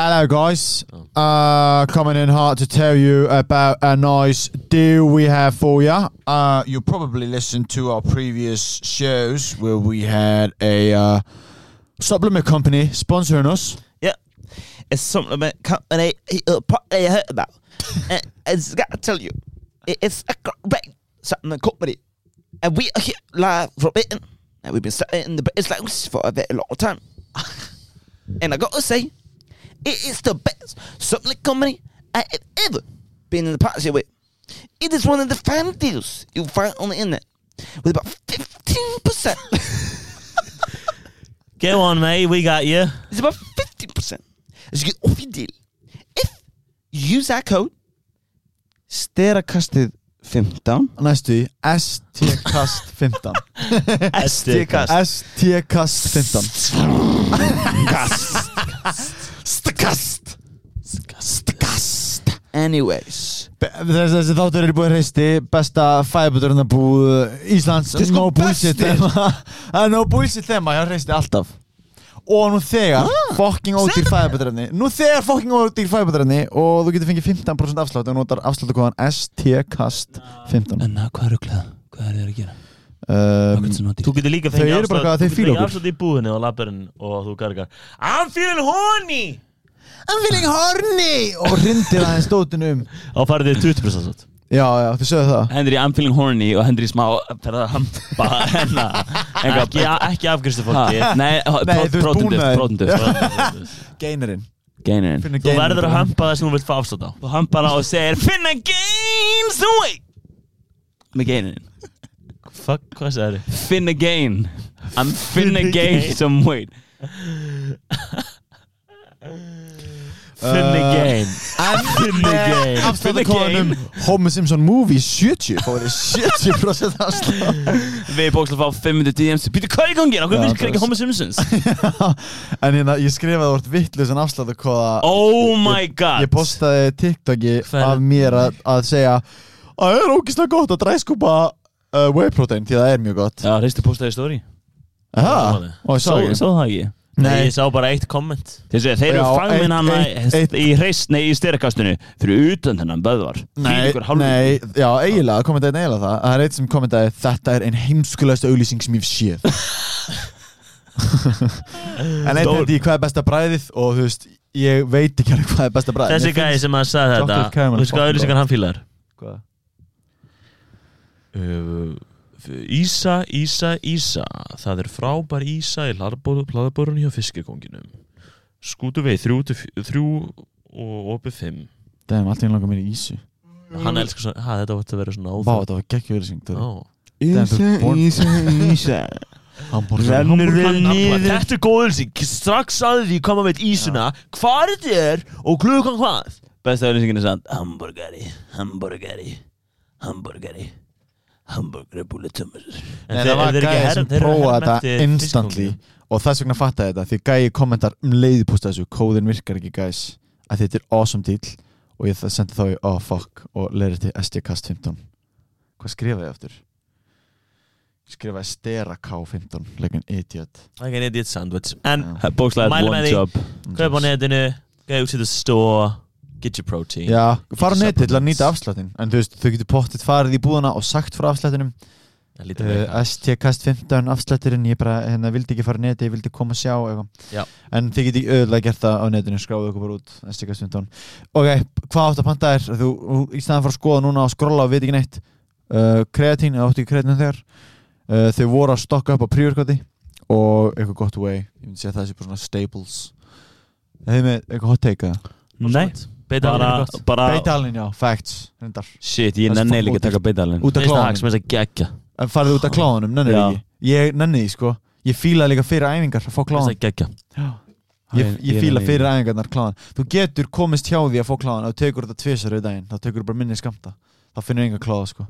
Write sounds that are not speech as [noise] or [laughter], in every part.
Hello, guys. Uh, coming in hard to tell you about a nice deal we have for you. Uh, you probably listened to our previous shows where we had a uh, supplement company sponsoring us. Yeah, a supplement company uh, probably heard about. [laughs] and it's got to tell you, it's a great supplement company, and we are here live from Britain, and we've been studying the British language for a very long time. [laughs] and I got to say, it is the best supplement company I have ever been in the partnership with. It is one of the finest deals you'll find on the internet, with about fifteen percent. [laughs] Go on, mate. We got you. It's about 15%. as you get off your deal. If you use that code, sterakastið 15 Næstu í ST-kast 15 ST-kast. ST-kast 15 Stakast Stakast Anyways. Þessi, þessi þáttur er búið hreisti Besta fæðbúturinn Íslands Þetta er sko No bullshit bestir. þema. [laughs] Það er no bullshit þema hjá hreisti alltaf Og nú þegar Ah, Fucking ódýr fæðbúturinn Nú þegar fucking ódýr fæðbúturinn Og þú getur fengið 15% afslátt Og notar afsláttakóðan STKast 15 En hvað er rugglega? Hvað er þið að gera? um, Þú getur líka fengið eru hvað, þeir fíla okkur. afslátt í búðinni og labbarinn og þú gargar. I'm feeling horny! I'm feeling horny! Og rindir aðeins stótinu um. Þá farið þið 20% afslátt Já, já, þú sögðu það. Henry, I'm feeling horny og Henry smá ferða að hampa hennar Ekki, ekki afgristu fólki. Nei, prótundust Geinerinn. Geinerinn. Þú verður að hampa það sem þú vilt fá afslátt á. Þú hampar á og segir Finna gain some weight Með geinerinn. Fuck, hvað sagði þið? Finna gain I'm finna gain some weight [laughs] Finni Uh, gain En Finni gain afsláttakóðanum Homer Simpson Movie 70 Fóðið 70% afslátt. Við bókslega fá 500 DMs Býtu hvað er í gangi? Hvað ekki það- Homer Simpsons? [laughs] En hérna, ég skrifaði úr vittlusan afsláttakóða Oh my god. Ég postaði TikToki af mér að, segja að það er ógislega gott að dræskúpa uh, whey protein því það er mjög gott. Já, reistu postaði stóri Aha, og ég. sá það ekki Nei, ég sá bara eitt komment. Segja, þeir eru fagminn hann í hreist, nei, í styrakastinu fyrir utan þennan böðvar Nei, nei, já, eiginlega, kommentaði eiginlega það. Það er eitt sem kommentaði Þetta er ein heimskulegasta auglýsing sem ég séð. En eitt hefði hvað er besta bræðið Og þú veist, ég veit ekki hvað er besta bræðið Þessi gæði sem að sagði þetta Þú veist hvað auðlýsingar hann fílar? Hvað? uh, Ísa, Ísa, Ísa. Það er frábær Ísa í hlaðborun hjá fiskikonginum Skútu veið þrjú, og opið fimm. Það er alltaf langar mér í ísu. Hann elskar svona, hæ, þetta vart að vera svona Vá, þetta var Ó. Ísa, Ísa [laughs] niður. Þetta er góð auðlýsing Strax að því koma með Ísuna. Hvað er þetta og klukkan hvað? Besta auðlýsingin er sant Hamburgeri, hamburgeri, hamburgeri Hamburgeri búli tömur Nei, það var gæði sem prófaði þetta instantly. og þess vegna fattaði þetta því gæði kommentar um leiði pústa þessu kóðin virkar ekki gæs að þetta er awesome deal og ég sendi þá í oh fuck og leiri til SDKast 15 hvað skrifaði ég aftur? Ég skrifaði Stera K15 leikin idiot. Það er idiot sandwich. En Bókslega one job. Kaup á netinu Gæði út til the store Get your protein. Já, fara á netið til að nýta afslættin en þú veist, þau getur pottitt farið í búðana og sagt frá afslættinum. Það uh, STKast 15 afslætturinn ég bara, hérna, vildi ekki fara á netið, ég vildi koma að sjá eitthvað. En þið geti auðvitað gert það á netinu skráðu okkur bara út STKast 15 ok, hvað átt að panta er þú, í staðan fyrir að skoða núna og skrolla og veit ekki neitt. Uh, kreatín, eða áttu ekki kreatín þegar? Uh, þau voru að stokka upp á príurkvæði og eitthvað gott way. Ég myndi segja að það sé bara svona staples. Hefði með eitthvað hot take eða? Nei, Beitalinn, já, facts. Shit, ég nenni ekki að taka beitalinn út af gegja En farið út af kláðanum, nennir Já. ekki? Ég nenni því sko. Ég fíla líka fyrir æfingar að fá gegja Ég, Ég- fíla fyrir æfingarnar kláðan Þú getur komist hjá því að fá kláðan Ef þú tekur þetta tvisar auðvitað daginn. Þá tekur þú bara minni skamta Þá finnur enga kláða sko.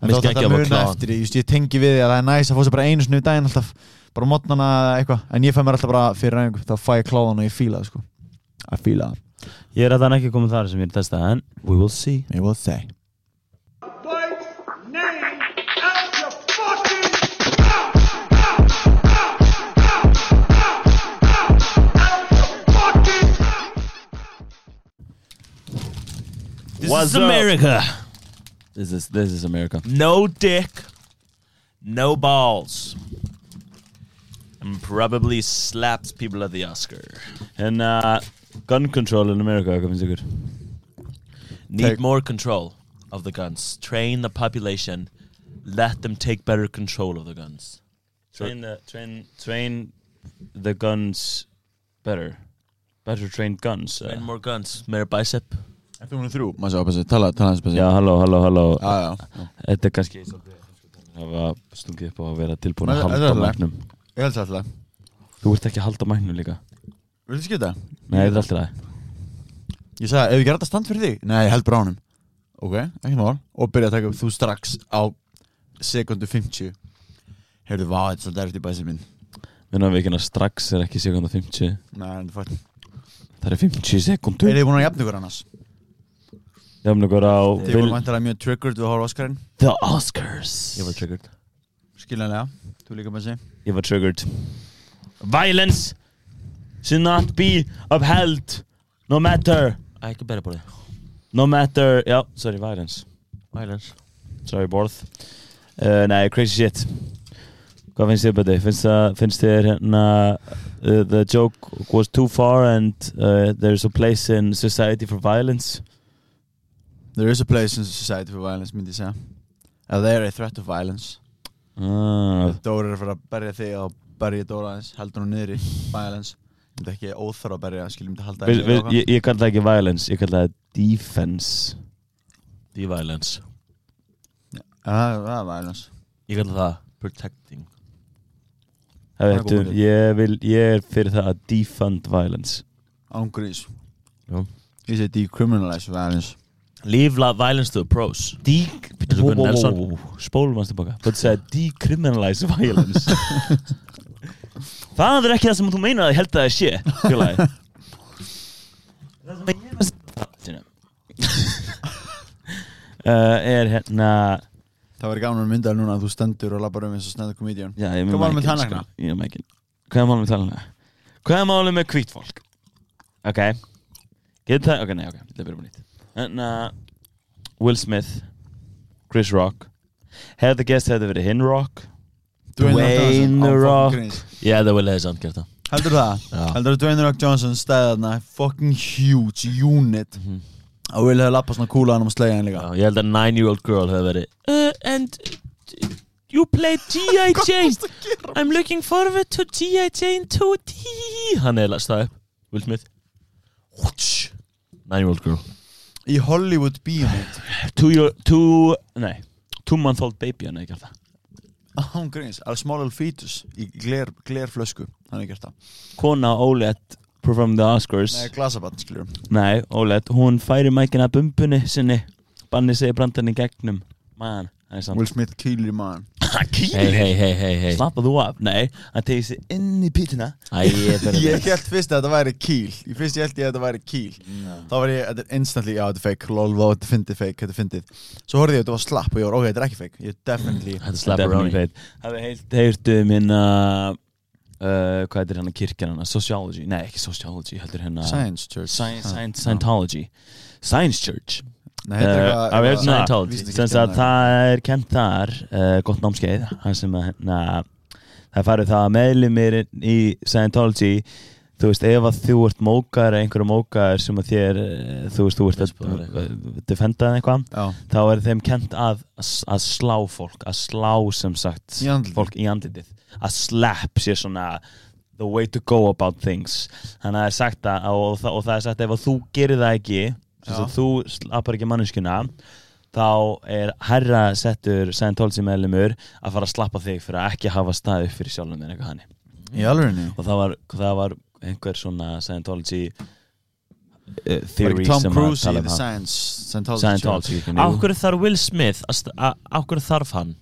En þá þetta muna eftir því. Ég tengi við því að það er næs að fá sér bara einu snið daginn Alltaf bara mótnana eitthvað. En ég fæ mér alltaf bara fyrir æfingu Þá fæ ég kláðan og ég fíla það sko. Að fíla það Ég er að þann ekki komið þar sem ég er testað en we will see We will see This What's is America. This is this is America. No dick, no balls, and probably slaps people at the Oscar. And uh, gun control in America, hvað finnst ykkur? Need Take- more control of the guns. Train the population. Let them take better control of the guns. Train the, train, train the guns better. Better trained guns uh. Train more guns. Meira bicep. Þetta er hún þrjú. Maður sjá, passi, tala, tala hans Já, halló, halló, halló. Já, já. Þetta er kannski svolítið hafa stungið upp á að vera tilbúin að halda mæknum. Ég held það alltaf Þú ert ekki að halda mæknum líka Viltu skipta? Nei, þetta er alltaf það Ég sagði, ef ég gerði þetta stand fyrir þig? Nei, ég held honum. Ok, ekki mál. Og byrja að taka upp þú strax á sekundu 50 Heyrðu, vá, þetta er svolítið erfitt í bæsið minn. Minna vikina strax er ekki sekund 50 Nei, þetta er fætt Það er 50 sekundur. Er þið búin að jafna ykkur annars? Jáfn ykkur á Þið voru vantilega mjög triggered við að horfa Oscarinn. The Oscars. Ég var triggered. Skiljanlega, þú líka með sig Ég var triggered. Violence should not be upheld No matter. Æ, ekki bæra bóði No matter Já, sorry, violence. Violence. Sorry, borð. Uh, Nei, crazy shit. Hvað finnst þér bæti? Finnst, það, finnst þér hérna uh, The joke was too far and uh, there's a place in society for violence? There is a place in society for violence, myndi ég segja. Ef there is a threat of violence. Ah, Dóri er að fara að berja þig og berja Dóra aðeins Heldur hún niðri, violence Ég myndi ekki óþarf að berja, skiljum myndi halda við, og ég, ég kalla það ekki violence Ég kalla það defense. De-violence. Það er violence. Ég kallar það protecting. Það er góð ég, vil, ég er fyrir það að defund violence. Ángrís. Ég segi decriminalize violence. Leave la violence to the pros. Spólum hans tilbaka. Þú segir decriminalize violence [laughs] [laughs] Það er ekki það sem þú meinar að ég held að það sé [laughs] Það sem ég er uh, [laughs] Er hérna Það var gaman að mynda núna að þú stendur og labbar um eins og snæður er Hvað sko. Ég er mækinn Hvað er málum með tannlækna? Hvað er málum með hvít fólk? Ok Getur það? Ok, nei, ok Það byrjum nýtt Hérna Will Smith Chris Rock Hefði gæst hefði verið hinn Rock Dwayne The Rock. Yeah, það vil hefði samt gert það Heldur það? Heldur að Dwayne The Rock Johnson stæði þarna Fucking huge unit Mhm. Og vil hefði lappað svona kúla hann um að slegja hann líka Já, Ég held að nine-year-old girl hefði verið uh, And uh, you played [laughs] G.I. Jane I'm looking forward to G.I. Jane 2D Hann er lastað upp Will Smith Whoosh. Nine-year-old girl Í Hollywood bíómynd Two, year, two, nei Two month old baby hann hefði gert það Án gríns, a small little fetus Í gler, glerflösku, hann er gert það. Kona Ólet Perform the Oscars. Nei, glasabann, skiljur Nei, Ólet Hún færi mækina bumbunni sinni. Banni segi brandarinn í gegnum. Man, Will Smith kýlir í maðan [laughs] Hei, hei, hei, hei, Slappa þú af? Nei, hann tegir sig inn í pítina Æ, ég fer [laughs] Ég held fyrst að þetta væri kýl Ég fyrst ég held ég að þetta væri kýl Þá var ég, þetta er instantly, já þetta er fake. Lol, vá, þetta er fyndið fake, þetta er fyndið. Svo horfði ég að þetta var slapp og ég var, ok, þetta er ekki fake. Ég er definitely Þetta er Definitely slapperoni fake. Hafið heilt, um hérna uh, Hvað heitir hérna kirkjan hana? Sociology. Nei, ekki sociology, heldur hérna Science Church. Science, Ah, science, Scientology. Science Church Nei, þetta er Eh, eitthvað- hérna, það er kent þar uh, gott námskeið hérna, það farið það að meðlumir í Scientology þú veist, ef að þú ert mókar eða einhverju mókar sem að þér eh, þú veist, þú ert að defenda eitthvað. þá er þeim kent að, að slá fólk að slá sem sagt Í fólk í andlitið að slap sé svona the way to go about things. Þannig að það er sagt að og, það- og það er sagt að ef að þú gerir það ekki þú slappar ekki manneskuna þá er herra settur Scientology meðlumur að fara að slappa þig fyrir að ekki hafa staðið upp fyrir sjálfum þér eitthvað alvegni og það var, það var einhver svona Scientology uh, Var theory ekki Tom að Cruise í um The. Science Scientology, Scientology Church. Á hverju þarf Will Smith að sta- á á hverju þarf hann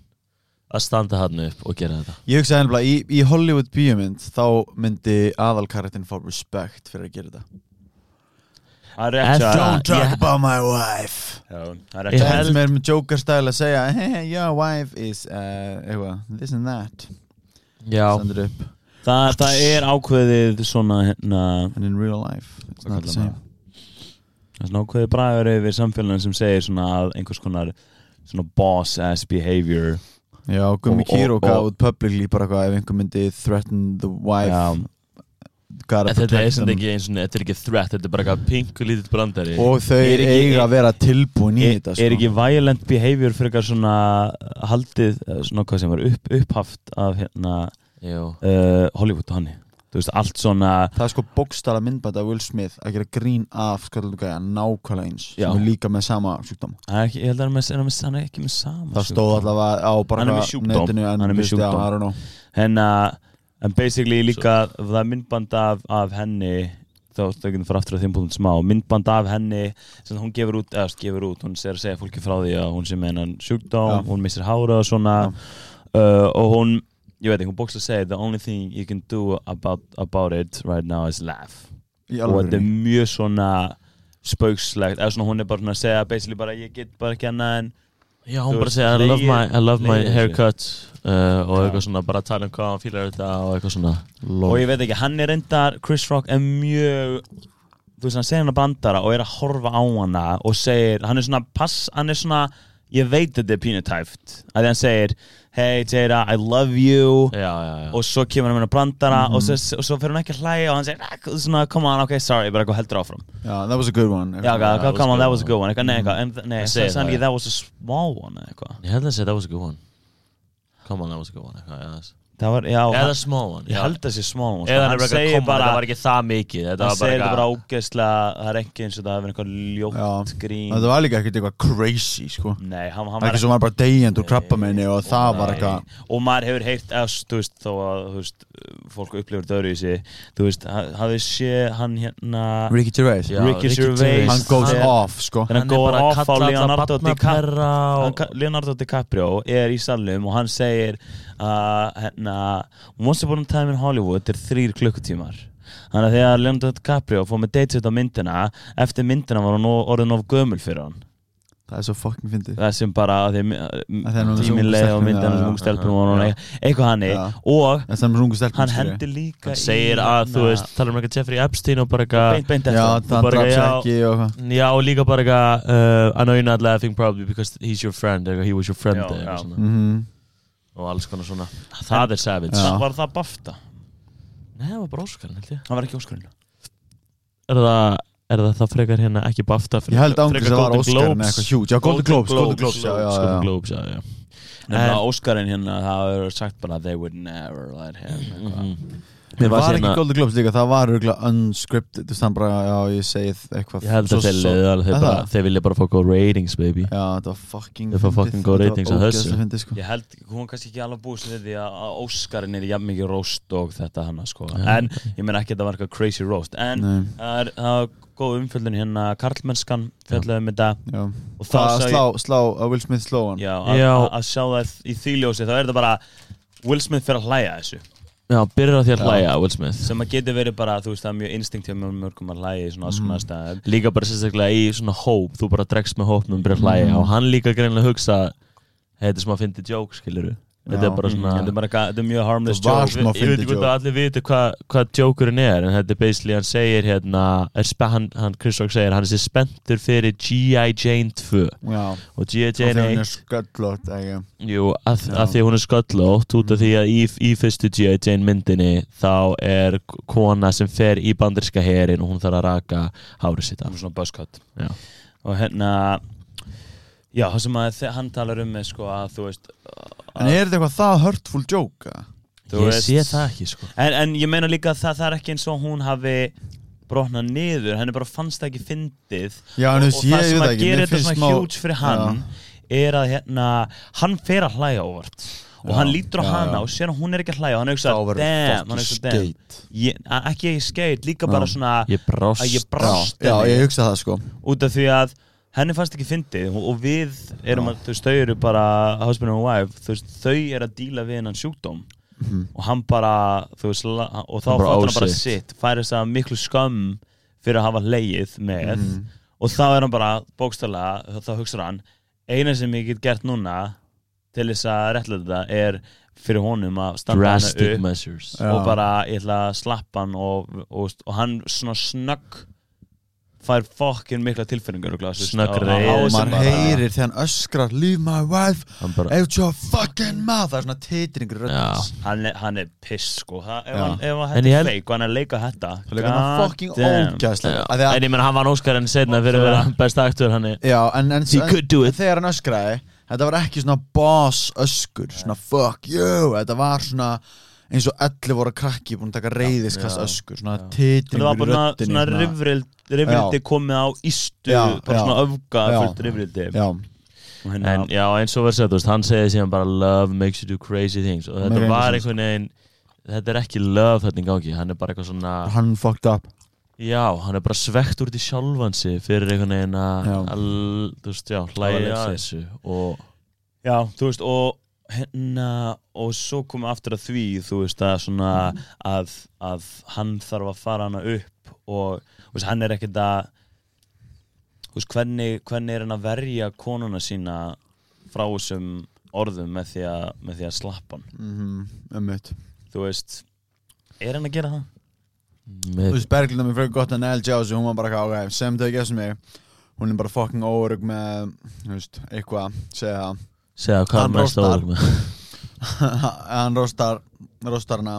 að standa hann upp og gera þetta? Ég hugsaði ennbla, í, í Hollywood bíómynd þá myndi aðalkarættin fá respect fyrir að gera þetta Er hjá- don't talk ég- about my wife. Er Ég held- er með Joker style að segja Hey, your wife is uh, this and that. Já. Sendur upp. Það, það er ákveðið svona hérna And in real life It's not the same? Það er svona ákveði bragur yfir samfélagin sem segir svona að einhvers konar svona boss-ass behavior Já, og- gaf út publicly bara eitthvað ef einhver myndi threaten the wife Já. En þetta er sem ekki eins og þetta er ekki threat, þetta er bara eitthvað pingu lítið brandari. Og þau Er ekki- eiga að vera tilbúin í er, þetta sko. er ekki violent behavior fyrir eitthvað svona haldið, svona hvað sem var upp, upphaft af hérna uh, Hollywood og hanni þú veist, allt svona það er sko bókstala myndbænd af Will Smith að gera grín af skallu gæja nákvæmlega eins Já. sem er líka með sama ekki, ég held að hann er ekki með sama það stóð allavega á bara Hann er með eitthvað sjúkdóm. netinu en Hann er með þú veist, en, basically líka það er myndband af, af henni þá þau getum fara aftur að þeim búin smá myndband af henni sem hún gefur út, eða gefur út hún segir að segja fólki frá því að hún sé með hennan sjúkdóm Já. hún missir hára og svona. Uh, og hún, ég veit ekki, hún bókslega segir the only thing you can do about, about it right now is laugh. Og þetta er mjög svona spaukslegt, eða svona hún er bara svona að segja basically bara ég get bara ekki annað en Já, hún bara segja I love my, I love my haircut uh, og eitthvað svona bara tala um hvað hann fílar þetta og eitthvað svona. Og ég veit ekki, hann er reyndar Chris Rock er mjög þú veist, hann segir hann að bandara og er að horfa á hana og segir, hann er svona pass, hann er svona, ég veit þetta er pínu tæft, að hann segir hey Jada, I love you Já, já, já og svo kemur hann með hann brandara Mhm. og, svo, og svo fyrir hann ekki að hlæja og hann segir, "Ah, svona, come on, ok, sorry bara eitthvað heldur áfram já, that was a good one já, that yeah, was come on, good that was a one. good one eitthvað, nei, eitthvað, en, nei, Hann sagði segir hann það, ekki, já. that was a small one eða eitthvað Ég held að segja that was a good one Come on, that was a good one eitthvað, já. það var, já, Eða one ég held að sé small one sko. Eða hann er segir bara þetta var ekki það mikið hann var bara segir þetta bara ógeðslega það er ekki eins og það hefur eitthvað ljótt Já. grín. Þetta var líka ekkert eitthvað crazy sko. Nei, hann, hann ekki var sem var bara deyjand úr krabbamenni og það var Nei. eitthvað og maður hefur heyrt eða, þú veist, þó að þú veist, fólk upplifur öðru í sig þú veist, ha- hafið sé hann hérna Ricky Gervais. Já, Ricky Gervais. Hann goes er- off sko. hann er að off á Leonardo DiCaprio og- er í salnum og hann segir að hérna, once upon a time in Hollywood er þrýr klukkutímar. Þannig að þegar Leonardo DiCaprio fór með datesitt á myndina eftir myndina var hann orðin of gömul fyrir hann. Það er svo fucking fyndið. Það sem bara ungu leið og myndina sem já. ung stelpum og hann eitthvað hann og hann hendi líka Hann segir að, þú hérna- veist, tala um eitthvað Jeffrey Epstein og bara eitthvað já, og líka bara eitthvað uh, I know you're not laughing probably because he's your friend he was your friend og alls konar svona Það er savage Já. var það BAFTA? Nei, það var bara Óskarinn, held ég hann var ekki óskurinn Er það, er það það frekar hérna ekki BAFTA ég held ángur sem það var Golden Oscar með eitthvað hjút já, Golden Globes, Golden Globes já, já, Golden já. Globes, já, já en Óskarinn hérna það hefur sagt bara they would never let him eitthvað. Það var var hérna- ekki Golden Globes líka, það var örgulega unscripted hann bara, já, ég segi eitthvað Ég held að þeir, svo- þeir, þeir, bara, það? þeir vilja bara fá góð ratings, baby. Já, þetta var fucking Þeir fá fucking góð ratings á þessu. sko. ég held, hún kannski ekki alveg búið sér því að að Óskarinn er jafn mikið roast og þetta hann sko. En ég meina ekki að það var eitthvað crazy roast. En það er, það góð umfjöldun hérna Karlmennskan fjallaði um þetta. Já. og Það slá, slá, að Will Smith sló hann. Já, að, að, að sjá það í þýljósi þá er þetta bara Will Smith fyrir að hlæja þessu Já, byrjar á því að hlæja, Will Smith. Sem að getur verið bara, þú veist, það er mjög instinkt hjá mjög mörgum að hlæja í svona Mhm. konar stæð Líka bara sérstaklega í svona hóp Þú bara dregst með hópnum og byrjar að hlæja. Mm. Og hann líka greinlega hugsa Hey, þetta er sem að fyndi joke, skilur Þetta er bara svona þetta er bara, þetta er mjög harmless joke Ég veit ekki hvort joke. að allir viti hvað hva jokerinn er En þetta er basically, hann segir hérna er hann, hann, Chris Rock segir Hann er sér spenntur fyrir G.I. Jane 2 Já, Og G.I. og Jane þegar hann 1 er sköllótt. Jú, að, að því hún er sköllótt út af því að í, í fyrstu G.I. Jane myndinni þá er kona sem fer í banderska herin og hún þarf að raka hárið sitt af svona buzzcut Já. og hérna já, það sem að hann talar um er sko að þú veist En er þetta eitthvað það hurtful joke? Ég veist- sé það ekki sko. En, en ég meina líka að það, það er ekki eins og hún hafi brotnað niður, henni bara fannst það ekki fyndið. Já, og, en þú og það sem að ekki gera þetta svona hjúts fyrir hann er að hérna, hann fer að hlæja óvart. Og Já, hann lítur á já, hana já. og sér að hún er ekki að hlæja. Og hann hugsa, verður damn, hann fucking hugsa, damn. skate. Ég, að- ekki ég skeit, líka Já. bara svona Ég að ég Já, brást já, ég hugsa það sko. Út af því að henni fannst ekki fyndið og, við erum að, þú veist, þau eru bara husband and wife, þú veist, þau eru að díla við hennan sjúkdóm Mhm. og hann bara, þú veist, og þá á hann bara sitt. sitt færi þess að miklu skömm fyrir að hafa leið með Mhm. og þá er hann bara, bókstælega þá hugsaður hann, eina sem ég get gert núna til þess að réttlega þetta er fyrir honum að standa hann upp measures og bara ég ætla að slappa hann og, og, og hann svona snögg fær fokkin mikla þessum maður bara- heyrir þegar hann öskrar leave my wife out your fucking mouth. Það er svona titringur hann er, hann er piss sko. Það, ef, hann, ef hann er held- feik og hann er leika er hann fucking damn. ógæðslega En ég menn hann var Óskarinn setna fyrir að vera besta aktur hann er þegar hann öskraði Þetta var ekki svona boss öskur Svona fuck you Þetta var svona eins og elli voru krakki búin að taka reyðiskast öskur Svona titringur í röddinni svona rifrildi komið á ístu Já, bara já. svona öfga fullt Og hérna- En já, eins og verður sett, þú veist, hann segið síðan bara love makes you do crazy things. Og þetta var einhvern veginn þetta er ekki love þetta í gangi, hann er bara eitthvað svona hann fucked up. Já, hann er bara svegt úr því sjálfan sig fyrir einhvern veginn að þú veist, já, sér. þessu og Já, þú veist, og hérna, og svo komum við aftur að því, þú veist, að svona að, að hann þarf að fara hana upp og, þú veist, hann er ekkert að þú veist, hvernig, hvernig er hann að verja konuna sína frá þessum orðum með því að, með því að slappa hann, mm -hmm, þú veist er hann að gera það? Þú veist, Berglindar mér fyrir gott að Nell Jausi Hún var bara ok, sem þau gefst mig. Hún er bara fucking órug með Þú veist, eitthvað, segja segja hvað Hann mest rostar. óður með [laughs] hann rostar rostar hana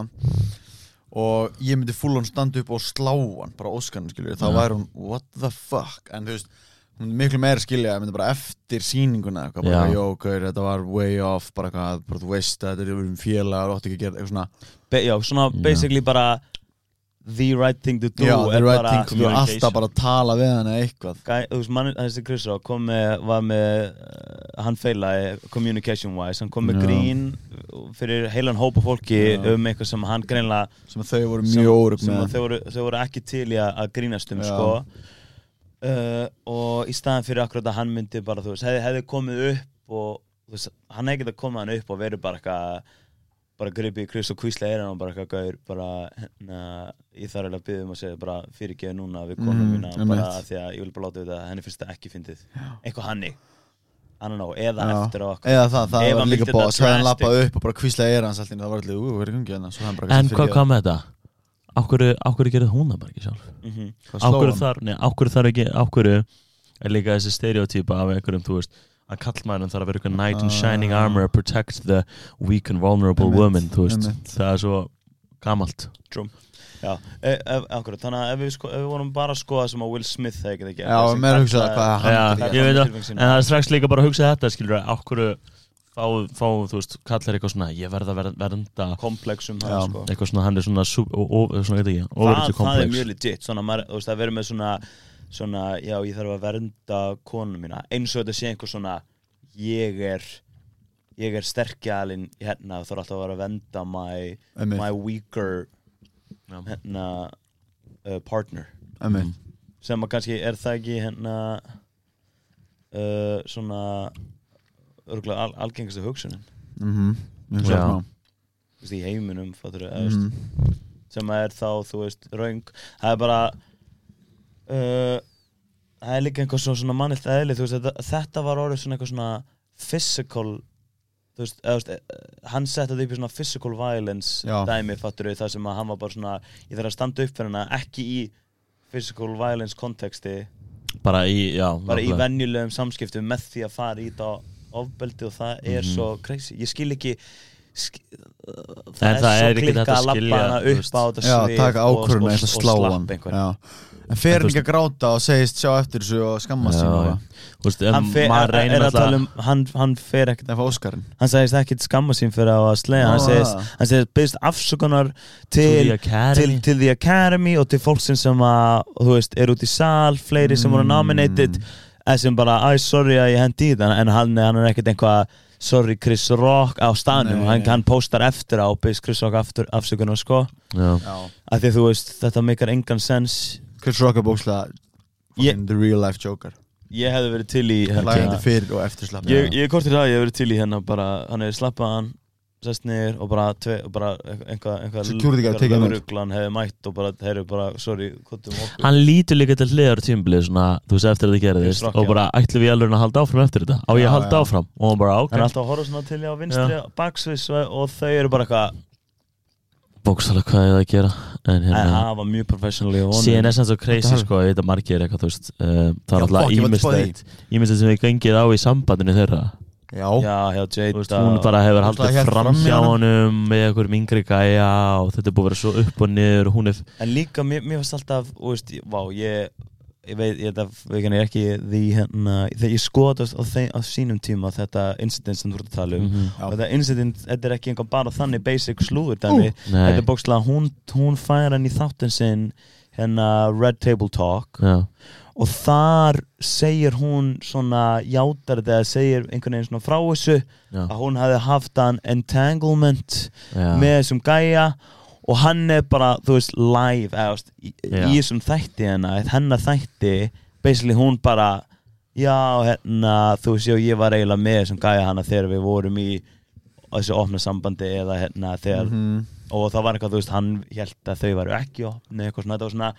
og ég myndi full on standa upp og slá hann bara óskan skilur, þá væri hún what the fuck, en þú veist hún myndi miklu meira skilja, ég myndi bara eftir sýninguna eitthvað, bara, Já. jó, gaur, þetta var way off bara eitthvað, bara þú veist, þetta er um félagar, ótti ekki að gera eitthvað svona. Be já, svona basically bara the right thing to do já, the right thing, þú er alltaf bara að tala við hann eða eitthvað Gæ, þú veist, mann, þessi Rock kom með, var með, uh, hann feilaði communication wise, hann kom með Já. grín fyrir heilan hópa fólki Já. um eitthvað sem hann greinlega sem þau voru sem, mjög órug sem með að þau voru, þau voru ekki til í að, að grínast um Já. sko uh, og í staðan fyrir akkurat að hann myndi bara, þú veist, hefði, hefði komið upp og þú veist, hann hefði getað komið hann upp og verið bara eitthvað bara gripið í Chris og kvísla eirinn og bara eitthvað gauður bara, hérna, ég þarf eiginlega að byggja um að segja bara fyrirgeðu núna við konum Mhm, mína bara af því að ég vil bara láta við það henni finnst það ekki fyndið eitthvað hannig I don't know, eða Já. eftir á okkur eða það, það var hann líka vildi bóð þetta að hann drastic. lappað upp og bara kvísla eira hans alltaf það var allir, ú, hvað er hérna hann bara en hvað kom með þetta? Ákvöru gerði hún það bara ekki sjálf? mm Ákvöru hann? þar, nei, ákvöru þar ekki, ákvöru er líka þessi stereotýpa af einhverjum, þú veist að kallmæðurinn þarf að vera eitthvað knight in shining Ah. armor to protect the weak and vulnerable Einmitt, woman, þú veist, einmitt. það er svo gamalt. Já, e, e, akkurat, þannig að ef við, sko, ef við vorum bara að skoða sem að Will Smith hefði getað gert Já, þessi meira hugsa kalla- það hvað hann það gert. ég veit það, en það er strax líka bara að hugsa þetta, skilur, ákvöru fá, fá, þú veist, kallar eitthvað svona ég verð að ver- vernda. Komplexum hann, sko. eitthvað svona, hann er svona, ó- ó- svona, veit ekki, það, overity það er mjög legit svona, maður, þú veist, að vera með svona, svona já, ég þarf að vernda konu mína eins og þetta sé einhver svona ég er ég er sterkjalinn hérna þarf alltaf að vera að vernda my, my weaker hérna uh, partner einmitt. sem að kannski er það ekki hérna uh, svona örgulega al algengastu hugsunin ég hugsa Já. veist, í heiminum fattur, mm. Mhm. sem að er þá, þú veist, raung það er bara uh, það er líka einhver svona, mannilt eðli, veist, þetta, þetta var orðið svona eitthvað svona physical veist, eða, veist eh, hann setti þetta upp í svona physical violence Já. dæmi, fattur það sem að hann var bara svona ég þarf að standa upp fyrir hana, ekki í physical violence konteksti bara í, já bara í venjulegum samskiptum með því að fara í þetta ofbeldi og það er Mhm. svo crazy ég skil ekki það En er svo klikka að skilja, hana upp á þetta Já, svið taka og, og, og, að slá hann slappa einhvern. En fer ekki að gráta og segist sjá eftir þessu og skammast sín hann, fer, tala um hann, fer ekkert er hann segist ekkert skamma sín fyrir að slega hann segist, hann segist byrst afsökunar til, the academy? til, til the academy og til fólksinn sem að þú veist, er út í sal, fleiri sem voru Mm. nominated sem bara, æ, sorry að ég hendi í það en hann, hann er ekkert einhvað sorry Chris Rock á staðnum. Nei. hann, hann postar eftir á, byrst Chris Rock aftur, afsökunar sko, af því að þú veist þetta meikar engan sens. Chris Rock er bókslega Ég- fucking The real life joker. Ég hefði verið til í slapp ég, ég það, ég hefði verið til í hérna bara, hann hefði slappað hann sest niður og bara, tve, og bara einhvað, einhvað út. lögreglan hefði mætt og bara, eru bara, sorry, Hann lítur líka til hliðar tímbilið svona, þú veist, eftir að það Chris gerðist og bara ætlum við alveg að halda áfram eftir þetta? Á ég að halda áfram? Og hann bara ok. Hann er alltaf að horfa svona til ég á vinstri baksvis og, þau eru bara eitthvað bókstala hvað ég það að gera? En hérna það var mjög professionally og síðan er það svo crazy sko, ég veit að margir eitthvað þú veist, uh, það er alltaf ímislegt ímislegt sem við gengið á í sambandinu þeirra Já, Já, Þú Jade veist, hún bara hefur haldið fram hjá honum. með einhverjum yngri gæja og þetta er búið að vera svo upp og niður og er En líka, mér, mér fannst alltaf, þú veist, ég- vá, ég, ég veit, ég þetta, við kannar ekki því hérna, þegar ég skoðast á, þeim, á sínum tíma þetta incident sem þú ert að tala um. Mhm. Já. og þetta incident, þetta er ekki einhver bara þannig basic slúður dæmi, þetta er bókslega, hún, hún fær hann í þáttinn sinn hérna Red Table Talk. Já, og þar segir hún svona játar þetta, segir einhvern veginn svona frá þessu já, að hún hefði haft hann entanglement já. með þessum gæja og hann er bara, þú veist, live eða, þú veist, í, í þessum þætti hennar hennar þætti, basically hún bara já, hérna þú já, ég var eiginlega með þessum gæja hana þegar við vorum í þessu opna sambandi eða hérna þegar Mhm. og það var eitthvað, þú veist, hann held að þau varu ekki opni, eitthvað svona, þetta var svona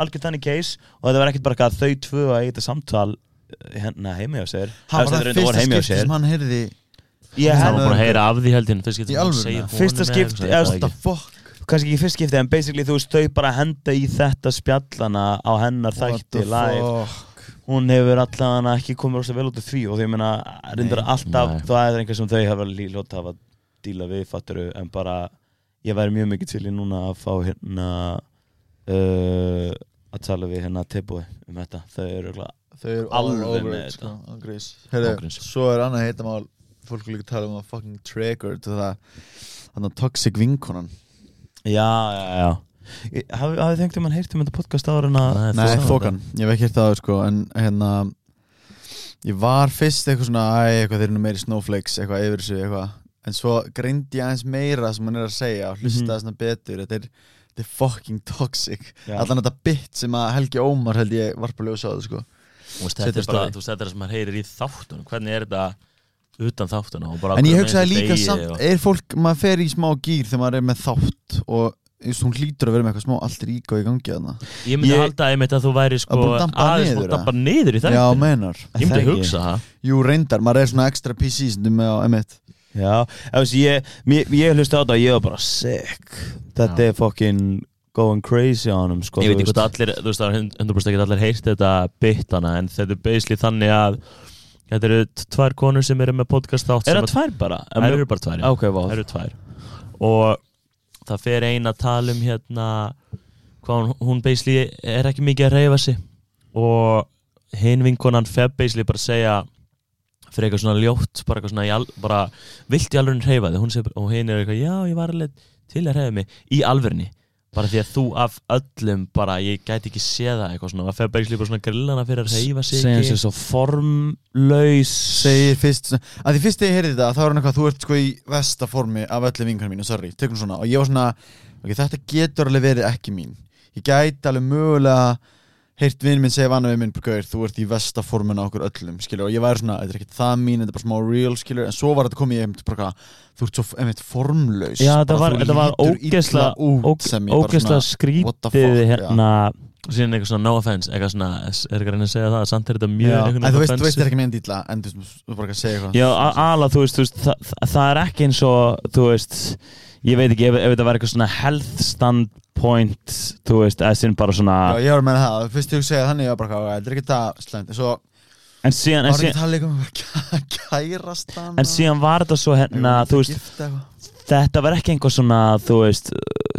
algjör þannig case og þetta var ekkert bara að þau tvö að eitthvað samtal eh, hérna heima hjá sér. Eða, var það fyrsta skipti sem hann heyrði ég Það var búin að heyra af því heldin Fyrsta skipti- það kannski ekki fyrst skipti en basically þú veist þau bara henda í þetta spjallana á hennar þætti live. fuck? Hún hefur allan ekki komið rosa vel út af því og því ég meina reyndar alltaf það er einhver sem þau hafa lílótt hafa díla við fatturu en bara ég væri mjög mikið til í núna að fá hérna uh, að tala við hérna tilbúi um þetta. Þau eru örugglega- Þau eru Alveg með sko, þetta. Ángríns. Svo er annað heitamál Fólk líka tala um að fucking trigger það Þannig að toxic vinkonan. Já já já. Hafið þengt um hann heyrt um þetta podcast ára en að Nei, þokan, ég hef ekki hirt það sko, En hérna Ég var fyrst eitthvað svona Æ, eitthvað þeir eru meiri snowflakes Eitthvað yfir þessu, eitthvað. En svo greindi ég aðeins meira sem hann er að segja Og hlusta Mhm. svona betur. Þetta er, þetta er fucking toxic. Já. Allan þetta bit sem að Helgi Ómar held ég varpa ljósa á það sko. Þú veist, Þetta er bara, þú veist, þetta er það sem maður heyrir í þáttunum. Hvernig er þetta utan þáttunum? En ég hugsaði líka samt, og- er fólk, maður fer í smá gýr þegar maður er með þátt og hún hlýtur að vera með eitthvað smá allt ríka í gangi þarna. Ég myndi Ég- halda að þú væri sko Að bara dampa aðeins niður, og dampa niður í Já, þættinu meinar. Ég myndi Það hugsa það. Jú, reyndar, maður er svona extra PC stundum með á M1. Já, þess, ég, mér, ég hlusti á þetta og ég var bara sick Þetta Já. er fucking going crazy á honum sko, Ég veit ekki allir, þú veist það er 100% ekki allir heyrt þetta bitana en þetta er basically þannig að þetta eru tvær konur sem eru með podcast þátt Er það tvær bara? að- Það eru bara tvær, já. Ok, vá Það eru tvær og það fer ein að tala um hérna hvað hún, hún basically er ekki mikið að reyfa sig og hinn vinkonan fer basically bara segja fyrir eitthvað svona ljótt bara eitthvað svona, al, bara vilt í alveg reyfa þig. Og hinn er eitthvað, já ég var alveg til að reyfa mig. Í alverni bara því að þú af öllum bara, ég gæti ekki séð það eitthvað svona, fer basically bara svona grillana fyrir að reyfa sig Segja sér svo formlaus. Segir fyrst, að því fyrst þegar ég heyrði þetta, þá er hann eitthvað, þú ert sko í vestaformi af öllum vinkunum mínu, sorry, tekum svona. Og ég var svona, ok, þetta getur alveg verið ekki mín. Ég gæti alveg mögulega heyrt vinn minn segja vana við minn, Gauir, þú ert í vestaformin á okkur öllum, skilur, og ég væri svona, þetta er ekkert það mín, þetta er bara smá real, skilur, en svo var þetta komið, ég einmitt bara, þú ert svo, einmitt, formlaus. Já, þetta var, var lítur illa ógeðslega út óg- sem ég bara ógeðslega svona, what the skrítið hérna síðan eitthvað svona no offense, eitthvað svona er ekki að reyna að segja það, samt er þetta mjög Já, einhvern en þú veist, þú offensive. veist þetta er ekki með einn dýtla en þú veist, þú bara ekki að segja eitthvað Já, a- ala, þú veist, það er ekki eins og, þú veist ég veit ekki, ef, ef þetta var eitthvað svona health standpoint, þú veist, eða sinn bara svona Já, ég var með það, fyrst ég segja þannig, ég var bara, "Ok, þetta er ekki það slæmt. Svo en síðan, en var ekki síðan, það líka um að [laughs] kærast hann en síðan var þetta svo hérna, þú veist, þetta var ekki einhver svona, þú veist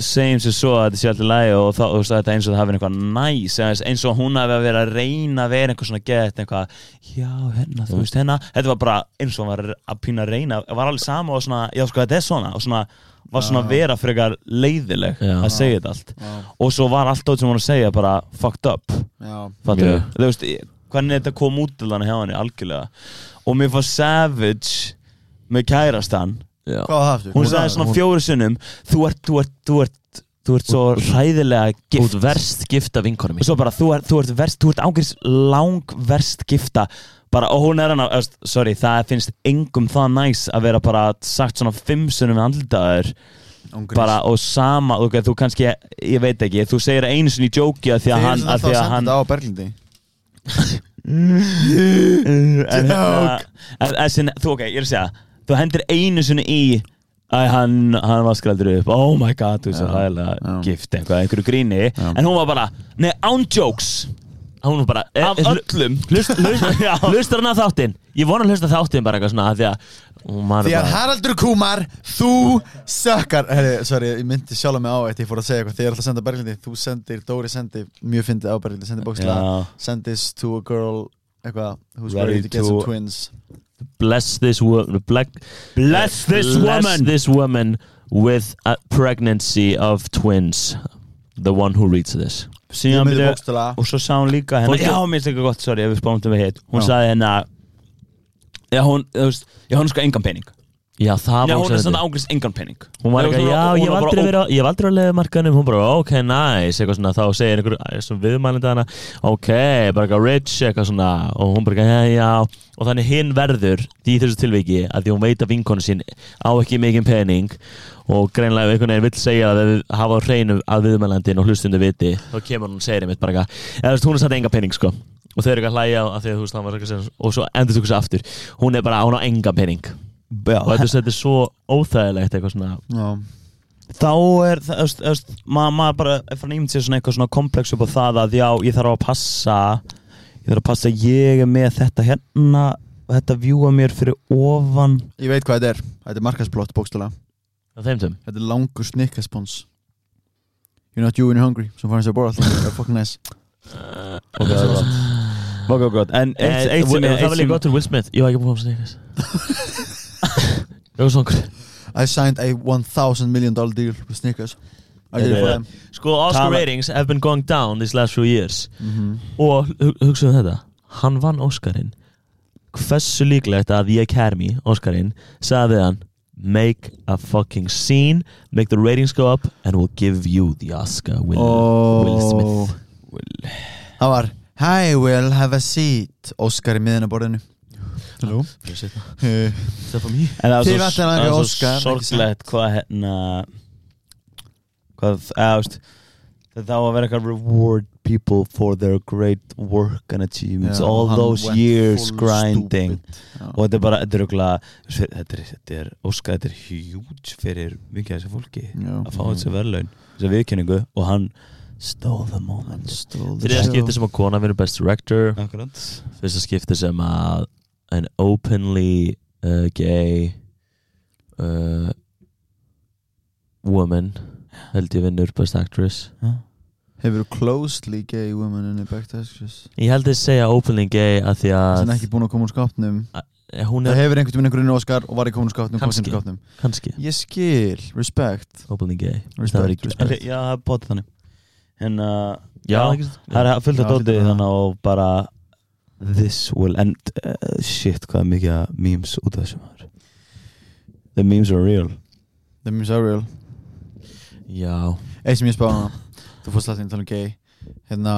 segjum sér svo að þetta sé alltaf lægi og þá, þú veist, þetta er eins og það hafi eitthvað næs eins, eins og hún hafi verið að reyna að vera einhver svona gett, eitthvað, já, hérna þú veist, hérna, þetta var bara eins og hún var að pína að reyna, var alveg sama og svona já, sko, þetta er svona, og svona var svona að vera frekar leiðileg Já. að segja þetta allt. Já, og svo var allt át sem hún var að segja bara fucked up. Fattu, Mjög. þú veist, hvernig þetta kom út til hann hjá henni, algjörlega. Og mér fannst Savage með kærastan Það hún sagði svona fjóru sinnum þú ert, þú ert, þú ert, þú ert svo hræðilega Út gift verst gifta vinkonum og svo bara þú ert, þú ert verst, þú ert ángriðs lang verst gifta. Bara, og hún er hann að, sorry, það finnst engum það næs að vera bara sagt svona fimm sinnum við andlitaður bara og sama, ok, þú kannski ég veit ekki, þú segir einu sinni í jóki að því að hann, að því að hann þetta á Berglindi. [laughs] En, hérna, en, en, sinni, þú ok, ég er að segja þú hendir einu sinni í Æ, hann, hann var skrældur upp. Oh my god, þú veist hægilega já. gift eitthvað, einhverju gríni. Já. En hún var bara, nei, án jokes. Hún var bara Af eh, öllum. Hlust, hlust, [laughs] hlustar hann að þáttinn? Ég vona að hlusta þáttinn bara eitthvað svona Því að Því að Haraldur Kumar, þú sökkar Herri, sorry, ég myndi sjálf mig á eitt Ég fór að segja eitthvað, þegar ég ætla að senda Berglindi. Þú sendir, Dóri sendi, mjög fyndið á Berglindi. Sendi bókslega, Já. send this to a girl Eitthvað, who's Ready ready to get some twins Bless this woman Black Bless this Bless woman. this woman With a pregnancy of twins. The one who reads this. Síðan myndi byrju Og svo sá hún líka Fólki- Já, mér finnst eitthvað gott, sorry, ef við spáum við hitt. Hún Já. sagði hérna Já, hún, þú veist, já, hún sko engan pening Já, það Já, var hún er ósæðandi. svona ángriðs engan pening. Hún var eitthvað, hún já, ég hún hef aldrei verið á, ég hef aldrei verið á leðumarkanum Hún bara, ok, nice, eitthvað svona Þá segir einhver, æ, svona viðmælindi hana Ok, bara eitthvað rich, eitthvað svona Og hún bara, já, já. Og þannig hinn verður, í þessu tilviki Að því hún veit að vinkonu sín á ekki mikinn pening Og greinlega ef einhvern veginn vill segja að við hafa hreinu að viðmælandin og hlustundu viti Þá kemur hún og segir einmitt bara eitthvað. Hún sko. Og þau eru eitthvað að því að þú veist, hann var Og svo endur þú þessu aftur. Hún er bara, hún á enga pening. Já, Og þetta, þetta er svo óþægilegt eitthvað svona Já, þá er það, maður ma bara er fann ímynd sér svona eitthvað svona komplex upp á það að já, ég þarf að passa ég þarf að passa að ég er með þetta hérna og þetta vjúa mér fyrir ofan. Ég veit hvað þetta er. Þetta er markasblott bókstala Þetta er langur snikkespons You're not you when you're hungry Sem fannst ég að bóra alltaf Það er fucking nice. Ok, það er gott. Ok, ok, gott. En eitt, eitt sem Eh, er Það var líka gott til Will Smith. Ég var ekki búin að snikast [laughs] Það [laughs] svona I signed a 1000 million dollar deal with Snickers. I did it for them. Sko, Oscar Tala- ratings have been going down these last few years. Mhm. Og hu- hugsaðu um þetta. Hann vann Oscarinn. Hversu líklegt að The Academy, Oscarinn Sagði við hann Make a fucking scene Make the ratings go up And we'll give you the Oscar Will, Will Smith. Will. Það var Hi Will, have a seat. Oscar í miðina borðinu Hello. Uh, Það var svo, sorglegt hvað hérna hvað, eða, þú veist það á að vera eitthvað reward people for their great work and achievements Já, all those years grinding. Já. og þetta er bara, þetta er örugglega- þetta er, þetta er, Óskar, þetta er huge fyrir mikið af þessu fólki Já. að fá þessi verðlaun, þessi viðkenningu og hann stole the moment. Stole the Þriða show. skipti sem að kona vinur best director. Akkurat. Fyrsta skipti sem að An openly uh, gay uh, Woman held ég vinnur best actress. Hefur closely gay woman in the to Texas Ég held að segja openly gay að því að sem er ekki búin að koma úr skápnum Eh, Það hefur einhvern veginn einhvern veginn Oscar og var ekki komin úr skápnum í Kannski. Ég skil, respect openly gay. Respect, Það respect. En, Já, það er bótið þannig. En uh, Já, það er fullt af dótið að- þannig og bara This will end uh, Shit, hvað mikið memes út af þessu maður? The memes are real. The memes are real. Já. Eitt sem ég spáði hana. Þú fórst alltaf að tala um gay. Hérna,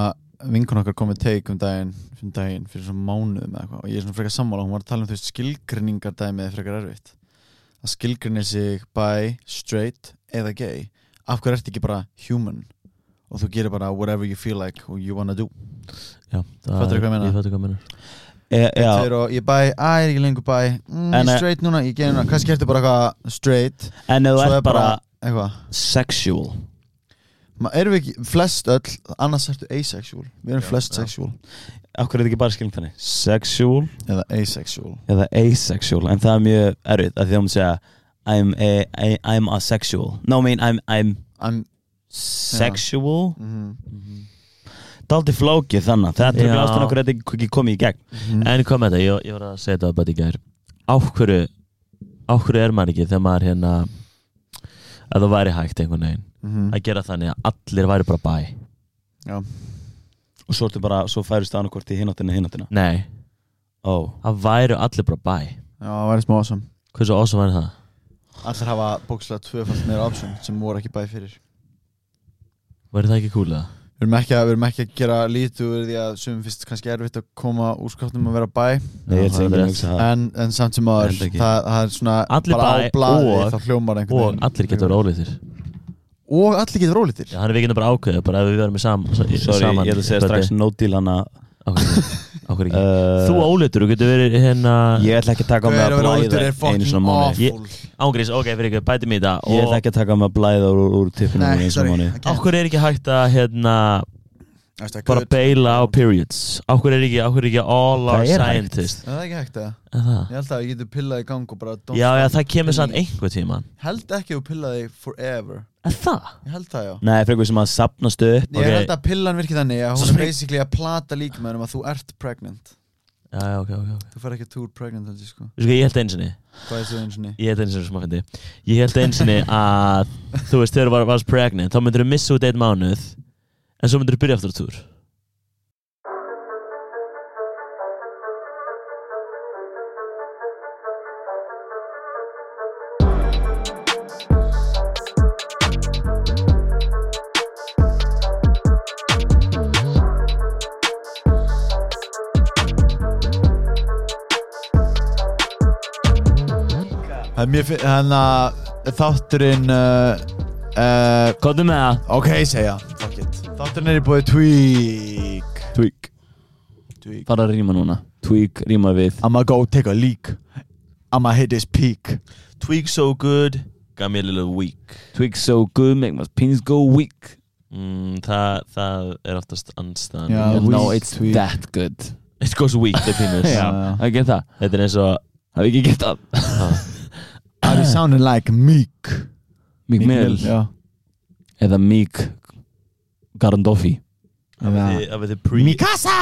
vinkun okkar kom með take um daginn um daginn fyrir svona mánuðum eða eitthvað. Og ég er svona frekar sammála, hún var að tala um þú veist skilgrinningar dæmið er frekar erfitt. Að skilgrinni sig bi, straight eða gay. Af hverju ertu ekki bara human og þú gerir bara whatever you feel like or you wanna do. Já, það Fattarðu hvað ég meina? Ég fattu hvað ég e, og ég bi, að er ekki lengur bi mm, ég er eh, straight núna, ég gerir núna. Kannski ertu bara eitthvað straight. En þú ert er bara eitthvað. sexual. Ma, erum við ekki, flest öll annars ertu asexual, við erum Já, flest já. sexual. Akkur er þetta ekki bara skilning þannig? Sexual eða asexual. eða asexual. En það er mjög erfitt að því að hún segja I'm, a, I'm asexual. No, I mean I'm, I'm I'm, sexual. Mm Daldi flókið þannig Þetta er ástæðan okkur þetta ekki komið í gegn. -hmm. En hvað með þetta, ég, ég var að segja þetta bara í gær. Áhverju Áhverju er maður ekki þegar maður hérna að það væri hægt einhvern veginn mm að gera þannig að allir væri bara bæ? Já, Og svo bara, svo færist það annarkvort í hináttina hináttina? Nei, Ó, það væri allir bara bæ. Já, það væri smá awesome. Hversu ósum væri það? Allir hafa bókslega tvöfald meira option sem voru ekki bæði fyrir Væri það ekki cool eða? Við erum ekki að, við erum ekki að gera lítið úr því að sumum finnst kannski erfitt að koma úr skáttum að vera bæ. Nei, ég held það ekki það. En, en samt sem aður það, það er svona Allir bara bæ á blaði og- þá hljómar einhvern Og veginn. allir getur verið ólítir Og allir getur rólitir Já, hann er við getum bara ákveðið bara ef við verðum í sam, Sorry, saman ég ætla að segja strax no deal hana. Ákveðið [laughs] okkur ekki. Uh, Þú óleitur, þú getur verið hérna Ég ætla ekki að taka á mig að blæða einu svona mánu awful. Ángrís, ok, fyrir ykkur, bæti mig í það Ég ætla ekki að taka á mig að blæða úr, úr tippinu Nei, einu svona sorry. mánu I can't. Okkur er ekki hægt að hérna bara beila á periods. Okkur er ekki, okkur er ekki all our Það er Er ekki hægt það? Er? Ég held að ég getur pillað í gang og bara Já, já, það kemur samt einhver tíman Held ekki að þú pillaði forever. Er það? Ég held það já. Nei, frekar sem að sapnast upp Ég Ok. held að pillan virkið þannig að hún er basically að plata líkamæðum að þú ert pregnant. Já, já, ok, ok, ok. Þú fer ekki túr pregnant held ég sko. Þú sko, ég held einsinni Hvað er það eins og ný? Ég held einsinni sem að fyndi. Ég held einsinni að Þú veist, En svo myndir þú byrja aftur á túr. Þannig að þátturinn uh, uh, Kóttu með það. Ok, segja. Fuck it Þátturinn er í búið Tweak. Tweak. Tweak. Fara að rýma núna. Tweak rýma við. I'ma go take a leak. I'ma hit this peak. Tweak so good. Got me a little weak. Tweak so good make my pins go weak. Mm, það, það er oftast anstæðan weak, know it's tweak. that good. It goes weak, the penis. [laughs] Já, það get það Þetta er eins og Það er ekki gett það? Are you sounding like meek? Meek Mill Já. Eða Meek Garandoffi Hafið þið- pre Mikasa!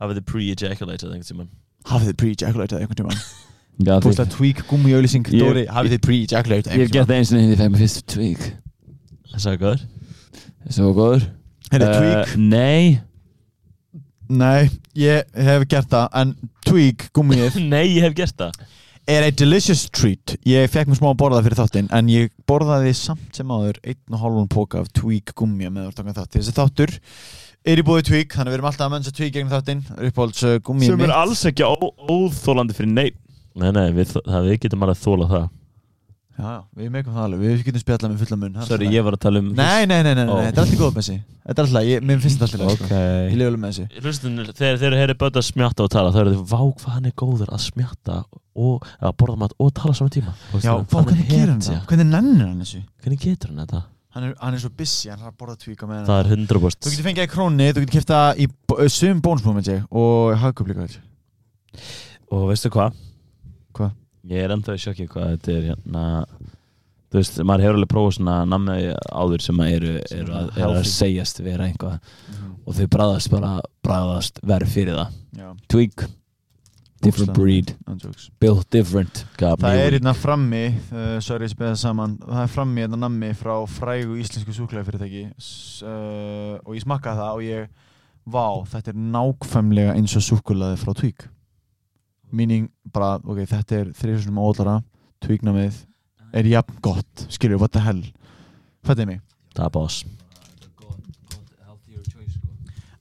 Hafið þið pre-ejaculated einhvern tímann Hafið þið pre-ejaculated einhvern tímann Já, Þú veist að tweak gummi auðlýsing Ég- Dóri Hafið þið pre-ejaculated Ég hef einhvern gert tímann það eins og þegar ég fæði mig fyrst Tweak. Það sagði góður Svo góður Eh, tweak. Nei Nei, ég hef gert það En tweak gummið [laughs] Nei, ég hef gert það er a delicious treat. Ég fekk mér smá að borða fyrir þáttinn En ég borðaði samt sem áður Einn og hálfun póka af tweak gummi með að taka þátt Þessi þáttur. Er í búið tweak Þannig við erum alltaf að mennsa tweak gegn þáttinn Uppáhalds uh, gummi Sem er alls ekki óþólandi fyrir neitt Nei, nei, við, það, við getum alveg þólað það Já, við meðum það alveg Við getum spjallað með fulla mun alltaf ég var að tala um. Nei, nei, nei, nei, nei, Ó. þetta er alltaf góð með þessi Þetta er alltaf, mér finnst þetta alltaf Ok sko. Ég lifa alveg með þessi Hlustunir, þegar þeir eru bötta að smjatta og tala þá eru þið, vá hvað hann er góður að smjatta og að borða mat og tala saman tíma Já, hann er hvernig gerir hann það? Hvernig nennir hann þessu? Hvernig getur hann þetta? Hann er, hann er svo busy, hann er að borða tweak á meðan Það er 100% Þú getur fengið í krónni, þú getur kæft það í b- sum bónusmúum og hagköp líka. Og veistu hvað? Ég er ennþá í sjokki hvað þetta er hérna Þú veist, maður hefur alveg prófað svona nammi áður sem að eru, eru, er að, eru að segjast vera einhvað og þau bræðast bara bræðast verð fyrir það. Já, Tweak. Different Bókstaflega. breed andjóks Built different. Got Það me. er hérna frammi, uh, sorry ég það saman. Það er frammi hérna nammi frá frægu íslensku súklaði fyrirtæki uh, og ég smakkaði það og ég Vá, þetta er nákvæmlega eins og súkulaði frá Tweak Meaning bara, ok, þetta er þrjusum óðlara Tweaknamið er jafn gott Skilju, what the hell? Fættið mig. Það er boss.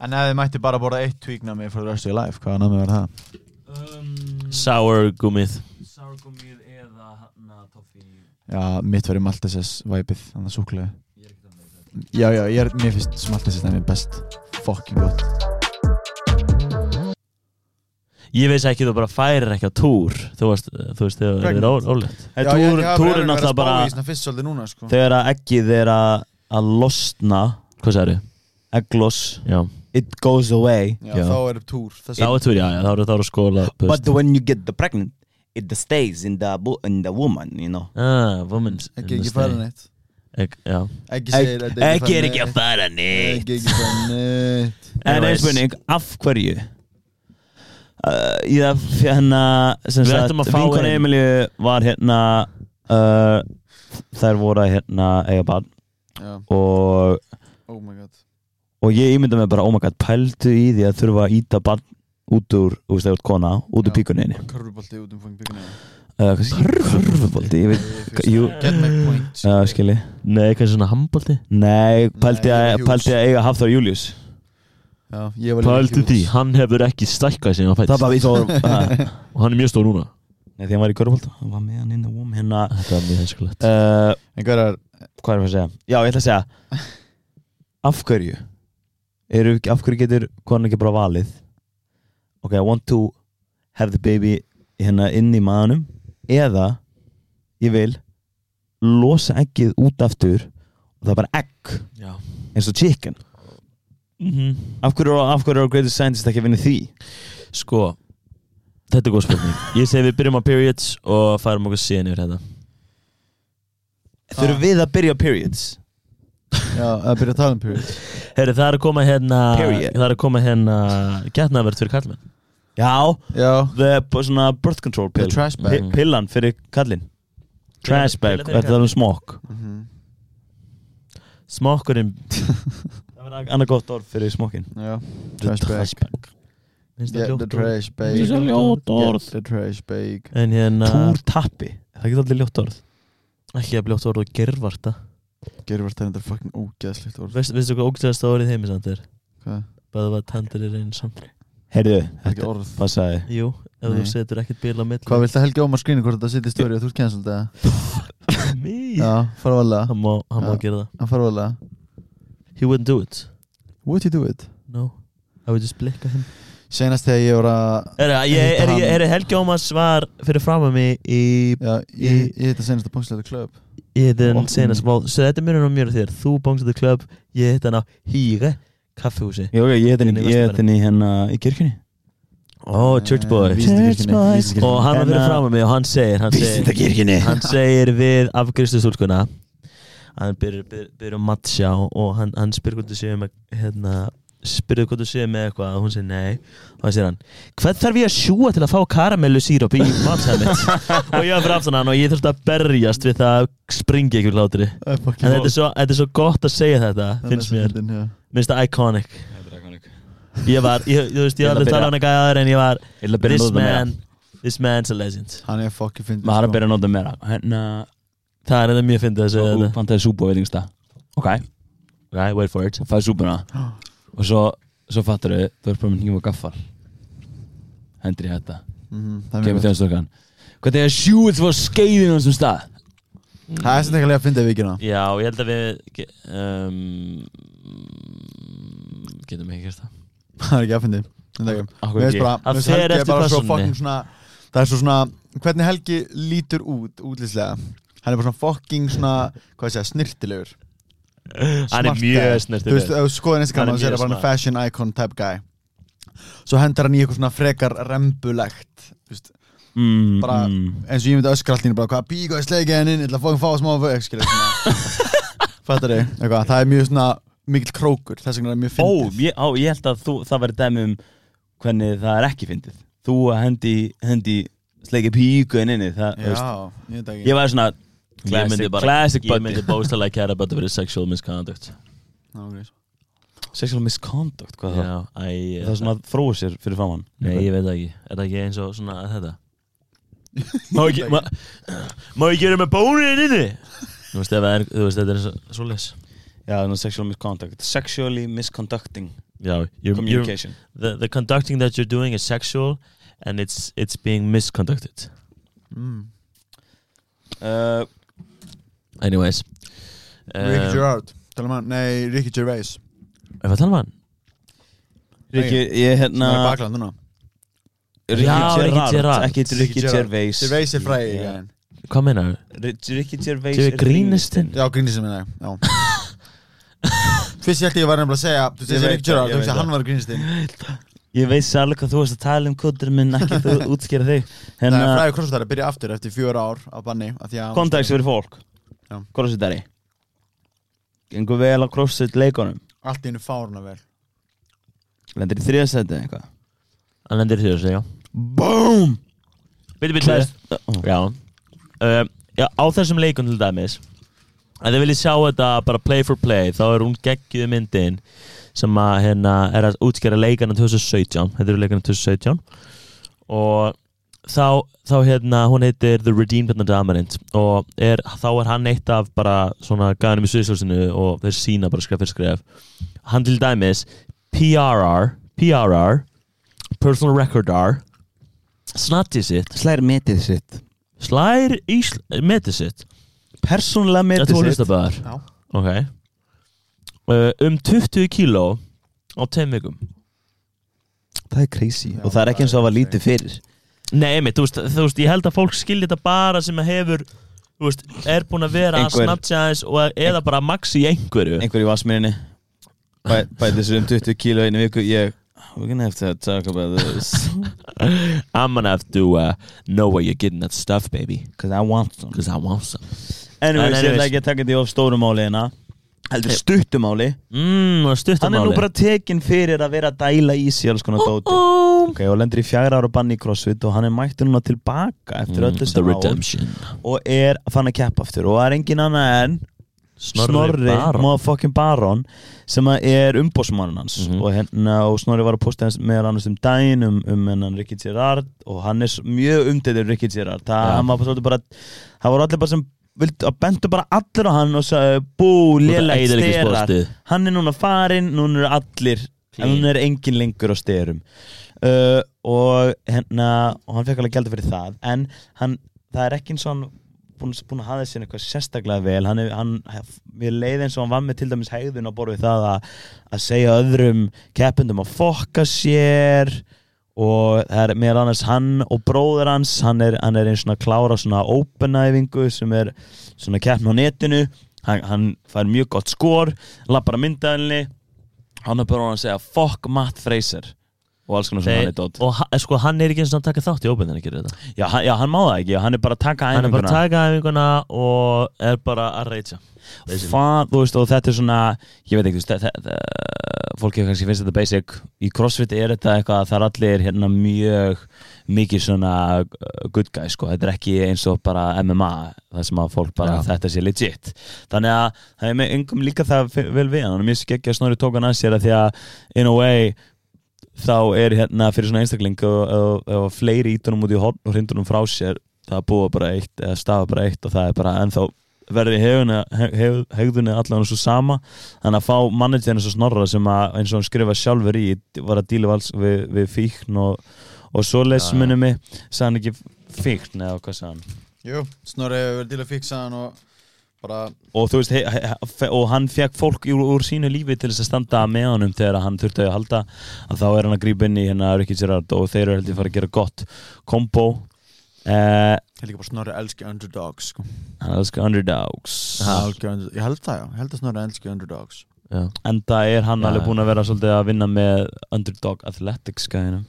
En ef þið mætti bara borða eitt tweaknami for the rest of your life, hvaða nami var það? Sour gummið. Sárgumið eða hann að toffi Já, mitt í Maltesers væpið, þannig að súkulega Já, já, ég er, mér finnst Maltesers nami best. Fucking gott Ég veist ekki þú bara færir ekki á túr. Þú veist, þú veist þegar það er Já, Túr, verið er að náttúrulega bara sko. Þegar að eggið er að að losna Hvað sagði Eggloss Já, It goes away. Já, Já. þá er túr þá er túr, já, já, þá eru þá eru skóla But when you get the pregnant, it stays in the bo- in the woman, you know. Ah, Ekki ekki fara neitt. Já, Ekki segir að Ekki er ekki að fara neitt. Ekki ekki fara neitt. En spurning, af hverju? Uh, ég hérna sem Við sagt, ættum að fá vinkona inn- Emilju var hérna uh, þær voru að hérna eiga barn. Já, og, oh og ég ímynda mig bara, oh my god, pældu í því að þurfa að íta barn út úr, þú veist, eða út kona, út úr píkuninni Körfubolti út um fangin byggjuna uh, körfubolti, ég veit jú. Nei, eitthvað svona handbolti? Nei, pældi að eiga Hafþór Július Var Hughes. því, hann hefur ekki stækkað síðan að Það fætt var við Nei, [laughs] og hann er mjög stór núna. Því hann var í körfubolta. Hann var með hann inn á vóm hérna. Þetta er mjög henskulegt uh, En hvað er Hvað er það að segja? Já, ég ætla að segja. Af hverju? Eru, ekki- af hverju getur konan ekki bara valið? Ok, I want to have the baby hérna inn í maðanum eða ég vil losa eggið út aftur og það er bara egg Já. eins og chicken Mhm. af hverju, af hverju er Greatest Scientist ekki að vinna því? Sko Þetta er góð spurning. Ég segi við byrjum á periods og færum okkur síðan yfir þetta. Þurfum við að byrja á periods? Já, að byrja að tala um period Herri, það er að koma hérna Period. Það er að koma hérna Getnaverð fyrir kallmenn já, Já, the svona birth control the pill. trash bag. Mm. pillan fyrir kallinn trash bag, Pilla fyrir þetta er um smokk? Mhm. Smokkurinn [laughs] það annað gott orð fyrir smokkin Já, trash bag. Það Yeah, the ljótt trash bag. Það ljótt? Yeah, the trash bag. En hérna túrtappi, það getur allir ljótt orð? Ekki að bljótt orð og gervarta Gervart er þetta fucking ógeðslegt orð. Veist, Veistu hvað ógstæðast orðið heimi samt er? Hvað? Bæða var tandur í reyn samt heyrðu, Það er ekki þetta orð. passaði. Jú, ef Nei. þú setur ekkert bíl á milli. Hvað viltu að Helgi Ómar skrinni hvort þetta sitt í stóri og þú ert cancelled eða? [laughs] Mí Já, fara valega Hann má, hann má Já. gera það. Hann fara valega He wouldn't do it. Would you do it? No. I would just blicka him. Senast þegar ég var að Er, er, er, Hitta er, hann. Helgi Ómars var fyrir fram að mig í Já, ég, ég hitt að senast að Punksleita Club. Ég hitt hann senast Vá, Svo þetta er á mér og þér. Þú þetta klubb Ég hitt hann á Hýre Kaffehúsi Jú, ég heit henni, Inn í ég heit Vesturbænum. henni hérna í kirkjunni. Ó, Church Boy Vísindakirkjunni. Og hann var fyrir Hérna- fram að mig og hann segir Hann segir, kirkjunni hann segir við afgriðslustúlkuna Hann byrjar byr, byr um matcha og, hann, hann spyrir hvort þú séu með hérna, spyrir hvort þú séu með eitthvað og hún segir nei. Og hann segir hann hvað þarf ég að sjúa til að fá karamellu síróp í matcha mitt? [laughs] Og ég var fyrir aftan hann og ég þurfti að berjast við það að springa ykkur hlátri. En þetta er, svo, þetta er svo gott að segja þetta finnst mér, minnst það iconic. Ég var, ég, þú veist, ég var ætla að tala um eitthvað aður en ég var að að this man, this man's a legend. Hann er er að sko. byrja að nota meira. Hérna, það er þetta mjög fyndið að segja þetta. pantaði súpu á veitingsta Ok, ok, wait for it. Og fæði súpuna. [gasps] Og svo, svo fattur þau, þú ert bara með nýjum og gaffal. Hendur í Mhm, Það er Kemur þjóðstokkan Hvað þegar sjúið þú á skeiðinu á þessum stað? Það er sem ekki að finna vikina. Já, ég held að við um, getum ekki gert það. [laughs] Það er ekki að finna bara, Það er bara svo svona Það er svo svona, hvernig Helgi lítur út útlýslega Hann er bara svona fucking svona, hvað ég segja, snirtilegur Hann er mjög guy. Þú snirtilegur. veist, ef þú er þá sér mjög það bara smart. hann fashion icon type guy. Svo hendur hann í eitthvað svona frekar rembulegt Þú veist, mm, bara mm. eins og ég myndi öskra einu bara hvað bík og ég sleiki henni inn, ég ætla að að fá smá [laughs] Fattar eitthvað, það er mjög svona mikill krókur, þess vegna er mjög Ó, fyndið ég, á, ég held að þú, það væri dæmi um hvernig það er ekki fyndið. Þú hendi, hendi sleiki píku inn inni það, þú veist, Já, ég Ég var svona Ég myndi Classic, bara, classic ég myndi bóstalega kæra bara fyrir sexual misconduct. Já, ok. Sexual misconduct, hvað það? Já, æ, Það er svona að þróa sér fyrir framann Nei, ég veit það ekki. Er það ekki eins og svona þetta? [laughs] Má ekki, má, má ekki gera með bónin inni? Þú veist, það er, þú veist, þetta er svo, les. Já, no, sexual misconduct. Sexually misconducting. Já, you're, you're, communication. the, the conducting that you're doing is sexual and it's, it's being misconducted. Mm. uh, Anyways Ricky um, Gerard, tala um hann, nei, Ricky Gervais Er það að tala um hann? Rikki, ég hérna sem er bakland núna Ricky Já, Ricky Gerard. Ekki Ricky Ricky. Gervais Gervais er fræði yeah. Hvað meina þú? Ri- Ricky Gervais Gervais er grínistinn? Já, grínistum minna, já [laughs] Fyrst ég held ég var nefnilega að segja Þú Ég veist, veit Ricky Gerard, það, þú ég veist veit að hann var grínistinn Ég veist alveg hvað þú varst að tala um kóttur minn ekki þú [laughs] útskýra þig Það er Hérna, fræði crossfitari að byrja aftur eftir fjóra ár á banni af því að- kontakt fyrir fólk. Crossfitari Gengur vel á crossfit leikunum Allt í hennu fárna vel. Lendir í þriðasæti eða eitthvað? Hann lendir í þessu, já. BOOM Bitti, bitti Já. Uh, Já, á þessum leikum til dæmis að þið viljið sjá þetta bara play for play þá er hún geggjuð myndin sem að hérna er að útskjara leikana 2017, þetta eru leikana 2017 og þá, þá hérna hún heitir The Redeemed and the Dominant og er, þá er hann eitt af bara svona gæðanum í sviðsljósinu og þeir sína bara skref fyrir skref. Hann til dæmis PRR PRR Personal Recordar snattið sitt. Slær metið sitt. Slær í metið sitt. Persónulega Þetta metið sitt. hlustabæðar Já. Ok. Uh, Um 20 kíló á 10 vikum. Það er crazy. Og það er ekki eins og að var lítið fyrir Nei, einmitt, þú veist, þú veist, ég held að fólk skilji þetta bara sem að hefur veist, er búin að vera að Einhver- snapcha aðeins og eða bara max í einhverju. Einhver í vassmýrinni bæ, bæði þessu um 20 kíló einu viku ég we're gonna have to talk about this? [laughs] I'm gonna have to uh, know where you're getting that stuff, baby. Because I want some. Because I want some. Anyways, En ég ætla anyways. ekki að taka því of stóru máli hérna heldur stuttu máli. Mmm, og stuttum hann er nú bara tekinn fyrir að vera að dæla í sig alls konar dóti. ok, og lendur í fjagra ára banni í crossfit og hann er mættur núna tilbaka eftir öllu Mm, The sem Redemption. og er fann að keppa aftur. Og það er engin annað en Snorri, Snorri, Baron. sem er umbósmann hans. Mhm. og, hérna, og Snorri var að posta hans meðal annars um daginn um, um hennan Ricky Gerard og hann er mjög umdæður Ricky Gerard. Það, Ja. hann var allir bara sem að bentu bara allir á hann og sagði bú, lélegt styrra hann er núna farinn, núna eru allir en núna er engin lengur á styrum uh, og hérna og hann fekk alveg gælda fyrir það. En hann, það er ekki eins og hann búin, búin að hafa þessi eitthvað sérstaklega vel. Hann, er- hann, við leiði eins og hann var með til dæmis hegðun á borð við það að, að segja öðrum keppendum að fokka sér og það er meðal annars hann og bróður hans hann er, hann er einn svona klára svona open-æfingu sem er svona keppn á netinu. Hann, hann fær mjög gott skor lappar að myndaðinni hann er bara að segja fuck Matt Fraser og alls konar svona hann er dótt Og sko, hann er ekki eins og að taka þátt í óbyrðin já, hann- já, hann má það ekki, hann er bara að taka Hann er bara æfinguna. að taka æfinguna og er bara að reytja og þetta er svona ég veit ekki, veist, þetta- þetta- fólki kannski finnst þetta basic. Í crossfit er þetta eitthvað að það er allir hérna mjög mikið svona uh, good guy, sko, þetta er ekki eins og bara MMA, það sem að fólk bara Já. þetta sé legit, þannig að það er með yngum líka það vel við hann. Og mér finnst ekki að Snorri tók hann að sér að því að in a way þá er hérna fyrir svona einstakling og, fleiri ítunum út í horn og hrindunum frá sér það búa bara eitt eða stafa bara eitt og það er bara ennþá verði hegðunni, heg, hegðunni allan svo sama. Þannig að fá managerinn svo snorra sem að eins og hann skrifa sjálfur í var að díla vals við, við fíkn og, og svo lesmunni mig. Sagði hann ekki fíkn eða hvað sagði hann? Jú, Snorri hefur verið til að fixa hann og bara og þú veist, he, he, fe- og hann fekk fólk úr, úr sínu lífi til þess að standa með honum þegar hann þurfti að halda að þá er hann að grípa inn í hérna Ricky Gerard og þeir eru heldur að fara að gera gott kombo eh, Ég líka bara Snorri elski underdogs sko. elskar underdogs Ég held það já, ég held að Snorri elski underdogs Já. enda er hann Já. alveg búinn að vera svolítið að vinna með underdog athletics gæðina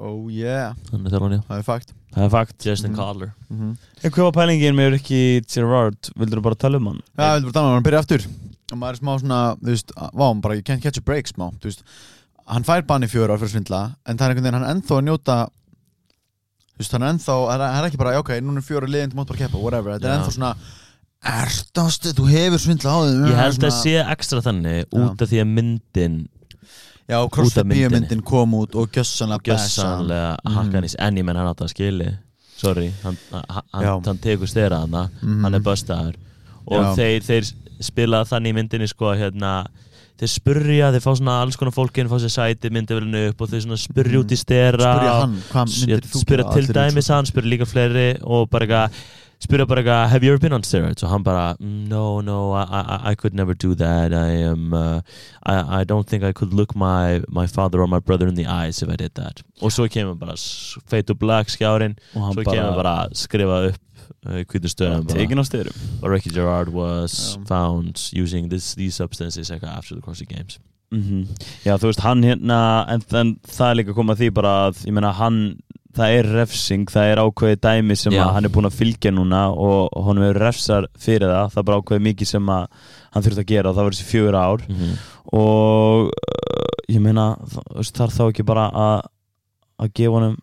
Oh yeah, Þannig hann já það er fakt. Það er fakt Justin Mhm. Collar mm -hmm. en hvað var pælingin með Ricky Gerard? Vildur þú bara tala um hann? Já, við erum bara þannig að hann. Byrja aftur. Og maður er smá svona, þú veist, vá, hann bara, you can't catch a break smá, þú veist. Hann fær banni fjóra ár fyrir svindla en það er einhvern veginn, hann ennþá að njóta þú veist, hann er ennþá, hann er- hann ekki bara, ok, núna er fjóra liðin, þú mátt bara keppa, whatever, þetta er ennþá svona ertastu, þú hefur svindla á þig. Ég held að sé ekstra þannig út af því að myndin Já, CrossFit bíómyndin kom út og gjössanlega gjössanlega Mhm. hakkan í en ég menn hann átt að skili sorry, hann, hann, hann, tekur stera hann Mhm. hann er bustaður og þeir, þeir spila þannig í myndinni sko hérna þeir spurja, þeir fá svona alls konar fólkin fá sér sæti, myndavelinu upp og þeir svona spurja út í stera Spurja hann, hvað myndir þú spyrja gera til dæmis og- hann, spyrja líka fleiri og bara eitthvað spyrja bara eitthvað, have you ever been on steroids? og hann bara, "Mm, no, no, I, I, I could never do that I am, uh, I, I don't think I could look my, my father or my brother in the eyes if I did that og svo kemur bara fade to black skjárin og svo kemur bara skrifa upp uh, hvítur stöðum bara, bara Ricky Gerard was Já. found using this, these substances after the CrossFit Games Mhm. Já, þú veist, hann hérna en, en það er líka að koma að því bara að ég meina, hann, það er refsing það er ákveðið dæmi sem hann er búinn að fylgja núna og honum er refsar fyrir það, það er bara ákveðið mikið sem hann þurft að gera. Og það verður þessi fjögur ár. Mm -hmm. og uh, ég meina, þarf þá ekki bara að að gefa honum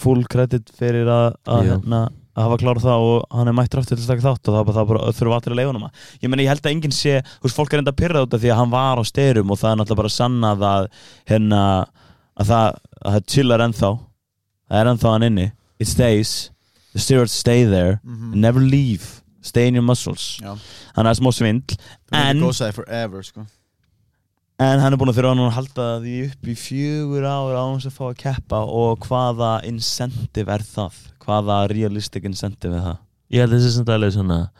full credit fyrir að, hérna að hafa klárað það og hann er mættur aftur til að taka þátt og það það bara þurfa allir að leiða honum að. Ég meina ég held að enginn sé, þú veist fólk er enda að pyrra út af því að hann var á styrum og það er náttúrulega bara sannað að hérna að það, að það chillar ennþá það er ennþá hann inni. It stays, the steroids stay there. Mhm. never leave, stay in your muscles. Hann er smá svindl. En- er forever, sko. En hann er búinn að þurfa að halda því upp í fjögur ár á hans að fá að keppa og hvaða incentive er það? Hvaða realistic incentive er það? Ég held að þessi samt alveg svona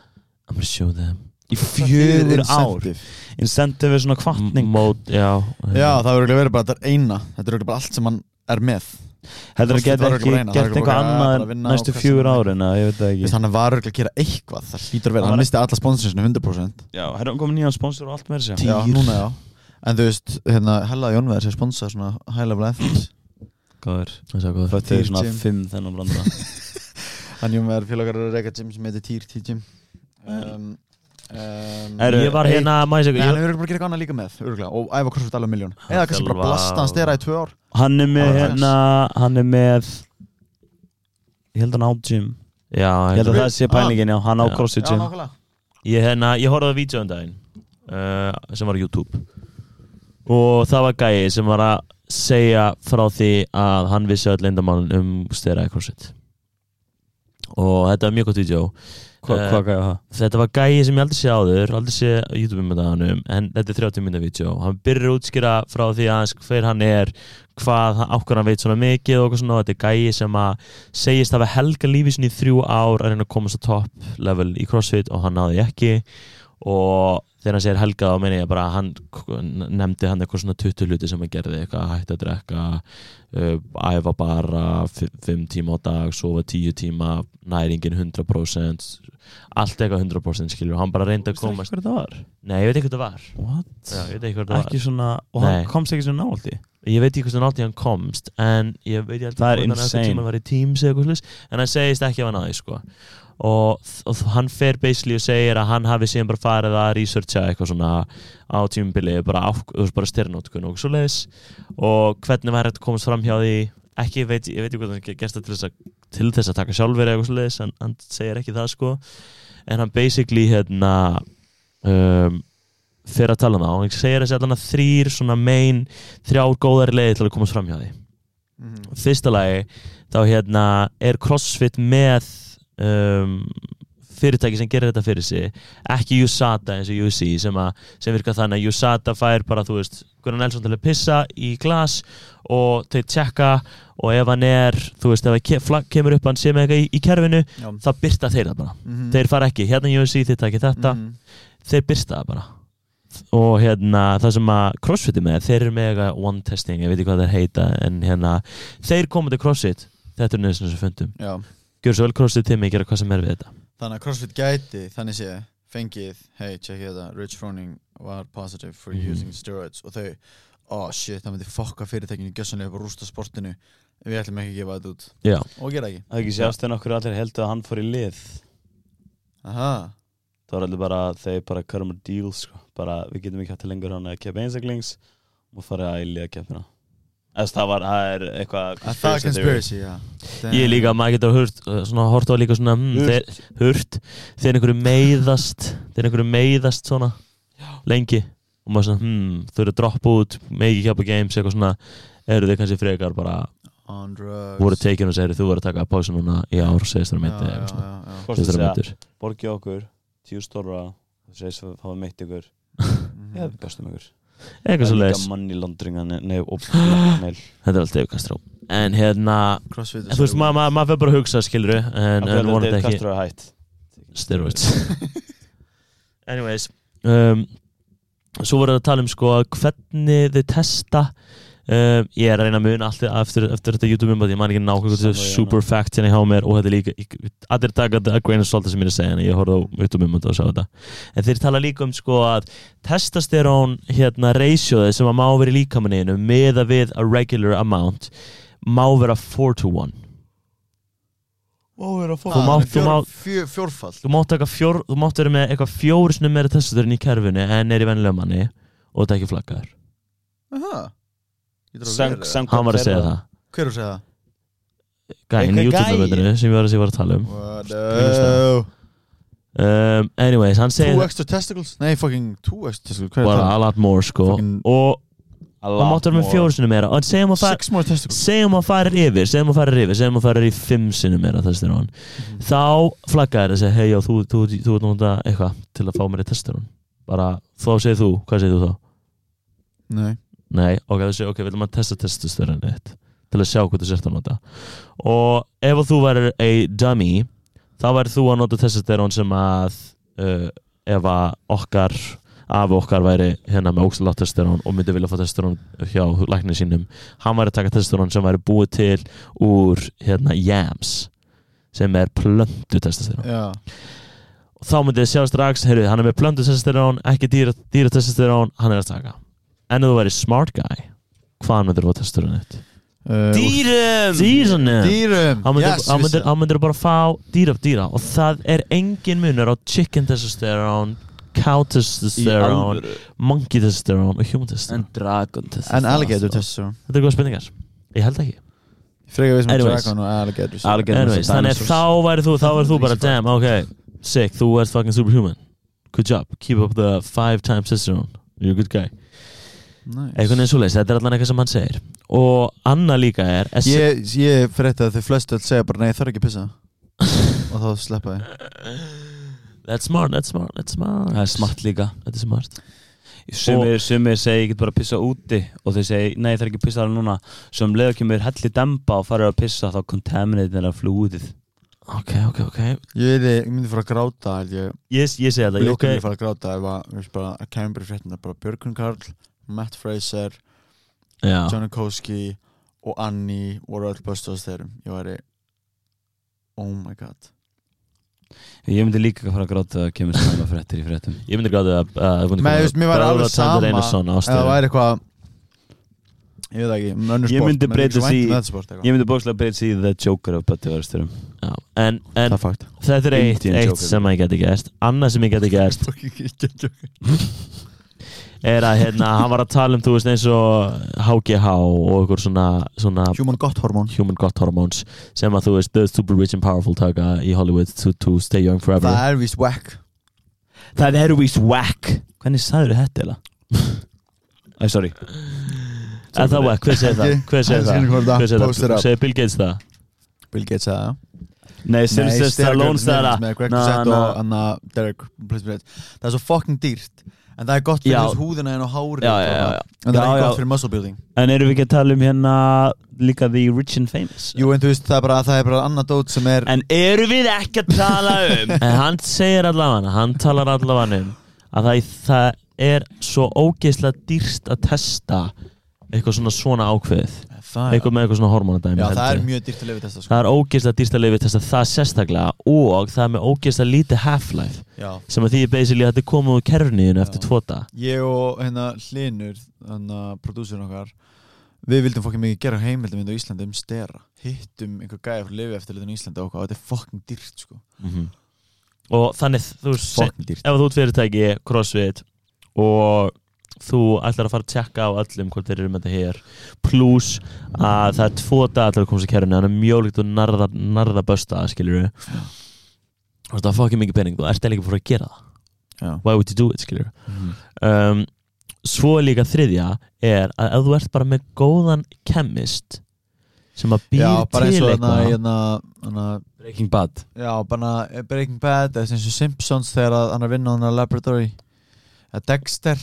I'm gonna show them. Í fjögur ár? Incentive. Er svona kvartning já. Já, það verður verið bara þetta er eina. Þetta er örugglega bara allt sem hann er með. Heldur að geta ekki er gert eitthvað annað næstu sem- árin Hann var örugglega að gera eitthvað Það hlýtur vera, Hann misti alla sponsorsinu 100% Já, hérna komið nýjan sponsor og allt með þessi Já, núna já. En þú veist, hérna, Hella Jónveður sem sponsa svona high level athletes. Gáður Það er góð Þetta er svona Gym. fimm þennan brandara [laughs] Hann Jónveður félagar að reyka gym sem heitir Týr T-Gym um, um, Ég var hérna, maður Nei, segja hann hefur örugglega bara að gera eitthvað annað líka með örugglega, Og æfa crossfit alveg miljón Eða kannski bara blasta hans stera í tvö ár. Hann er með hérna Hann er með Ég held hann á gym. Já, Ég held að það sé pælingin, já, hann á crossfit gym. Ég, hérna, ég horfði á vídeo um daginn uh, sem var YouTube. Og það var gæi sem var að segja frá því að hann vissi öll leyndamálun um steraði crossfit. Og þetta var mjög gott Hva- Eh, Hvað gæði það? þetta var gæi sem ég aldrei sé áður aldrei sé á YouTube með það en þetta er 30 minna vídeo. Hann byrjar að útskýra frá því aðeins hver hann er hvað, hann- á hverju hann veit svona mikið og eitthvað svona. Og þetta er gæi sem að segist hafa helga lífi sinni í þrjú ár að reyna að komast á top level í crossfit og hann náði ekki og þegar hann segir helga þá meina ég bara að hann nefndi hann eitthvað svona 20 hluti sem hann gerði eitthvað að hætta að drekka uh, æfa bara 5 tíma á dag, sofa 10 tíma næringin 100% allt eitthvað 100% skilur hann bara reyndi að Veistu ekki komast hver þetta var? Nei, ég veit ekki hvað það var? Já, ég veit ekki hvað það var Ekki svona Og Nei. hann komst ekki svona náldi Ég veit ekki hversu nátt í hann komst en ég veit ég Það er hann insane. tíma var í eitthvað slis en hann segist ekki að hann náði sko og, og hann fer basically og segir að hann hafi síðan bara farið að researcha eitthvað svona á tímubili bara, bara styrnótkun og svo leiðis og hvernig var þetta komast fram hjá því? Ekki veit, ég veit ekki hvað hann gerst það til þess að, til þess að taka sjálfur eitthvað svo leiðis en hann segir ekki það sko. En hann basically hérna um, fyrir að tala um það og hann segir þessi allan að þrýr svona main þrjár góðari leiði til að komast fram hjá því. Mhm. fyrsta lagi þá hérna er CrossFit með um, fyrirtæki sem gerir þetta fyrir sig ekki USADA eins og UC sem, að, sem virka þannig að USADA fær bara þú veist Gunnar Nelson til að pissa í glas og þeir tjekka og ef hann er þú veist ef flagg kemur upp hann sem eitthvað í, í kerfinu Já. þá byrta þeir það bara Mhm. þeir fara ekki, hérna UC þeir takja þetta Mhm. þeir byrsta það bara og hérna það sem að crossfit er með, þeir eru með eitthvað one testing, ég veit ekki hvað þeir heita en hérna, þeir koma til crossfit þetta er nöðsinn sem fundum Já. Gjör svo vel crossfit til mig, gera hvað sem er við þetta Þannig að CrossFit gæti þannig sé fengið, hei, tjekki þetta Rich Froning var positive for Mhm. using steroids og þau, oh shit, það myndi fokka fyrirtækinu gjössanlega upp og rústa sportinu við ætlum ekki að gefa þetta út Já. og gera ekki Það er ekki sjást en okkur allir heldur að hann fór í lið Aha. Það var allir bara, þeir bara körum að deal sko. bara við getum ekki hægt til lengur hann að keppa einstaklings og fara að æli að keppina Þess, það var, það er eitthvað Að það er conspiracy, já. Ég líka, maður getur hurt, uh, svona hort á líka svona hm, þeir, hurt, þeir einhverju meiðast þeir einhverju meiðast svona lengi. Og maður svona, hm, þau eru að droppa út megi kjapa games, eitthvað svona. Eru þeir kannski frekar bara On drugs. voru tekin og segir þú voru að taka pásu núna í ár segist þér að meiti eitthvað svona. segist þér að segja, meitur borgið okkur tíu stóra segist að fáið meitt ykkur [laughs] Eitthvað svo leiðis [gasps] Þetta er alltaf yfirkasтрá En hérna, en þú veist, maður ma ma fyrir bara að hugsa, skilur En, en vonandi ekki er Steroids. [laughs] Anyways um, Svo voru það að tala um sko hvernig þau testa um, Ég er að reyna að muna allt eftir, eftir þetta YouTube-umbæð Ég man ekki nákvæmlega ég super fact hérna hjá mér og þetta er líka Allir taka að greina svolítið sem ég er að segja en ég horfði á YouTube-umbæð og sá þetta. En þeir tala líka um sko að testosterón hérna ratioði sem að má vera í líkamaninu meða við a regular amount má vera 4 to 1 Þú mátt- þú mátt- Fjórfall þú mátt, taka fjór, þú mátt vera með eitthvað fjóri sinni meira testosterón í kerfinu en er í vennilega manni og þetta er ekki flaggaður Aha Verið? samkvæmt hann var að segja það. Hver er að segja það? gæinn í Einhver YouTube-myndinu sem ég var að, ég var að tala um. What Grínast um, anyways, hann segir Two extra testicles? Nei, fucking two extra testicles. Er bara það? a lot more sko. Og A það lot mátt vera með sinni meira. Og segjum að fara Six more testicles. segjum að fara yfir, segjum að fara yfir segjum að fara í fimm sinnum meira testosterón þá flaggar það að segja hei já þú, þú, þú, þú ert nota eitthvað til að fá mér í testosterón bara þá segir þú, hvað segir þú þá? Nei Nei, ok, þú segir, ok, viljum að testa testosterón þitt til að sjá hvað þú sért að nota. Og ef þú værir a dummy þá væri þú að nota testosterón sem að uh, ef að okkar af okkar væri hérna með ógstilátt testosterón og myndi vilja fá testosterón hjá læknir sínum hann væri að taka testosterón sem væri búið til úr hérna yams sem er plöndu testosterón Já, og þá myndi þið sjá strax, heyrðu, hann er með plöndu testosterón ekki dýra, dýra testosterón hann er að taka en þú væri smart guy hvaðan myndir þú fá testosterón þitt? uh, Dýrum! Dýrunum Dýrum. Hann myndir, myndir bara fá dýra af dýra. Og það er engin munur á chicken testosterone cow testosterone monkey testosterone og human En testosterone dragon testosterone. En alligator testosterone. Þetta er góða spurningar. Ég held ekki. Frekar við sem Anyways. dragon og alligator Alligator. Anyways, þannig að þá væri þú þá væri þú bara damn ok sick. Þú ert fucking superhuman. Good job. Keep up the five times testosterone. You're a good guy nice. eitthvað eins og leys þetta er allan eitthvað sem hann segir. Og Anna líka er Ég, ég fyrir þetta að þau flest öll segja bara nei það er ekki að pissa. [laughs] Og þá sleppa ég. That's smart that's smart that's smart. Það er smart líka. Þetta er smart. Sumir, sumir segja ég get bara að pissa úti. Og þeir segja, nei það er ekki að pissa það núna. Svo um leður kemur helli demba og farir að pissa þá contaminate þeirra flúðið. Ok ok ok. Ég, ég myndi fara að gráta ég. Ég, ég segi þetta Ég myndi fara að gráta ef að, að kemur fréttina bara Björgun Karl, Matt Fraser já. Johnny Koski og Annie voru öll böstuðast þeirrum Ég væri Oh my god. Ég myndi líka að fara að gráta að kemur snemma fréttir í fréttum. Ég myndi gráði að uh, veist, mér væri alveg sama Ef það væri eitthvað Ég veit ekki, um önnur Ég sport myndi breyta um sport, eitthvað. Ég myndi bókslega breyta sig í The Joker af Bötti Varusturum Já, en, en Það er fakt. þetta er eitt, eitt sem ég geti gert. Annað sem ég geti gert [laughs] [laughs] er að hérna, hann var að tala um þú veist eins og HGH og einhver svona, svona Human gott hormón human got hormones sem að þú veist the super rich and powerful taka í Hollywood to, to stay young forever Það er víst whack Það er víst whack Hvernig sagður þetta eða? Æ, sorry En það var, hver segir það? Hver segir það? Hver segir það? Segir Bill Gates það? Bill Gates sagði það Nei, Sylvester Stallone sagði það með Greg Na, Doucette na. og Anna Derek. Það er svo fucking dýrt En það er gott fyrir Já. þess húðina en á hári Já, já, já, já. En það er Já, ekki já. gott fyrir muscle building En erum við ekki að tala um hérna líka The Rich and Famous? Jú en þú veist það er bara, það er bara annað dót sem er En erum við ekki að tala um [laughs] En hann segir allavega hann talar allavega um að það, það er svo ógeðslega dýrst að testa eitthvað svona svona ákveðið það, eitthvað með eitthvað svona hormonadæmi Já það er mjög dýrt að lifa testa sko. það er ógeðslega dýrst að lifa testa það sérstaklega og það er með ógeðslega lítið half-life Já. sem að því er basically að þetta er komið úr kerfniðinu eftir tvo dag Ég og hérna Hlinur Þannig að prodúsirinn okkar Við vildum fokkin mikið gera heimildamind á Íslandi um stera. Hittum einhver gæði frá lifi eftir litin á Íslandi og þetta er fokkin dýrt sko. Og þannig þú dýrt. ef þú ert fyrirtæki, crossfit og þú ætlar að fara að tjekka á öllum hvort þeir eru með þetta hér. Pluss að það er tvo dagar til að komast í kerfinu þannig að mjög líkt og narða, narða bösta skilur við og það er fokkið mikið pening þú ert eða ekki fyrir að gera það. Já. why would you do it skilur Mhm. um, svo líka þriðja er að ef þú ert bara með góðan chemist sem að býr Já, til hérna, eitthvað. hérna, hérna Breaking Bad. Já, bara Breaking Bad eða eins og Simpsons þegar hann er að vinna á hann að Laboratory. Að Dexter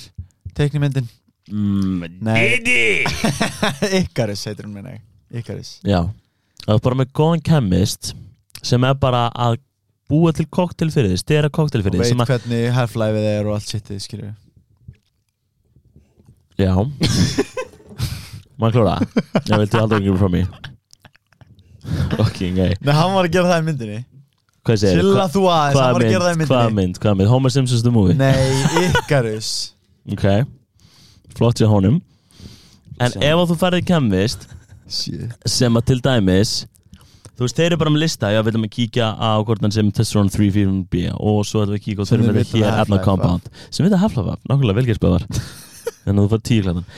teiknimyndin? Mm, Nei. [laughs] Ikaris heitir hún minna Ikaris. Já, það er bara með góðan chemist sem er bara að búa til koktel fyrir þið, stera koktel og fyrir þið veit sem að, hvernig half-life er og allt sittið skilju já. Maður klóra, ég vilti aldrei ekki frá mér? Ok, nei, Nei, hann var að gera það í myndinni. Hvað segir Chilla þú aðeins, hann var að gera það í mynd, hvað myndinni mynd, hvað mynd? Homer Simpsons the movie, Nei, Ikaris ok. Flott sér honum. En Sem- ef að þú færði chemist Shit. sem að til dæmis þú veist, þeir eru bara með lista já, við viljum að kíkja á hvort hann sem testosterone 3-4B og svo ætlum við að kíkja og Sem þeir eru þeir með vita hér Half-Life efna compound sem við það half-life af, nákvæmlega velgerðspöðar [laughs] þannig að þú fær tíu klæðan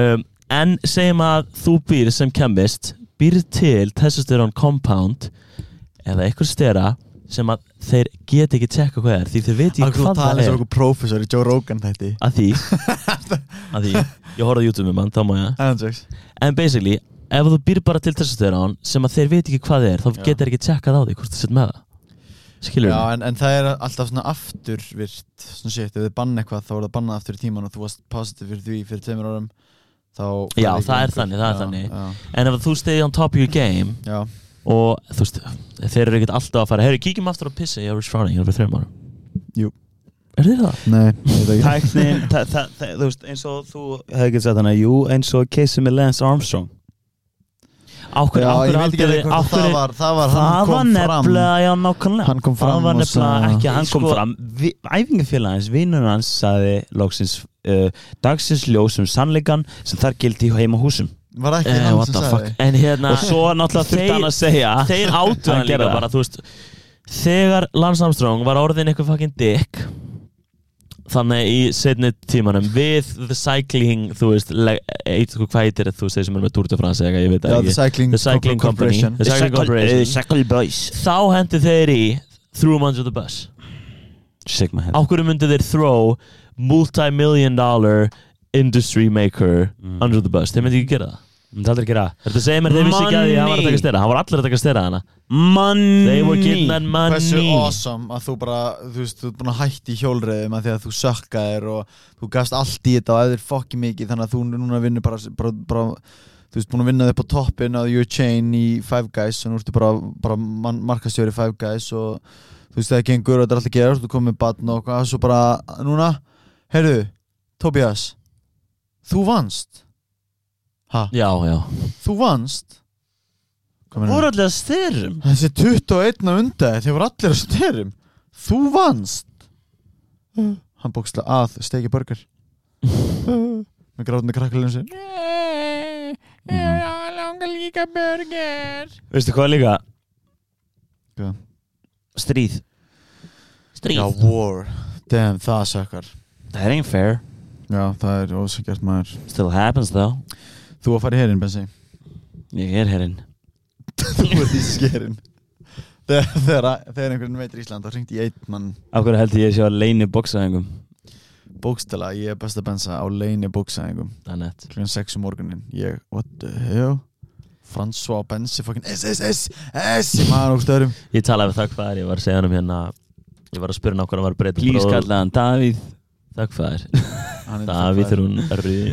um, en segjum að þú býr sem chemist býr til testosterone compound eða eitthvað stera sem að þeir get ekki tjekka hvað er því þeir veit ekki hvað það eins og er okkur prófessor í Joe Rogan þætti? Að því. [laughs] Að því, ég horfði á YouTube með mann, þá má ég. Andrews En basically, ef þú býr bara til testosterón sem að þeir veit ekki hvað það er þá Já. getur ekki tjekkað á því hvort þú sett með það. Skilur Já, en, en það er alltaf svona afturvirt Svona shit, ef þið banna eitthvað þá er það bannað aftur í tíman og þú varst positive fyrir því fyrir tveimur árum Já, það er þannig, það er þannig. En ef þú stegi on top of your game já, og þú veist, þeir eru ekkert alltaf að fara Herri, kíkjum aftur á pissi, ég var frowning, ég var fyrir þreim árum Jú. Er þið það? Nei, Tæknin, þa- þa- þa- þú veist, eins og þú hefði ekki sagt hana, jú, eins og Casey með Lance Armstrong. Ákveð, Já, ég ákveð veit ekki alveg hvort að það var Það var, Það var kom fram. nefnilega, já, nákvæmlega. Hann kom Það fram var og nefnilega ekki, hann kom Sko- fram. Vi- Æfingafélagins, vinnur hans sagði loksins uh, dagsins ljós um sannleikan sem þar gildi í heima húsum Var ekki Eh, hann sem the sagði En hérna og svo náttúrulega þurfti hann að segja. Þeir [laughs] áttu Hann líka. bara, þú veist Þegar Lance Armstrong var orðin eitthvað fucking dick Þannig í setni tímanum Við The Cycling, þú veist le- Eitt, sko, hvað heitir þú þeir sem er með Tour de France eða eitthvað, ég veit Já, það The ekki Cycling, The Cycling Company Corporation. The Cycling Corporation. Shackle Boys. Þá hendu þeir í Threw him under the bus. Shake my head. Á hverju myndu þeir throw Multi-million dollar Industry maker Mm. Under the bus? Þeir myndi ekki gera það Myndi aldrei gera. Þetta segir mér þeir vissi ekki að að hann var að taka stera? Hann var allir að taka stera hana Money! They were getting that money. Hversu awesome að þú bara Þú veist, þú ert búin að hætti í hjólreiðum að því að þú sökkaðir og þú gafst allt í þetta og eðir fokki mikið þannig að þú núna vinnur bara, bara, bara þú veist, búin að vinna þig upp á toppin á your chain í Five Guys og nú ertu bara, bara markastjóri Five Guys og þú veist, það gengur og þetta er alltaf að gera og þú ha, Já, já. Þú vannst? Meinarðu? voru allir að styrum Þessi 21 á undan þeir voru allir að styrum Þú vannst? Hann bóksla að steiki burger. Með gráðni krakkalinu sin Veistu hvað líka? Hvað? Stríð. Já, war. Damn, það sökkar Það ain't fair. Já, það er ósækjart maður. Still happens though Þú að fara í herinn, Bensi Ég er herinn. Þú ert í skerin Þegar, þegar, þegar einhvern veitir Ísland þá hringt í einn mann. Af hverju held ég að sé að leini bóksaðingum Bókstala, ég er best að bensa á leini Það er nett. Klukkan 6 um morgunin ég, what the hell? François Bensi fucking S, S, S, S í maður og stöðrum Ég talaði við þakkfæðir, ég var að segja hann um hérna Ég var að spyrja breyta Please kallaði hann Davíð Hann er Davíð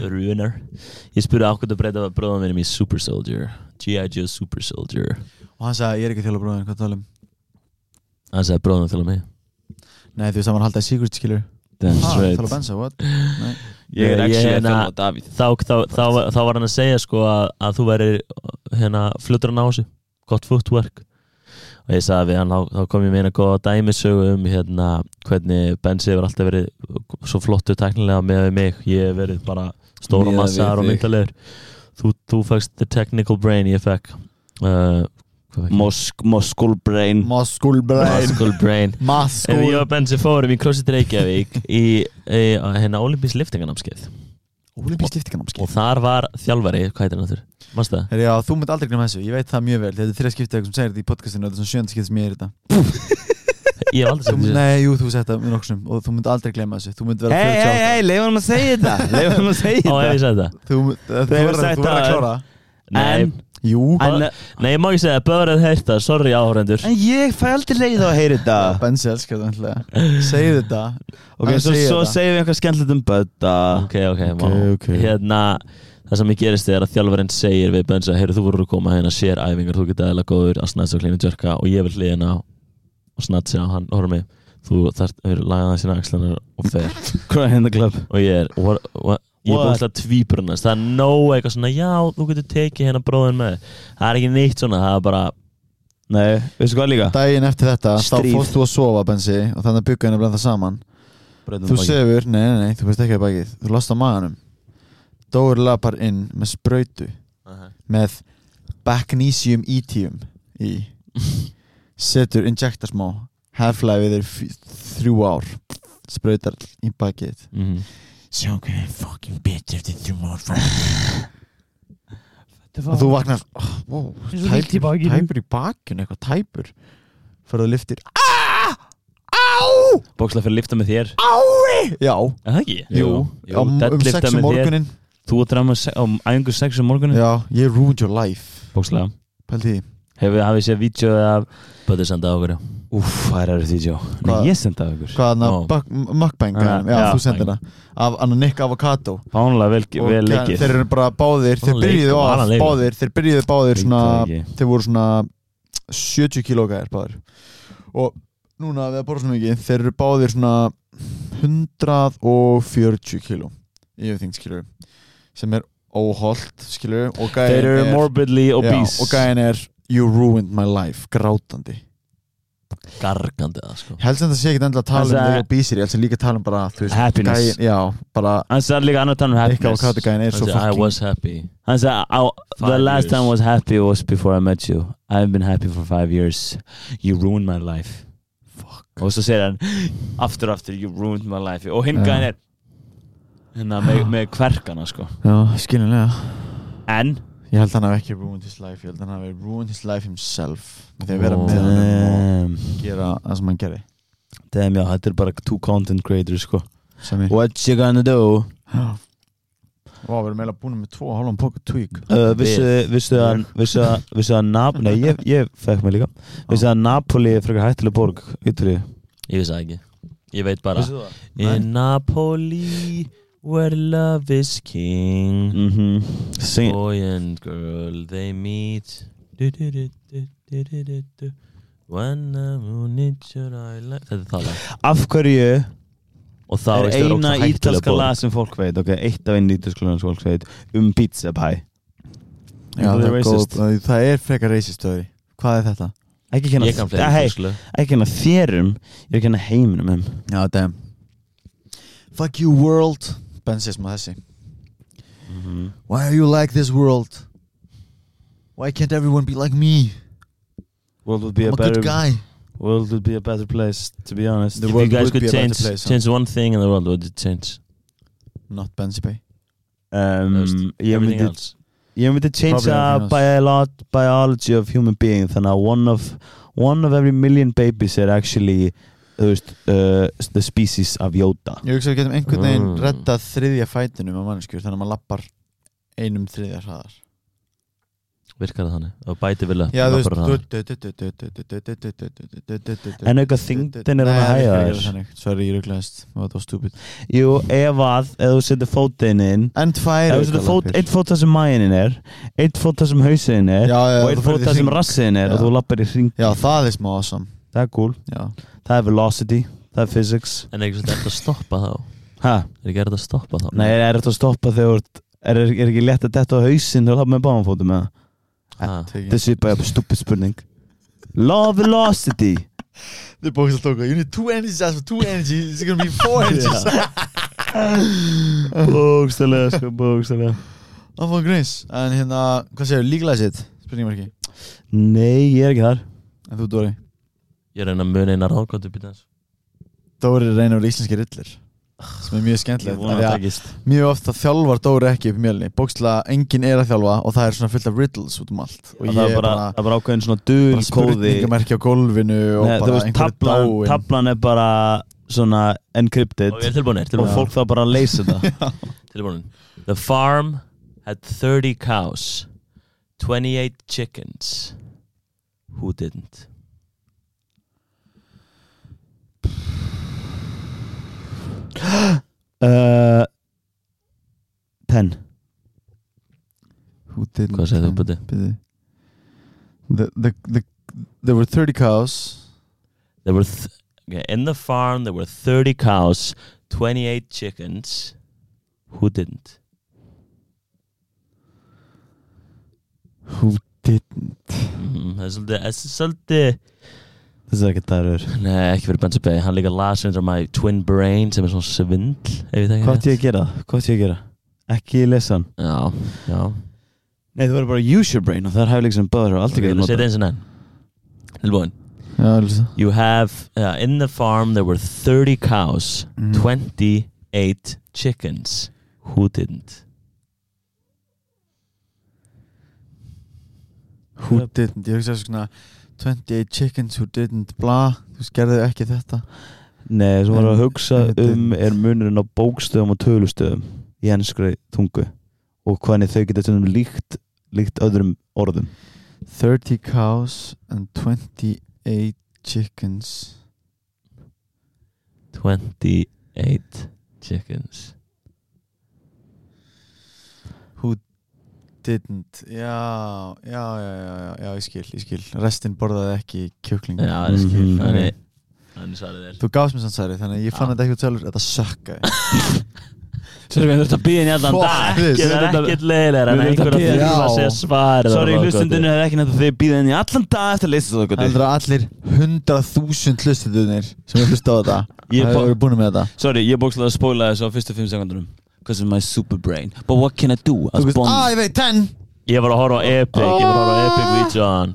Runer Ég spurði okkur að breyta bróðum minnum í Super Soldier. G.I. Joe Super Soldier. Og hann sagði ég er ekki þjóla bróðin, hvað talum Hann sagði bróðum til mig. Nei þú veist hann að halda í secret Damn ah, straight þjóla Bensa, what? Nei. Ég er ég- að þjóla Davíð. þá, þá, þá, var- þá var hann að segja sko að, að þú væri hérna fluttur að ná þessu. Gott footwork og ég sagði við hann, þá, þá kom ég með eina góða dæmisögu um hérna hvernig Benzi hefur alltaf verið svo flottu teknilega með mig, ég hef verið bara stóra við massar og myndalegur þú, þú fækst the technical brain ég fekk uh? Mosk, Moskul Brain. Muscle brain. Muscle brain. [laughs] Ef ég og Benzi fórum í CrossFit Reykjavík í, í, í hérna Olympís liftingarnámski og þar var þjálfari, hvað heitir hann þurr? Mástu það? Já, þú mynd aldrei glemma þessu, ég veit það mjög vel. Þetta er þrjá skiptið sem segir þetta í podcastinu Þetta er svona sjönda skiptið sem ég er í þetta. Ég hef aldrei sagt þessu. Nei, jú, þú sett það með nokkrum. Og þú mynd aldrei glemma þessu. Þú mynd vera Hei, 48 hei, hei, leiðum hann að segja þetta. Leiðum hann að segja Ó, hef ég þetta. Sagt það? Þú þú verður að klára. En, Jú. En, nei, ég má ekki segja, böðrið heyrta, sorry áhórendur en ég fæ aldrei leið á að heyra þetta. Bensi elskar það ætlaði Segðu þetta. Ok, svo, svo þetta. segjum við eitthvað skemmtilegt um Bötta Ok, ok, Ok, má ok. Hérna, það sem ég gerist er að þjálfarinn segir við Benza, heyrðu, þú voru að koma hérna sér æfingar, þú getið eða góður að snatsa og klínu djörka og ég vil hliðina og snatsa og hann horfum mig. Þú þarft að lagaða sína axlunar og fer Ég er búin að tvíbrunast það er nóg eitthvað svona, já, þú getur tekið hérna bróðin með það er ekki neitt svona, það er bara Nei, veistu hvað líka? Daginn eftir þetta Stríð. Þá fórst þú að sofa Bensi Og þannig að byggja henni blanda saman. Þú sefur, nei, nei, nei, þú veist ekki að bakið Þú lost á maganum. Dóri lapar inn með sprautu Með Magnesium Etium Í. Setur, injektar smá. Half-life yfir þrjú ár. Sprautar í bakið. Mm Sjá hvað er fucking bitch eftir þrjú ár Og þú vaknar oh, wow, tæpur, tæpur í bakinu Eitthvað tæpur. Fyrir að liftir Bókslega fyrir að lifta með þér. Já, það ekki? jú, jú, á, um deadlifta sex um með þér. morgunin Þú að drama á æfingu sex um morgunin Já, ég ruined your life. Bókslega Pældi því Hefur hafið séð vídeo af Böður senda á okkur. Úff, hvað er það vídeo? Nei, ég senda af ykkur Hvað hann Ó. að mukbang Já, Já, þú sendir það Af hann að Nick Avocado Fánlega vel, leikið Þeir eru bara báðir Þeir byrjuðu á. Báðir, þeir byrjuðu báðir svona. Þeir voru svona 70 kíló gæðir báðir Og núna við að borða svona mikið Þeir eru báðir svona 140 kíló yfirþyngd skilur sem er óholt skilur og Þeir eru er, morbidly obese og gæðin er you ruined my life, grátandi. Gargandi það sko. Held sem það sé ekki endilega að tala Hann um sagði- þegar obesity, ég held sem líka að tala um bara þú veist, Happiness. gæinn- já, bara Hann sagði líka annar tann um eitthvað á happiness er svo I was happy. Hann sagði "I- The last years. time I was happy was before I met you. I've been happy for five years. You ruined my life. Fuck. Og svo segir hann Aftur aftur You ruined my life. Og hinn gæðin er Hérna með, [gasps] með kverkana sko. Já, skiljanlega. En ég held hann hafi ekki ruined his life ég held hann hafi ruined his life himself að vera með hann og gera það sem hann gerði. Damn já, þetta er bara two content creators sko. Ég What you gonna do? Já. Vá, við erum eiginlega búin með tvo hálfum póka tweak. Uh, vissu, að Vissu að, vissu að Nap Nei, ég, ég fekk mig líka. Vissu að Napoli er frekar hættileg borg Ytri Ég vissi það ekki. Ég veit bara Vissu það? In Napoli Where love is king. Mhm Sing Boy and girl they meet. Du, du, du. When the moon hits your eye like Þetta er það lag Af hverju Og þá er eina ítalska lag sem fólk veit ok, eitt af einu ítalska lag sem fólk veit um pizza pie. Já, Það er góð, það er frekar racist stöði Hvað er þetta? ekki kenna, Ég kann fleiri Ja, hey, ítalsk lög. ekki kenna þér um ég er að kenna heiminum um. Já, damn. Fuck you world Bensism á þessi Mhm. Why are you like this world? Why can't everyone be like me? world would be I'm a a better good guy world would be a better place to be honest The If you world guys could be a better change, place, huh? change one thing in the world, what would you change? Not Bensipe um, ég Everything myndi else. ég myndi change Probably the everything biology of human being þannig að one of one of every million babies er actually þú veist, uh, the species of Yoda Ég hugsa að við getum einhvern veginn Mm. reddað þriðja fætinum á mannskjur þannig að maður lappar einum þriðja hraðar Virkar það þannig? Og bæti vilja Já, þú veist en auka þingdin er hann að er ekki þér. Sorry, ég rugglaðist Það var stúpid jú, ef að, ef þú setur fótinn inn En tvær ef þú setur fót, aukalappir. eitt fót þar sem mæinin er eitt fót þar sem hausin er og ferð fót þar sem hring. rassin er og þú lappar í hring Já, það er smá awesome það er cool, Já, það er velocity það er physics. En er ekki svona þetta að stoppa þá? ha? Er ekki þetta að stoppa þá? nei, er þetta að stoppa þegar er, er, er ekki létt að detta á hausin þegar þú lappar með bámanfótum með Ha. tekið. Þessi er bara stupid spurning. Law of velocity The box will talk You need two energies as for two energies It's gonna be four energies. [laughs] Bókstælega sko, bókstælega Það fór grins En hérna, hvað segir, legalize it? Spurningum ekki nei, ég er ekki þar. En þú, Dóri Ég reyna að muna eina ráðgótt upp í þess Dóri er reynur íslenski rillir sem er mjög skemmtilegt mjög ofta þjálfar Dóri ekki upp í mjölni. Bókstlega enginn er að þjálfa og það er svona fullt af riddles út um allt. Og það er bara, bara, það bara ákveðin svona kóði. spurningamerki á gólfinu og Nei, bara veist, einhverju tablan, dáin. tablan er bara svona encrypted. Og er tilbúinir, og tilbúinir fólk þá bara leysa [laughs] Tilbúinir The farm had 30 cows 28 chickens. Who didn't? [gasps] uh, Ten Who didn't Hvað segir þú, Böddi? Böddi? The, the, the, there were 30 cows There were th okay, In the farm there were 30 cows 28 chickens Who didn't? Who didn't Mm, það er svolítið, það er svolítið Þessi er ekki dærur Nei, ekki fyrir Benzo Bay. Hann líka las undir my twin brain sem er svona svindl Hvað ætti ég að gera? Hvað ætti ég að gera? Ekki lesa hann. Já, já. Nei, þú verður bara að use your brain og það er hæfileik sem báður og Ég getur vil setja notað. eins og nenn Tilbúin Já, Elsa You have, uh, in the farm there were 30 cows Mhm. 28 chickens. Who didn't? Who didn't? Ég hugsa svona 28 chickens who didn't bla. Þú veist, gerðu ekki þetta. Nei, sem var að hugsa um er munurinn á bókstöðum og tölustöðum í henskri tungu og hvernig þau geta stundum líkt, líkt öðrum orðum. 30 cows and 28 chickens. 28 chickens Who didn't. Já, já, já, já, ég skil, ég skil. Restin borðaði ekki kjúkling. Já, það er skil Mhm. Þannig, þannig ég sagði þér. Þú gafst mér sann særi Þannig ég fann þetta eitthvað sjálfur. Þetta sökkaði. [laughs] Sorry, við þurfum að býða henni allan dag. Það er ekkert leiðilega en Við erum einhver þetta að segja svar Sorry, hlustundinu hefur ekki nefnt að þið býða henni allan dag eftir að leysa svo eitthvað Heldur að allir 100.000 hlustundunir Sem er hlust á þetta Ég Það hefur búin með þetta? Sorry, ég bókslega að spóla þessu á fyrstu 5 sekundunum Because of my super brain. But what can I do as Þú veist, Bond? að ég veit 10 Ég var að horfa á Epic Ég var að horfa á Epic with John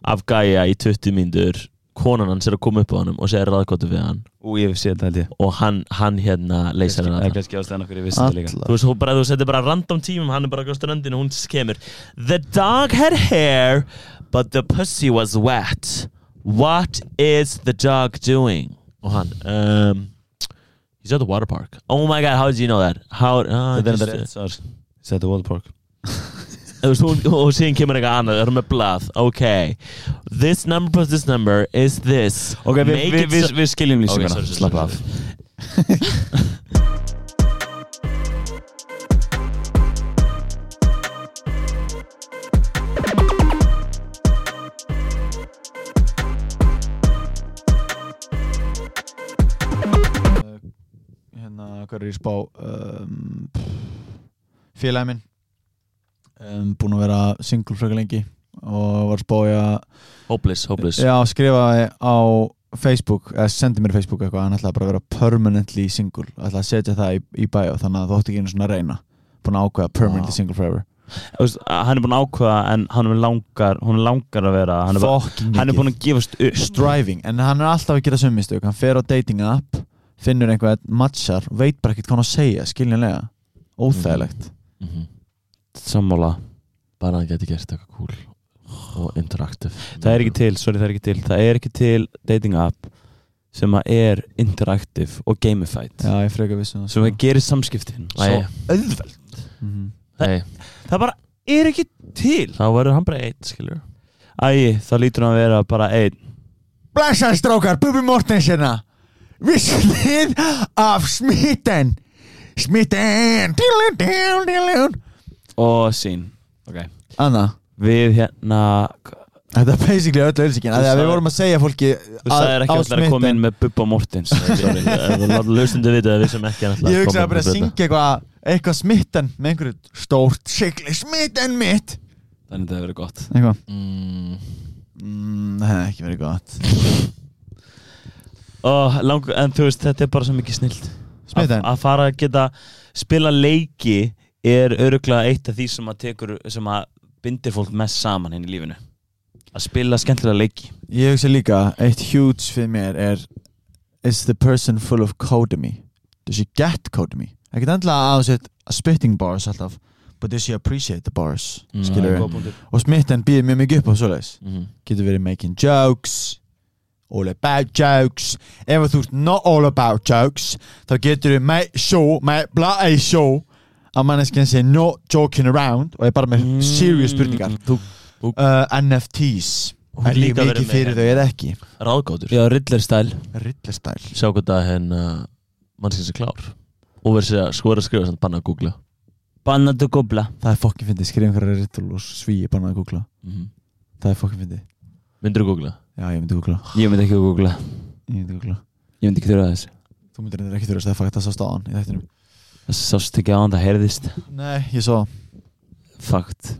Af Gaia í 20 mínútur. Konan hans er að koma upp á hann og segja raðkóttu við hann. Ú, ég séð þetta held ég. Og hann, hann hérna leysir hann Það er alla kannski ástæðan okkur ég vissi þetta líka. Þú veist, þú bara, þú setur bara random tímum hann er bara á ströndinu og hún kemur The dog had hair but the pussy was wet. What is the dog doing? Og hann um, He's at the water park. Oh my god, how did you know that? How, uh, Þetta er just, þetta rétt svar. Sett the World Park. [laughs] Þú veist, hún- og síðan kemur eitthvað annað, það er með blað. Ok, this number plus this number is this. Ok, við, Make við, it við, so- við skiljum Ok, lýsinguna sorry, sorry, Slappa sorry, af [laughs] Hérna, hvað er ég spá um, Félagi minn um, Búin að vera single frekar lengi Og var spáði að Hopeless, hopeless. Já, skrifaði á Facebook eða sendi mér Facebook eitthvað hann ætlaði bara að vera permanently single ætlaði að setja það í, í bio þannig að þú ætti ekki einu svona að reyna. Búin að ákveða permanently Wow. single forever. Veist, Hann er búin að ákveða En hann er langar Hún er langar að vera Hann er, bara, hann er búin að gefast upp. Striving en hann er alltaf að gera sömmistök hann fer á dating app finnur einhvað matchar veit bara ekkert hvað hann að segja skiljanlega. Óþægilegt. Mm -hmm. Sammála. Bara að hann geti gert eitthvað cool og interaktiv Það er ekki til, sorry það er ekki til. Það er ekki til dating app sem að er interaktiv og gamified. Já ég freka vissum sem að gerir samskiptin Æ. svo auðveld. Mm Nei, Það bara er ekki til. Þá verður hann bara eitt, skilur. Æ, það lítur hann að vera bara einn. Blessaði strákar, Bubi Mortens hérna Visslið af smitten. Smitten. Og sín. Ok. Anna. Við hérna Þetta er basically öll Þegar við vorum að segja fólki Þú sagðir ekki allir að koma inn með Bubba Mortens Sorry, ef þú láta hlustundu vita að við sem ekki Ég bara að syngja eitthvað Eitthvað smitten með einhverju stórt sigli. Smitten mitt. Þannig að það hefur verið gott. Eitthvað. Mm, mm, Það hefði ekki verið gott [laughs] oh, lang, En þú veist, þetta er bara svo mikið snilt. Að fara að geta spila leiki er öruglega eitt af því sem að tekur sem að bindir fólk mest saman henni í lífinu. Að spila skemmtilega leiki. Ég hugsa líka Eitt huge fyrir mér er Is the person full of codemy Does she get codemy Ekkert endilega að spitting bars alltaf But does she appreciate the bars? Mm. Og smitten býður mjög mikið upp á svoleiðis. Mm, Getur verið making jokes All about jokes. Ef þú ert not all about jokes Þá getur við make sure Make bla a show Að manneskjan sé not joking around Og er bara með Mm. serious spurningar. Uh, NFTs Hún Er líka mikið með- fyrir þau eða ekki? Ráðgátur. Já, Riddler stæl Rillerstæl Sjá hvað það henn uh, mannskins er klár. Og verður að sko er að skrifa banna að googla. Bannatu gobla Það er fokkin fyndið. Skrif einhverja rittul og svíi Bara að googla. Mm Það er fokkin fyndið. Myndur þú googla? Já, ég myndi googla. Ég myndi ekki að googla. Ég myndi googla. Ég myndi ekki þurfa þess. Þú myndir reyndar ekki að stæða Það sást á hann í þættinum. Það sást ekki á hann, það heyrðist. Nei, ég svo Fakt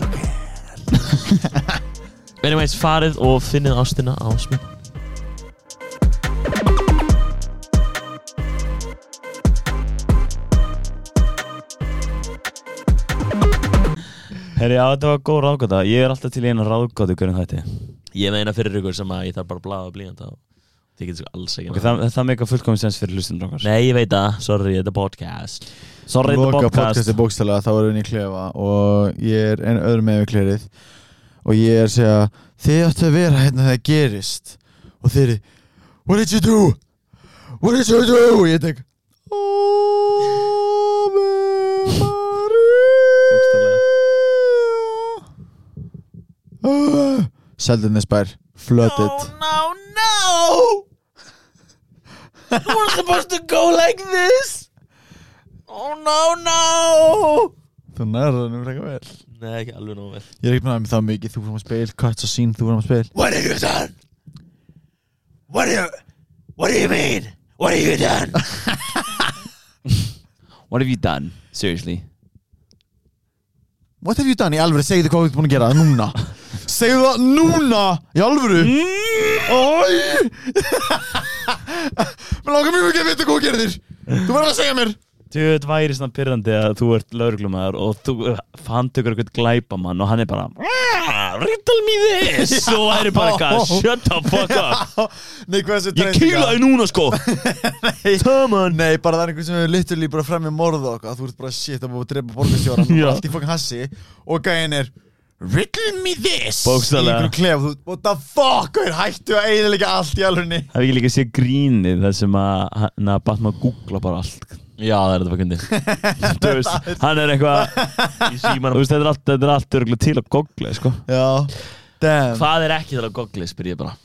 [laughs] Anyways, farið og finnið ástina á smið Herri, já, þetta var góð ráðgáta. Ég er alltaf til í eina ráðgátu hverjum þetta Ég meina fyrir ykkur sem að ég þarf bara að blaða og blíjanda og þið getur svo alls ekki okay, Það, það meika fullkominn sens fyrir hlustundur okkar. Nei, ég veit það, sorry, þetta er podcast. Sorry, þetta Loka podcast. podcasti bókstælega Þá erum við í klefa Og ég er einu öðru með við klerið. Og ég er að segja Þið ættu að vera hérna þegar það gerist. Og þeir eru What did you do? What did you do? Ég tek Ave Maria Seldinesbær Flooded. No, no It was supposed to go like this! Oh, no, no! Þú nærður nú frekar vel. Nei, ekki alveg nóg vel. Ég er ekki með það mikið. Þú fyrir að spil Cuts og sín Þú fyrir að spil. What have you done? What do you, what do you mean? What have you done? [laughs] What have you done? Seriously. What have you done? Í alvöru, segðu hvað þú ert búin að gera núna Segðu það núna Í alvöru? Æ [laughs] Mér langar mjög mikið að vita hvað þú gerðir. Þú verður að segja mér. Þetta væri svona pyrrandi að þú ert lauruglumæður og þú handtökur eitthvað glæpamann og hann er bara "Ah, Riddle me this! Og væri bara eitthvað [laughs] Shut the fuck up. Nei, hvað þessi Ég kýla þig núna sko. [laughs] Taman Nei, bara það er einhver sem er literally bara fremja morð og þú ert bara shit að búið að drepa borgarstjóran Já. og allt í fokkin hassi. Og gæin er Riddle me this. Þú, what the fuck? Er hættu að eiginlega allt í alvegni Það er ekki líka að sé grínið þar sem að hann að Batman googla bara allt? Já, það er þetta fucking [laughs] Þú veist, hann er eitthvað Þú veist, þetta er allt, þetta er allt örgulega til að googla, sko. Já, damn. Hvað er ekki til að googla, spyr ég bara.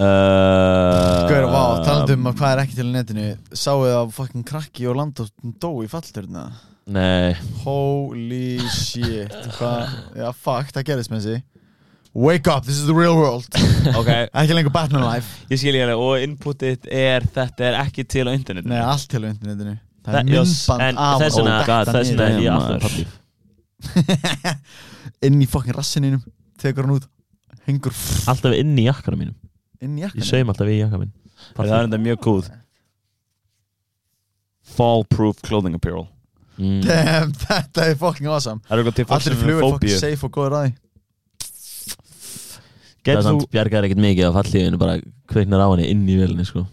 Uh, Gauður, vá, talandi um að hvað er ekki til netinu Sáu þið að fucking krakki og landa dó í falltörna Nei, Holy shit. Hvað, já fuck, það gerðist með þessi Wake up, this is the real world. [laughs] Ok. Ekki lengur Batman life. Ég skil ég alveg og inputið er þetta er ekki til á internetinu. Nei, allt til á internetinu. Það er myndband en af þess og Þess vegna er ég alltaf pappír [laughs] Inn í fucking rassininum Tekur hann út Hengur Alltaf inn í jakkanum mínum. Inn í Ég jakkanum saum alltaf í jakkanum minn Það er enda mjög góð Fall proof clothing apparel mm. Damn, [laughs] þetta er fucking awesome. Það er eitthvað til fólk Allir sem er flugur fucking safe og góður að því. Það Getur samt bjargar ekkert mikið af fallífinu bara kveiknar á henni inn í vélinni sko.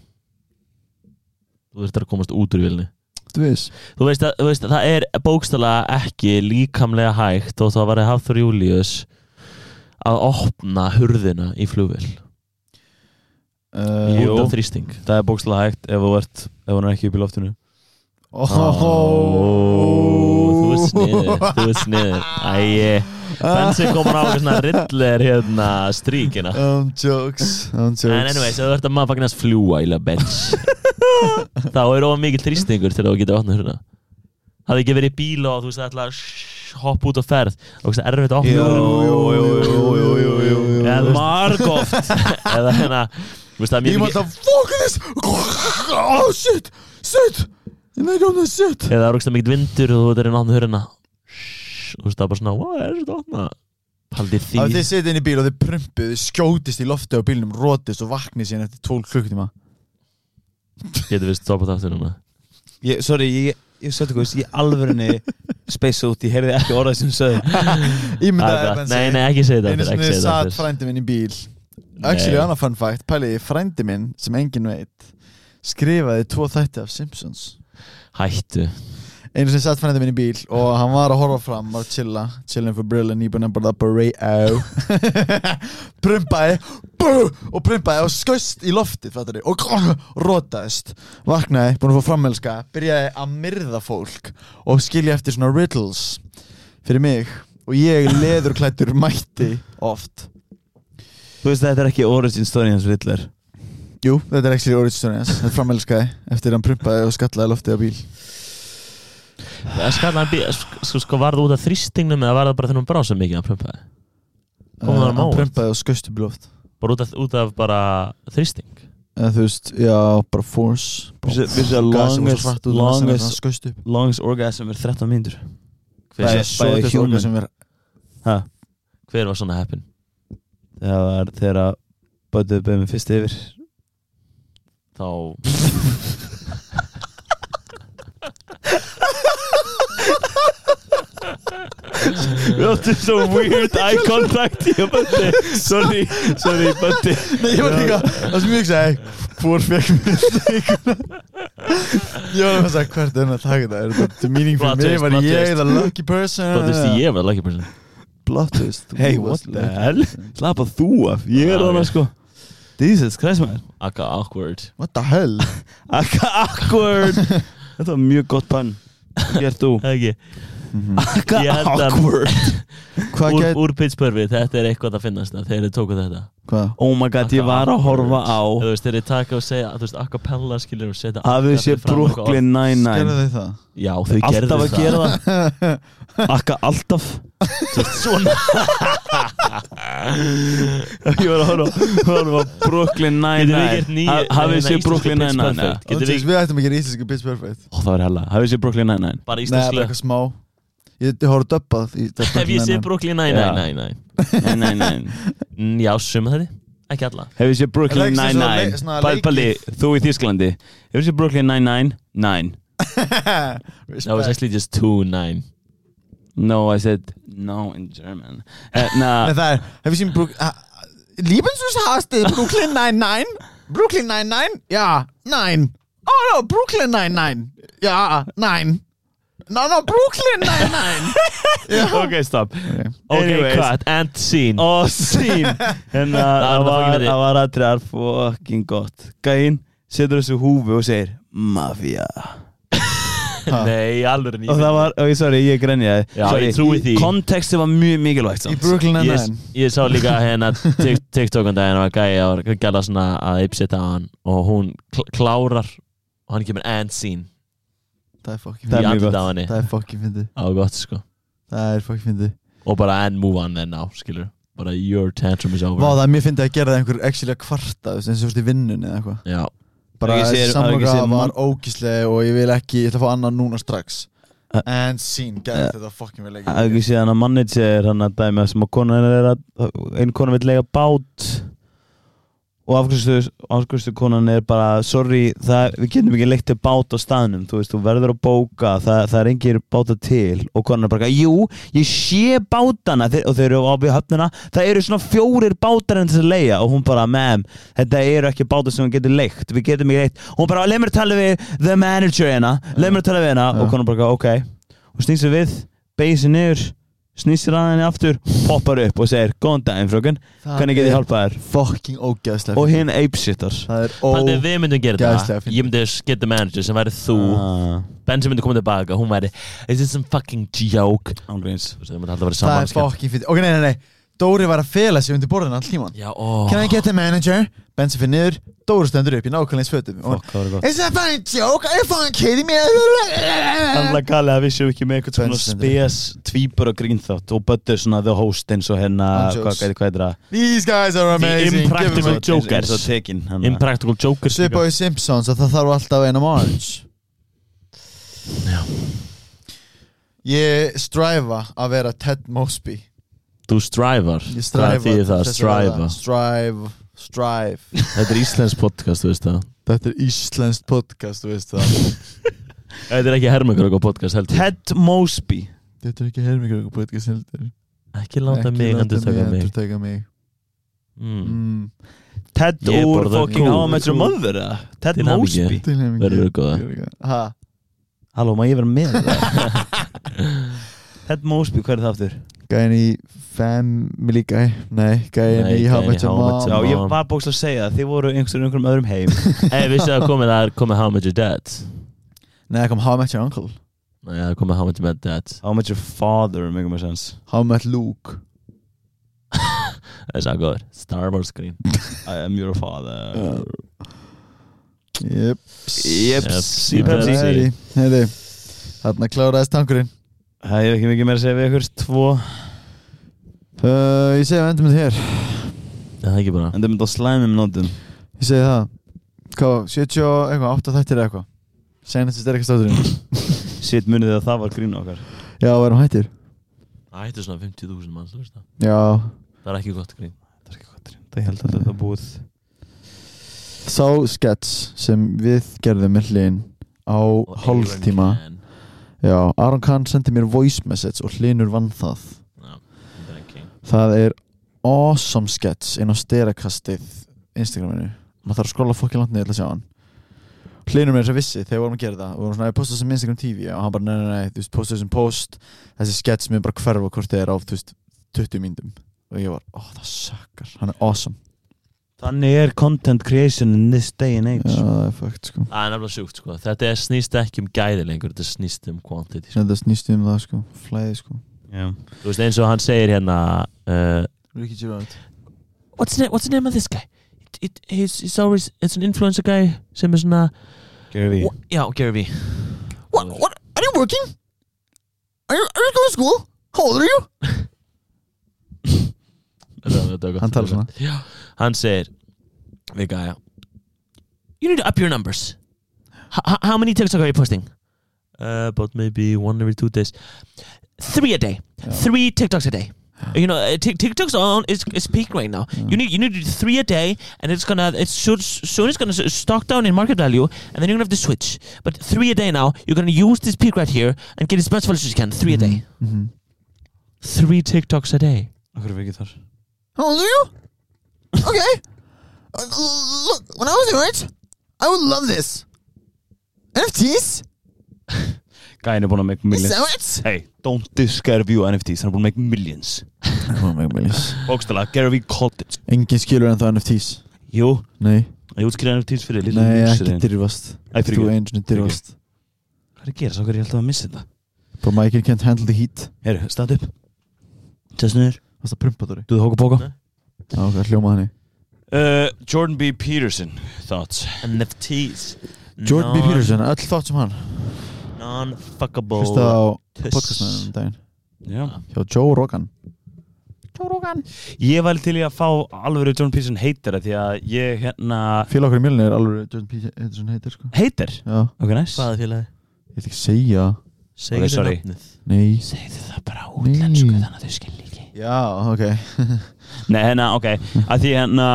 Þú þurftir að komast út úr vélinni. Þú veist Þú veist að, þú veist að það er bókstala ekki líkamlega hægt og það var að Hafþór Július að opna hurðina í flugvél. Uh, Jú. Það er bókslega hægt ef hún er ekki upp í loftinu oh, Þú ert sniður Þú sniður Æ, Bensi komur á svona riddler hérna stríkina Um jokes Um jokes En anyways, ef þú ert að maður fagnast fljúa í la bench þá er of mikið þrýstingur til að þú getur opnað hurðina Hafði ekki verið í bíl og þú veist það ætla að hoppa út á ferð og það er erfitt að opna jú. Eða margóft Eða hérna Þú það er Ég mátt að fuck this Oh shit Shit Eða það er ógst mikið vindur og þú að reyna að opna hurðina. Shhh, Þú veist það er bara svona Hvað er þetta að opna? Haldið því Ef þið setja inn í bíl og þið prumpuð Þið skjótist í lofti á bílnum Rótist og vaknið síðan eftir 12 klukkutíma. Getur við stoppað aftur núna? Ég, Sorry, ég, ég sötti hvað Ég alvörinni space út Ég heyrði ekki orðað sem sögði Ímyndaði Ah, Bensi Nei, nei, ekki segja þetta Einu þetta satt frændi minn í bíl. Actually, annar fun fact Pæliði, frændi minn sem enginn veit Skrifaði tvo þætti af Simpsons Hættu. Einu sem satt frændi minn í bíl og hann var að horfa fram var að chilla, chillin for brillin nýbúin að borða burrito prumpaði og prumpaði og skust í loftið fattari, og rótaðist vaknaði, búin að fá frammelska byrjaði að myrða fólk og skilja eftir svona riddles fyrir mig. Og ég leðurklættur mætti oft. Þú veist þetta er ekki origin story hans Riddler Jú, þetta er ekki hans. Þetta er frammelskaði eftir að hann prumpaði og skallaði loftið á bíl. Skallan bí Sko, sko var það út af þrýstingnum eða var það bara þegar hún brá svo mikið að prumpaði? Kom það Uh, á hann óvart? prumpaði og skust upp í loft. Bara út af, út af bara þrýsting? Eða þú veist, já, bara force. Vissi vissi að longest, orgasm er 13 mínútur. Það er svo bæði þetta human. orga sem er Ha, Hver var svona heppin? það var þegar að Böttuð beðið mig fyrst yfir Þá Við áttum svo weird eye contact í að Bötti Sorry, sorry Bötti Nei, ég var líka, það sem ég hugsaði Hvor fekk mér steikuna Ég var að segja, hvert er hann að taka þetta? Er þetta meaning mig, twist, var ég the lucky person? Þú veist ég var lucky person. Plot twist. Hey, what the hell? person. Slapa þú af, ég er þannig ok. sko Jesus Christ man. Akka awkward. What the hell? [laughs] Akka awkward. [laughs] Þetta var mjög gott pann Gert þú? Það ekki. Akka Ég held að- awkward. Úr, úr pitchpurfi, þetta er eitthvað að finnast Þegar þið tóku þetta hvað? Oh my god, ég var að horfa á Þú veist, þeir eru taka og segja, þú veist, acapella skilur og setja Hafið akka sé Brooklyn Gerðu Nine-Nine þið það? Já, þau gerðu Alltaf að gera það. [laughs] Akka alltaf. Svona. [laughs] Ég var að horfa horfa Brooklyn Nine-Nine. Hafið séð íslensku Brooklyn Nine-Nine? Við ættum að gera íslensku Pitch Perfect. Ó, Það var hella. Hafið séð Brooklyn Nine-Nine? Bara Nei, bara íslensku eitthvað smá Ég ég döbbað í Hef ég séð Brooklyn? Nine Já. Nine Nine Nei, nei, nei. Nine Já, suma þetta Ekki alla. Hefur séð Brooklyn? Nine-Nine Balli, þú í Þísklandi Hefur séð Brooklyn? Nine-Nine Nine That was actually just two nine. No, I said no in German. Uh, [laughs] Nei, það er, hef ég sín Brook Liebensus hast du Brooklyn Nine-Nine? Brooklyn Nine-Nine? Ja, nein Oh no, Brooklyn Nine-Nine Ja, nein No, no, Brooklyn Nine-Nine. [laughs] Ok, stopp Ok, Anyways. cut, and scene. [laughs] Ó, sín En [laughs] Það það var var, aðtriðar fucking gott. Gæinn setur þessu húfu og segir Mafia Nei, alveg en Og það var, og ég sorry, ég grenjaði. Já, Sorry, ég trúi því. Konteksti var mjög mikilvægt Í Brooklyn ég, Nine-Nine. ég sá líka hérna Tik- TikTok um og gæja og gæla svona að ypsita á hann og hún kl klárar og hann kemur and scene Það er Það er í mjög andlitið gott. á henni Það er fucking fyndið. Á gott sko. Það er fucking fyndið. Og bara and move on then now skilur. Bara your tantrum is over. Vá, það er mjög fyndið að gera það einhver actually að kvarta eins og þú veist í vinnunni eða eitthvað. Já. Bara Har ekki séð- har ekki samloka séð var ógíslega og ég vil ekki, ég ætla að fá annan núna strax. And scene, gæði uh, þetta fucking vel Það er ekki síðan að manager hann að dæmi sem að konan er að einn konan vil lega bát og afgriðstu konan er bara sorry, það, við getum ekki leikt til bát á staðnum, þú veist, þú verður að bóka það, það er engir báta til. Og konan er bara, jú, ég sé bátana. Og þeir eru á höfnina. Það eru svona fjórir bátar en þess að leia og hún bara, ma'am, þetta eru ekki bátar sem við getum leikt, við getum ekki leikt og hún bara, leið mér að tala við the manager hérna. Leið mér að tala við hérna Já. og konan bara, ok. Og snýst við, beigir sér niður snýst sér að henni aftur, poppar upp og segir góðan daginn frökun, hvernig get ég hjálpað þér? fucking ógæðslega og hinn apeshittar. Það er Þannig að við myndum gera það. Ég myndi skita manager sem væri þú. Ah, Ben sem myndi koma tilbaka Hún væri Is this some fucking joke? Ángríns Það er fucking fyndið. Ok, nei, nei, nei. Dóri var að fela sig undir borðinu all tíman ó. Can I get the manager? Bensi fyrir niður Dóri stendur upp í nákvæmlega eins fötum Fuck, það var gott Is that fucking joke? Are you fucking kidding me? Alla gali að við séum ekki með eitthvað svona Tvenns spes tvíbur og grínþátt og Böddur svona the host eins og Hann hvað jokes. hvað hvað er það? These guys are amazing impractical Give 'em a- joke. Jokers. Eins og tekin hann að- Impractical Jokers Svipa í Simpsons að það þarf alltaf eina Marge Já. Ég stræfa að vera Ted Mosby Þú strivar Ég Hvað stræfa þýðir það? til þess að vera Striva Strive Strive Þetta er íslensk podcast, þú veist það Þetta er íslenskt podcast, þú veist það [laughs] Þetta er ekki hermökur podcast heldur Ted Mosby Þetta er ekki hermingur podcast heldur Ekki láta Ekki mig endur taka mig mm. mm. Ted úr kúl. How I Met Your Mother? Ted. Mosby. Verður góða. Ha, Halló, má ég vera með það? [laughs] Ted Mosby, hvað er það aftur? Gæin í Family Guy? Nei, gæin Nei, í gæinn How í Much Your How I Met Mom. Já, Mom. ég var bókst að segja það, þið voru einhverjum einhverjum öðrum heim. [laughs] Ey, vissi það komið það er komið How Much Your Dad. Nei, það kom How Much Your Uncle. Nei, það er komið How Much Your Dad. How Met Your Father, mjög með sens How Much Luke. [laughs] Það er svo góður. Star Wars screen. [laughs] I am your father. Jep Jeps, Pepsi, Pepsi. Pepsi. Heiði Þarna kláraðist tankurinn Það er ekki mikið meira að segja við ykkur Tvo. Uh, Ég segi að endum þetta hér Það er ekki bara? En það myndi á slæmum nótum. Ég segi það. Hvað, 70 og eitthvað, 8 þættir eða eitthvað? Senast sterkast átturinn Sitt [laughs] munið að það var grín okkar. Já, við erum hættir? Það hættu svona 50.000 manns, þú veist það. Já. Það er ekki gott grín. Það er ekki gott grín. Það held að þetta er búið. Sá skets sem við gerðum með hlinn á hálftíma. Já, Aron Kahn sendi mér voice message og hlinur vann það. Já, Það er awesome sketch inn á sterakastið Instagraminu. Maður þarf að skrolla fokkið til að sjá hann. Hlinur mér þess að vissi þegar við vorum að gera það og við vorum svona að posta sem Instagram TV og hann bara nei nei nei, þú veist, posta þessum post þessi sketch mér bara hverfa hvort þið er á þú veist, 20 myndum og ég var, ó það sökkar, hann er awesome Þannig er content creation in this day and age Já, það er fakt sko Það er nefnilega sjúkt sko Þetta er snýst ekki um gæði lengur Þetta snýst um quantity sko. Þetta snýst um það sko, flæði sko Já. Þú veist eins og hann segir hérna uh, Ricky Gerard what's, the, what's the name of this guy? It, it, he's, he's always It's an influencer guy sem er svona Gary Wha- Já, Gary V What, what, are you working? Are you, are you going to school? How old are you? [laughs] Hann talar svona. Já, hann said, við gæja You need to up your numbers H h- How many TikTok are you posting? Uh, about maybe one every two days Three a day Three TikToks a day You know, uh, Tik- TikTok's on is is peak right now. You need you need to do three a day, and it's gonna it's should, soon it's gonna stock down in market value, and then you're gonna have to switch. But three a day now, you're gonna use this peak right here and get as much value as you can. Three a day, Mhm. three TikToks a day. Akkur er við ekki þar Oh, do you? Okay. Uh, look, when I was age, I would love this. NFTs? Gæin er búin að make millions. It? Hey, don't diss Gary Vee og NFTs Hann er búin að make millions. Bókstala, Gary Vee called it. Engin skilur en það NFTs Jú, Nei, ég útskýrði NFTs fyrir Little nei, ekki dyrfast. Æ, fyrir Þú ekki. einu sinni dyrfast. Hvað er að gera, svo er ég alltaf að missa þetta? Bro, Michael can't handle the heat. Herru, stað upp Testa niður. Það er prumpa Dóri? Duðu hóka póka Nei. Ok, hljóma þannig uh, Jordan B. Peterson Thoughts NFTs. Jordan B. Peterson, öll þátt sem hann Non-fuckable. Hlusta á tuss. podcastmæðinu um daginn Já Hjá Joe Rogan Ég væri til í að fá alveg Jordan Peterson heitir Því að ég hérna Félag okkur í mjölni er alveg Jordan. Peterson heitir sko Heitir? Já, Ok, nice Hvaða félagi? ég vil ekki segja Segðu sorry. nafnið. Nei Segðu það bara Nei. útlensku þannig að þau skilji Já, ok. [laughs] Nei, hérna, ok. Að því hérna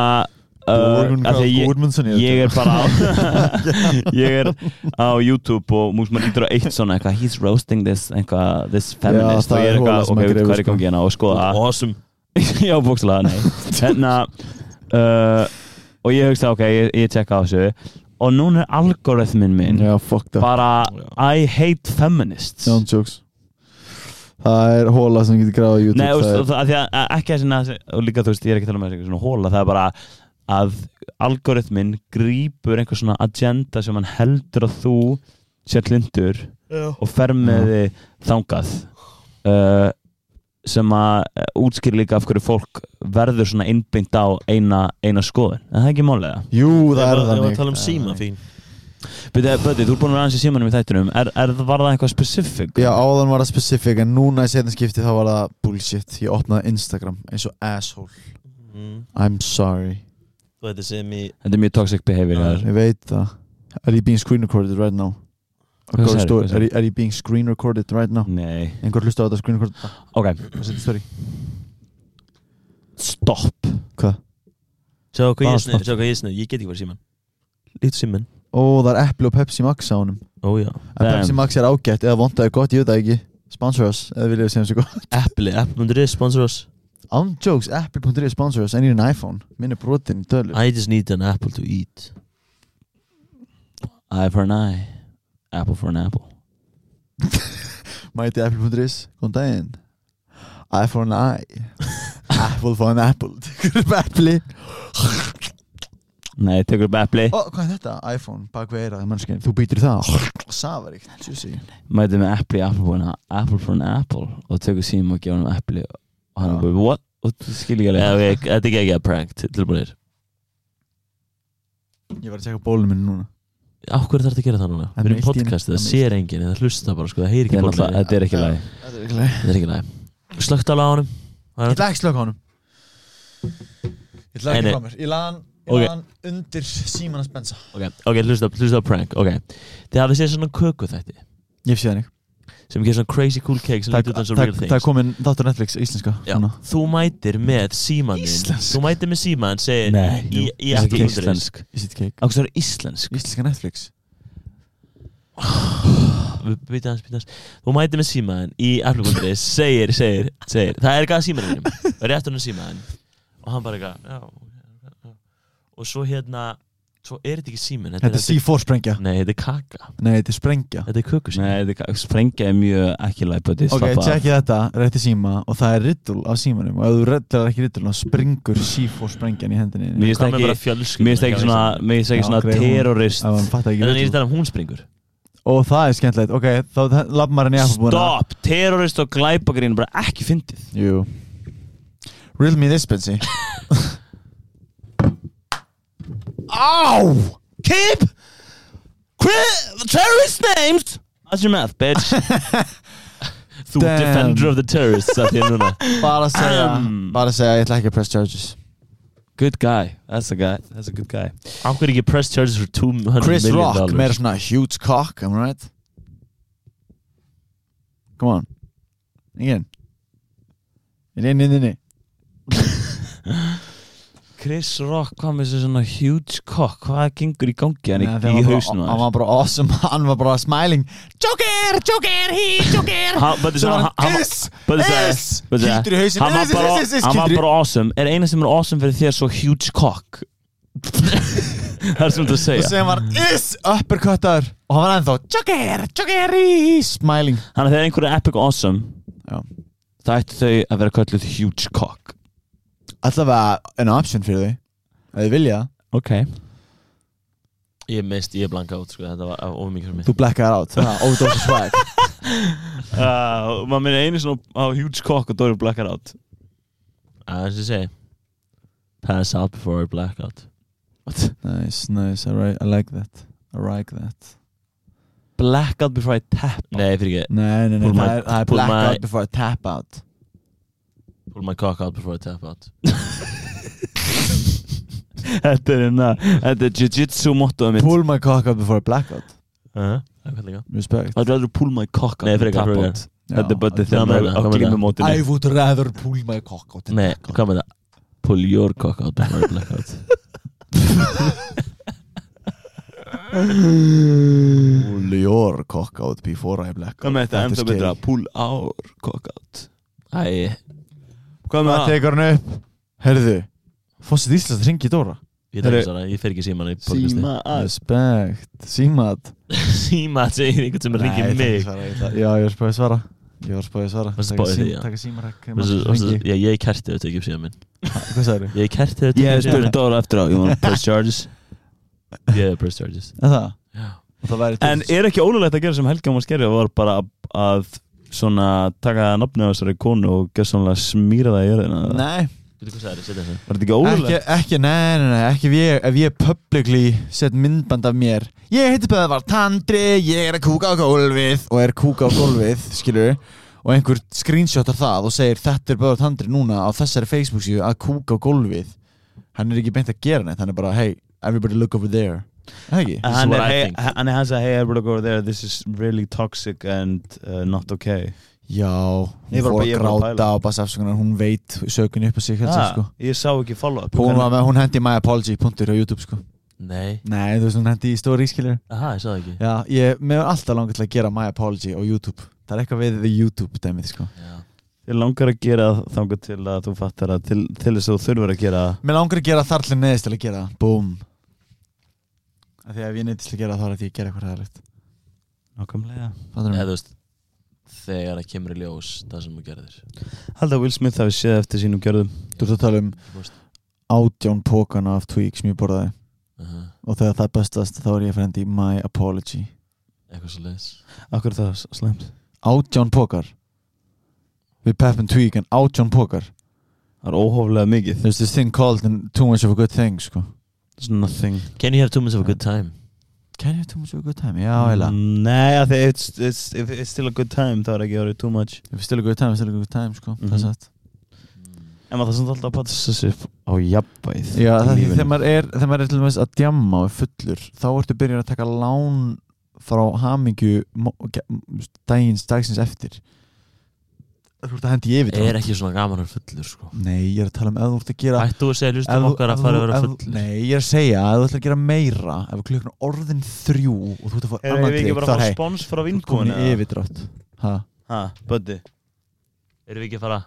uh, að ég, ég er bara á [laughs] [laughs] Ég er á YouTube og mús maður lítur á eitt svona eitthvað He's roasting this, eitthvað, this feminist það og ég er eitthvað, ok, að hvað er í sko. gangi hérna? Og skoða Awesome. Já, bókslega, nei. Hérna uh, Og ég hugsa, ok, ég, ég tjekka á þessu. Og núna er algoritmin minn Já, Bara, I hate feminists. John jokes Það er hóla sem getur gráð á YouTube Nei, og, það því að ekki að sinna og líka þú veist, ég er ekki að tala um þessi svona hóla, það er bara að algoritminn grípur einhver svona agenda sem hann heldur að þú sér lindur og fer með þið þangað. Uh, sem að uh, útskýr líka af hverju fólk verður svona innbyggt á eina, eina skoðun, en það er ekki málega Jú, það er Ég var þannig. að tala um síma fín. Böti, Böti, þú er búin að vera aðeins í símanum í þættinum er, er, var það eitthvað specific? Já, áðan var það specific en núna í setna skipti þá var það bullshit Ég opnaði Instagram eins og asshole Mm. I'm sorry. Þetta er mjög toxic behavior ja. Ég veit það Er ég being screen recorded right now? Story. Er ég- er ég being screen recorded right now? Nei, Einhver hlusta á þetta screen recorded ok, stopp Hvað? Sjá hvað ég snið. Ég get ekki verið síman. Lítið síman. Ó, það er Apple og Pepsi Max á honum. Ó já. En Damn. Pepsi Max er ágætt eða vondaði gott, ég veit það ekki. Sponsor us, eða viljið við segjum svo gott? Apple, Apple.is sponsor us. On jokes, Apple.is sponsor us. I need an iPhone. Minn er brotin í dölur I just need an apple to eat. Eye for an eye. Apple for an apple. [laughs] Mæti Apple.is, góðan daginn. I for an eye. [laughs] Apple for an apple. Apple [laughs] Nei, tekur upp epli Ó, hvað er þetta? iPhone, bak við eirað, mannskinn Þú býtir í það Safaríkt, juicy Mæti með Apple for an apple for an apple Og tekur síma og gefa hann epli Og hann er bara, what? Og þú skilji ekki alveg Þetta er ekki að prank tilbúinir. Ég var að tjekka bólum minn núna Á hverju þarf þetta að gera það núna? Við erum meitt í henni. podcast, það sér enginn, það hlusta bara, sko, það Þetta ekki náttúrulega- þetta er ekki læg Þetta er ekki ekki læg. Slögt alveg á honum. Ég ætla ekki slöka á honum Ég ætla ekki frá mér Ég laði hann, ég Ok. laði hann undir síman að spensa. Ok, ok, hlusta, hlusta á prank, ok. Þið hafið séð svona köku þætti Ég séð hann sem gerir svona crazy cool cake sem Það lítur og það- real það er things. komin þáttur Netflix íslenska þú mætir með síman? Þú mætir með síman, segir Nei, í, í það er ekki íslensk. Is it cake? Ákveð það er íslensk? Íslenska Netflix. Þú mætir með símaðin í Apple.is segir, segir, segir. Það er gæða símaðin Rétt hún er símaðin Og hann bara eitthvað já, já, já. Og svo hérna Svo er þetta ekki símin Þetta er C4 sprengja Nei, þetta er kaka. Nei, þetta er sprengja. Þetta er kökusími Nei, þetta er- sprengja er mjög ekki læg Böti, Ok, af. tjekki þetta, rétti síma og það er riddle á símanum. Og ef þú redlar ekki riddle þá springur C4 sprengjan í hendinni Mér finnst ekki ekki svona Mér finnst ekki Já, svona terrorist. En þannig er riddle þetta um hún springur. Og það er skemmtilegt, ok, þá lappar maður henni Apple Stopp, terrorist og glæpagrín bara ekki fyndið. Jú. Riddle me this, Betsy [laughs] Ow! Keep terrorist names. That's your mouth, bitch? [laughs] Þú Damn. defender of the terrorists að þér núna Bara að segja Um. Bara að segja Ég ætla ekki að press charges. Good guy, that's a guy, that's a good guy. I'm going to get press charges for 200 Chris million Rock dollars. Meira svona huge cock Am I right? Come on. Ingen Inni, inni, inni Chris Rock, hvað með svona huge cock, hvað gengur í gangi hann Nei, í hausnum Hann var bara awesome [laughs] Hann var bara smiling. Joker, Joker, he, Joker. Hann var bara, awesome. Er eina sem er awesome fyrir þér svo huge cock? [laughs] Það er sem þú að Og segja sem var Iss, uppercuttaður Og hann var ennþá Joker, Joker, he Smiling. Þannig að einhver er epic awesome. Það ætti þau að vera kölluð huge cock Allavega en option fyrir þau Ef þið vilja. Ok. Ég mist, ég blanka út sko, þetta var of mikið fyrir mig. Þú blackaði out Ódósi swag uh, Maður minna einu svona á huge cock og Dóri blackar out. Það er sem ég segi. Pass out before I black out. Nice, nice, I, right, I like that. I like that. Black out before I tap out. Nei, fyrir ekki. Nei, nei, nei, það er, það black my- out before I tap out Pull my cock out before I tap out [laughs] Þetta er hérna Þetta er jiu-jitsu mottoð mitt Pull my cock out before I black out uh -huh. Respect I'd rather pull my cock out Nei, tap frekar. out Þetta er bara Já. þegar maður á Hvað með glímu það? mótinu I would rather pull my cock out Nei, hvað með það? Pull your cock out before I black out Pull your cock out before I black out Hvað með þetta? Þetta Ennþá betra. Pull our cock out Æ, Hvað með Hvað það? tekur hann upp? Herðu Fossið Íslands ringi Dóra. Ég tek Herri- ekki svona, ég fer ekki síman í podcasti. Síma að. Respect Símat. [laughs] Síma segir einhvern sem ringir mig. Já, ég var spáðið svara. Ég var spáðið svara. Varstu Taka spáð í sím- því, já. Taka símaræk Varstu- varstu- Já, ég er kertið að tekja upp síðan minn. Hvað sagður Ég er kertið að Ég tekja hef upp síðan spurt Dóra eftir á You wanna press [laughs] charges? Minn Ég er press charges. Það? Já. Og það væri En er ekki ólulegt að gera sem Helgi Ómar Skerri var bara að, að svona taka nafnið á þessari konu og gera svona smýra það í jörðina Nei. Var þetta ekki ekki, ólulegt? ekki, nei, nei, nei, ekki ef ég, ef ég publicly set myndband af mér. Ég heiti Böðvar Tandri, ég er að kúka á gólfið. Og er kúka á gólfið, skilur og einhver screenshotar það og segir þetta er Böðvar Tandri núna á þessari Facebook síðu að kúka á gólfið. Hann er ekki beint að gera neitt, hann er bara hey, everybody look over there Is Hann er, hey, hann er hans að hey everybody go over there. This is really toxic and uh, not okay. Já, hún fór að gráta á bara afsökunar, hún veit sökunni upp á sig helst, sko. Ég sá ekki follow up Hún, með, hún hendi my apology punktur á YouTube sko. Nei, Nei, þú veist hún hendi í story skilur aha, ég sagði ekki. Já, ég, er alltaf langar til að gera my apology á YouTube. Það er eitthvað við the YouTube dæmið sko. Já. Ég langar að gera þangar til að þú fattar að til, til þess að þú þurfur að gera Mér langar að gera þar til neðist til að gera. Búm Af Því að ef ég neittist til að gera þá er þetta ég að gera eitthvað ræðilegt Nákvæmlega. Fattar Eða þú veist Þegar það kemur í ljós Það sem þú gerðir. Haldið að Will Smith hafi séð eftir sínum gjörðum. Þú ert að tala um Þú veist. átján pókana af tweak sem ég borðaði. Uh og þegar það bestast þá er ég að í my apology. Eitthvað svo leiðis Akkur er það s- slæmt? Átján pókar Við Pep and Tweak en átján pókar Það er óhóflega mikið. There's this thing called too much of a good thing sko. There's nothing Can you have too much of a good time? Can you have too much of a good time? Já, eila Mm, Nei, að því it's, it's, if it's still a good time þá er ekki orðið too much If it's still a good time, it's still a good time sko. Mhm. Það er satt En maður það samt alltaf að passa sig á jafnvæð Já, það er því þegar maður er, þegar maður er til dæmis að djamma og er fullur þá ertu byrjun að taka lán frá hamingju dagins, dagsins eftir Þú ert að hendi yfir Er ekki svona gaman að vera fullur sko? Nei, ég er að tala um ef þú ert að gera Ættu að segja þú- okkar að fara að vera fullur? Nei, ég er að segja að þú ætlar að gera meira ef klukkan orðin þrjú og þú ert að fá Erum annan við ekki bara að fá hei, spons frá ert yfirdrátt. Ha, Ha, Buddy Erum við ekki að fara?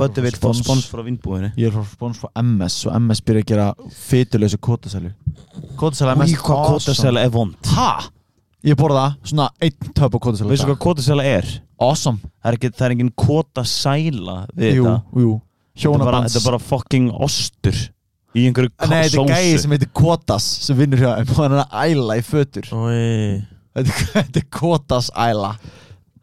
Buddy vil fá Spons. frá vinkúinu Ég er frá spons frá MS og MS byrja að gera fytuleysu kótasælu Kótasæla MS kótasæla er vond. Ha? Ég borða svona einn töp á kótasæla Veistu hvað kótasæla er? Awesome. Það er ekki, það er engin kótasæla við Jú, þetta. jú. Þetta bara, þetta er bara fucking ostur Í einhverju Nei, þetta er sósu. gæði sem heitir Kotas sem vinnur hjá þeim [laughs] og hann er að æla í fötur. Þetta er- Kotas æla.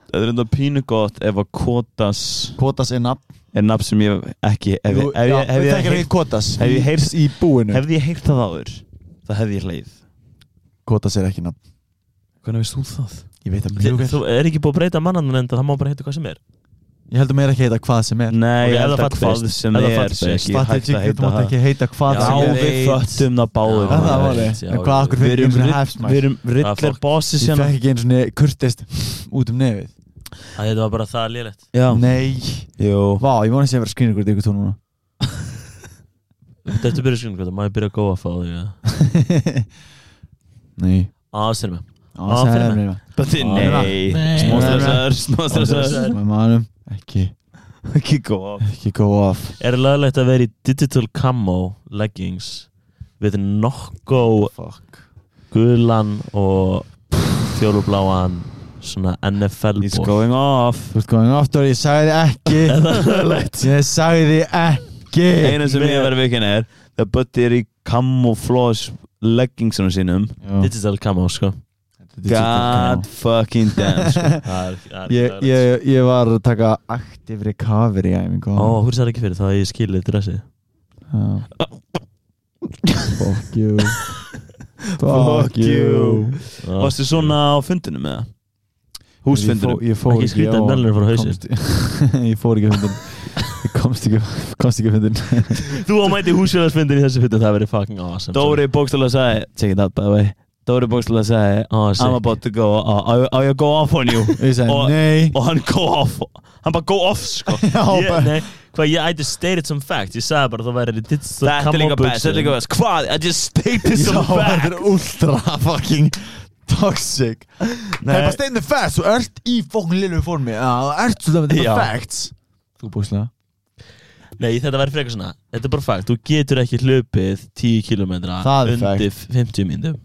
Þetta er enda pínu gott ef að kótas Kotas er nafn. er nafn sem ég ekki Ef Jú, ég- ég- ég heyrt- ekki Kotas. hef ég heyrt- í búinu. Hefði ég heyrt það áður Það hefði ég hleið Kotas er ekki nafn. Hvernig veist þú það? Ég veit að mjög vel. þú er ekki búið að breyta mannanum enda Það má bara heita hvað sem er. Ég held að mér ekki heita hvað sem er. Nei, ég held það að hvað sem það er að þú heita mátt það. ekki heita hvað Já, Já, sem er. ég við föttum það Já, Það ég var já, En hvað ég akkur fyrir einu rill- hefsmæl við erum Já, rillir fuck. bosses Ég fekk ekki einu svona kurtist út um nefið. Þetta var bara það lélegt. Já, Nei. Vá, ég vona að sé að vera skrýnir hvort ykkur tó núna. Þetta byrja skilin hvað, má ég byrja að góða [laughs] eða? Nei Aðsir mig. Á, Á, segðu fyrir mér það. Bötti, Nei. nei Smá stressar, smá stressar Með mannum Ekki, Ekki góð ekki go off. Er löglegt að vera í digital camo leggings við nokko Fuck. gulan og fjólubláan svona NFL It's ból going off. Ert going off, Dóri, ég sagði þið ekki? [laughs] Ég sagði þið ekki. Einu sem ég verið vikin er Það Bötti er í camouflage leggingsunum sínum. Digital camo sko God fucking damn sko. [laughs] Ég, ég, ég var að taka active recovery Ó, hún sagði ekki fyrir það? Að ég skilið dressið Já. Fuck you. [laughs] Fuck you. Já. Varstu svona á fundinum með það? Húsfundinum? Ég fór Ekki á- [laughs] Ég fór ekki á fundin Ég komst ekki, komst ekki á fundin Þú á mæti húsfélagsfyndin í þessu fyrir það verið fucking awesome Dóri bókstálega sagði Check it out by the way Dóri bókstálega sagði oh, I'm about to go uh, I, I go off on you. Sagði Og- nei. Og hann go off. Hann bara go off sko. [laughs] Já, bara- Nei, hvað ég I just stated some facts. Ég sagði bara að það væri digital Þetta er líka best Þetta er líka best. Hvað? I just stated Já, some þetta facts er ultra fucking toxic. Það er bara stein the facts Þú ert í fucking lilu formi. Já, þú ert svo það með Já. the facts. Þú búslega Nei, þetta væri frekar svona. Þetta er bara fakt, þú getur ekki hlupið 10 km undir 50 myndum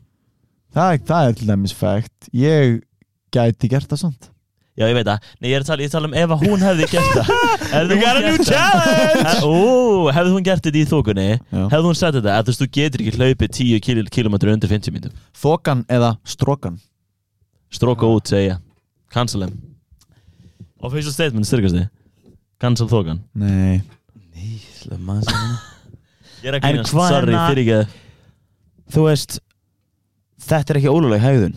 það, það er til dæmis fact Ég gæti gert það svona Já, ég veit það. Nei, ég er að tala, ég að tala um ef að hún hefði gert það. [laughs] We got a new það- challenge! Ó, hefði hún gert þetta í þokunni Já. Hefði hún sagt þetta að þú veist, þú getur ekki hlaupið 10 kil- kilometrar undir 50 myndum Þokan eða strókan Stróka út, segja. Cancel them Official statement, styrkast þið. Cancel þokan. Nei. Ég er að En grínast, hvað er sorry, na- fyrir ekki Þú veist Þetta er ekki óluleg hegðun.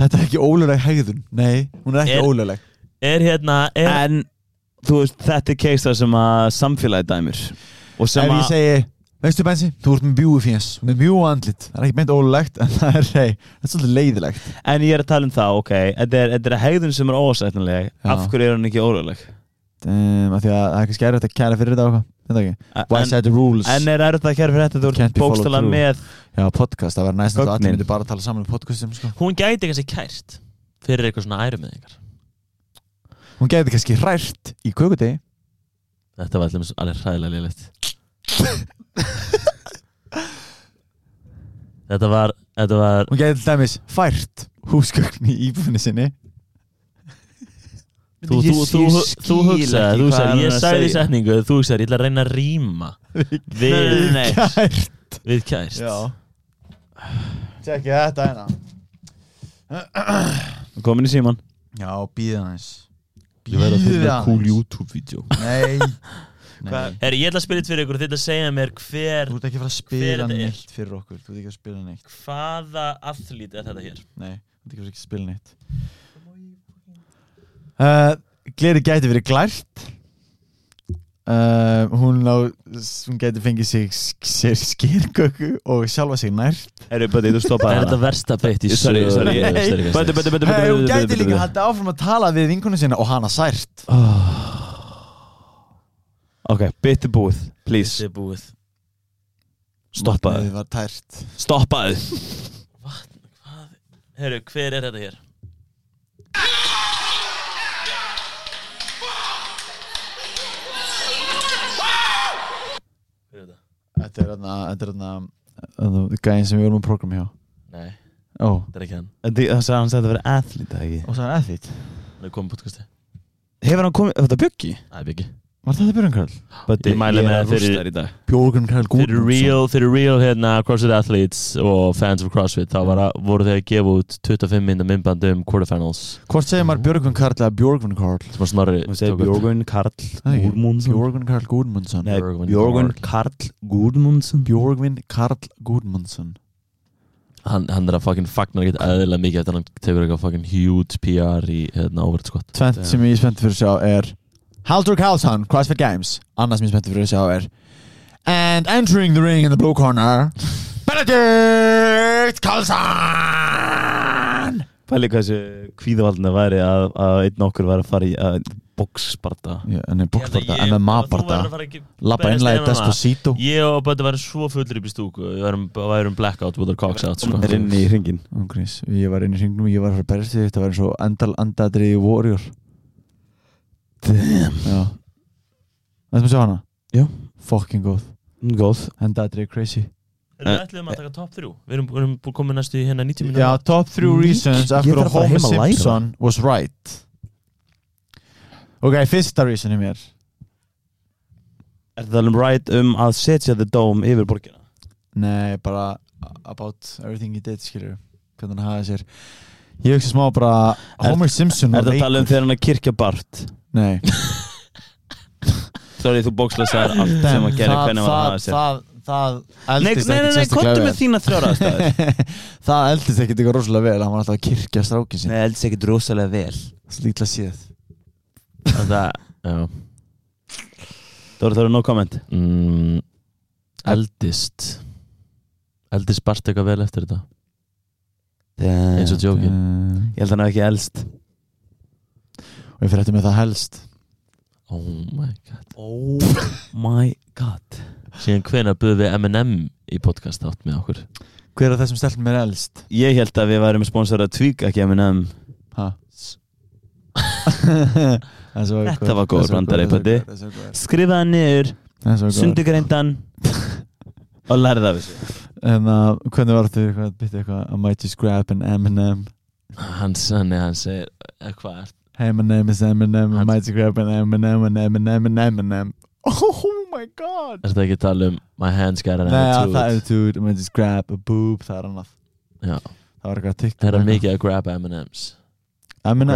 Þetta er ekki óluleg hegðun. Nei, hún er ekki Er- óluleg Er hérna er, En þú veist Þetta er það sem að samfélagi dæmir. Og sem Ef ég að segi Veistu Bensi, þú ert með bjúi fjens Með bjúi andlit. Það er ekki meint ólulegt En það er rey Það er svolítið leiðilegt En ég er að tala um það, ok Þetta er, þetta er hegðun sem er ósætnileg Já. Af hverju er hann ekki óluleg? um, af Því að það er kannski erfitt að kæra fyrir þetta og hvað Þetta ekki Why set the rules? en er erfitt að kæra fyrir þetta? Þú ert bókstala með Já, podcast Það var næst að allir myndi bara að tala saman um podcastum sko. Hún gæti kannski kært Fyrir eitthvað svona ærum með yngar Hún geti kannski hrært í kökudegi. Þetta var allir alveg hræðilega liðlegt [laughs] Þetta var Hún geti til dæmis fært húsgögn í íbúfinni sinni Þú, Ég þú, ég þú hugsaði, hugsaði, ég sagði í setningu, þú hugsaði, ég ætla að reyna að rýma við, nei, Kært. Við kæst. Tjekki þetta hérna. [clears throat] Komin í síman Já, býða næs Ég verði að finna cool. YouTube-vídeó. Nei. [laughs] Nei. Herri, ég ætla að spila þetta fyrir ykkur þetta segja mér hver, Þú ert ekki að fara að spila neitt fyrir okkur. Þú ert ekki að spila neitt. Hvaða athlít er þetta hér? Nei, þú ert ekki að spila neitt uh, Gleri gæti verið glært. Uh, Hún á Hún gæti fengið sig sér skýrgöku og sjálfa sig nært. Er þetta versta beitt í Hey, Hún gæti líka haldið áfram að tala við vinkonu sinna og hana sært. Ok, bytti búið, please. Er búið. Stoppaðu. Stoppaðu. Herru, hver er þetta hér? Þetta? Er þarna Þetta er Gæðin sem við vorum að program hjá. Nei, Ó. Þetta er ekki hann. Það sagði hann að þetta verið athlete, ekki? Og það er er podcasti Hefur hann komið, þetta bjöggi? Æ, byggi Var þetta Björn Karl? Ég mæli með fyrir- í dag Björn Karl Fyrir Gúrmundsson real, fyrir real hérna CrossFit athletes og fans of CrossFit þá var að, voru þeir að gefa út 25 mynda myndband um quarterfinals Hvort segir maður Björgvin Karl eða Björgvin Karl? sem var snorri. Björgun Karl Það ekki. Gudmundsson Björgvin Karl Gúrmundsson Björgun Karl. Gudmundsson Björgvin Karl Gúrmundsson hann, hann er að fucking fagnar ekkert eðlilega mikið eftir að hann tegur eitthvað fucking huge PR í hérna squat Tvent sem ég er spennt fyrir að sjá er Haldur Karlsson, CrossFit Games Annars minn spenntur fyrir að sjá er And entering the ring in the blue corner [laughs] Benedikt Karlsson! Pæli hvað þessu kvíðavaldina væri að, að einn okkur væri að fara í Já, en er bóksparta, MMA barta Lappa innlega í Despacito. Ég og Böndi væri svo fullir upp í stúku. Við værum, værum blackout with our cocks out sko. er inn í ringin Ángríns, ég var inn í hringnum, ég var að fara að berjast við þetta var eins og endal andadriði warrior Það er sem að sjá hana? Já. Fucking góð, Góð. Andadriði crazy. Við ætlum að taka top 3 Við erum, búin komið næstu í hérna 90 Já, minúti top 3 reasons Ég af hverju þarf að Homer að. Simpson was right. Ok, fyrsta reason er mér. Er það um right um að setja the dome yfir borgina? Nei, bara about everything he did, skilur Hvernig hann hafði sér. Ég hugsa smá bara Homer Simpson Er það að tala um þegar hann að kirkja Bart? Nei. Sorry, þú bókslæsar allt sem að gera hvernig hann hafa sér það, það eldist nei, nei, nei, vel með þína aðstæður. [laughs] Það eldist ekkert eitthvað rosalega vel Hann var alltaf að kirkja strákin sin Nei, elds ekkert rosalega vel. Slítla séð. Það, já. Það voru það no comment? Mm, Eldist. Eldist Bart eitthvað vel eftir þetta? Eins og jókin uh, Ég held að hann hafi ekki elst Ég fyrir eftir með það helst. Oh my god. Oh my god. Síðan hvenær buðum við M&M í podcast átt með okkur? Hver af þessum stelpum er elst? Ég held að við værum sponsor að tvíka ekki að um Ha? [laughs] Þetta var góður brandari, Patti. Skrifaði niður, Sundi sundugreindan [laughs] og lærði af þessu. En uh, hvernig var þetta eitthvað Bytti eitthvað I might just grab an M&M Hans, hann, hann segir Hvað er Hey my name is M&M I Hans- might just grab an M&M and M&M and M&M [laughs] Oh my god. Er þetta ekki að tala um My hands got an Nei, attitude? það er attitude just grab a boob Það er annað. Já, Það var eitthvað að tikka það er mikið að grab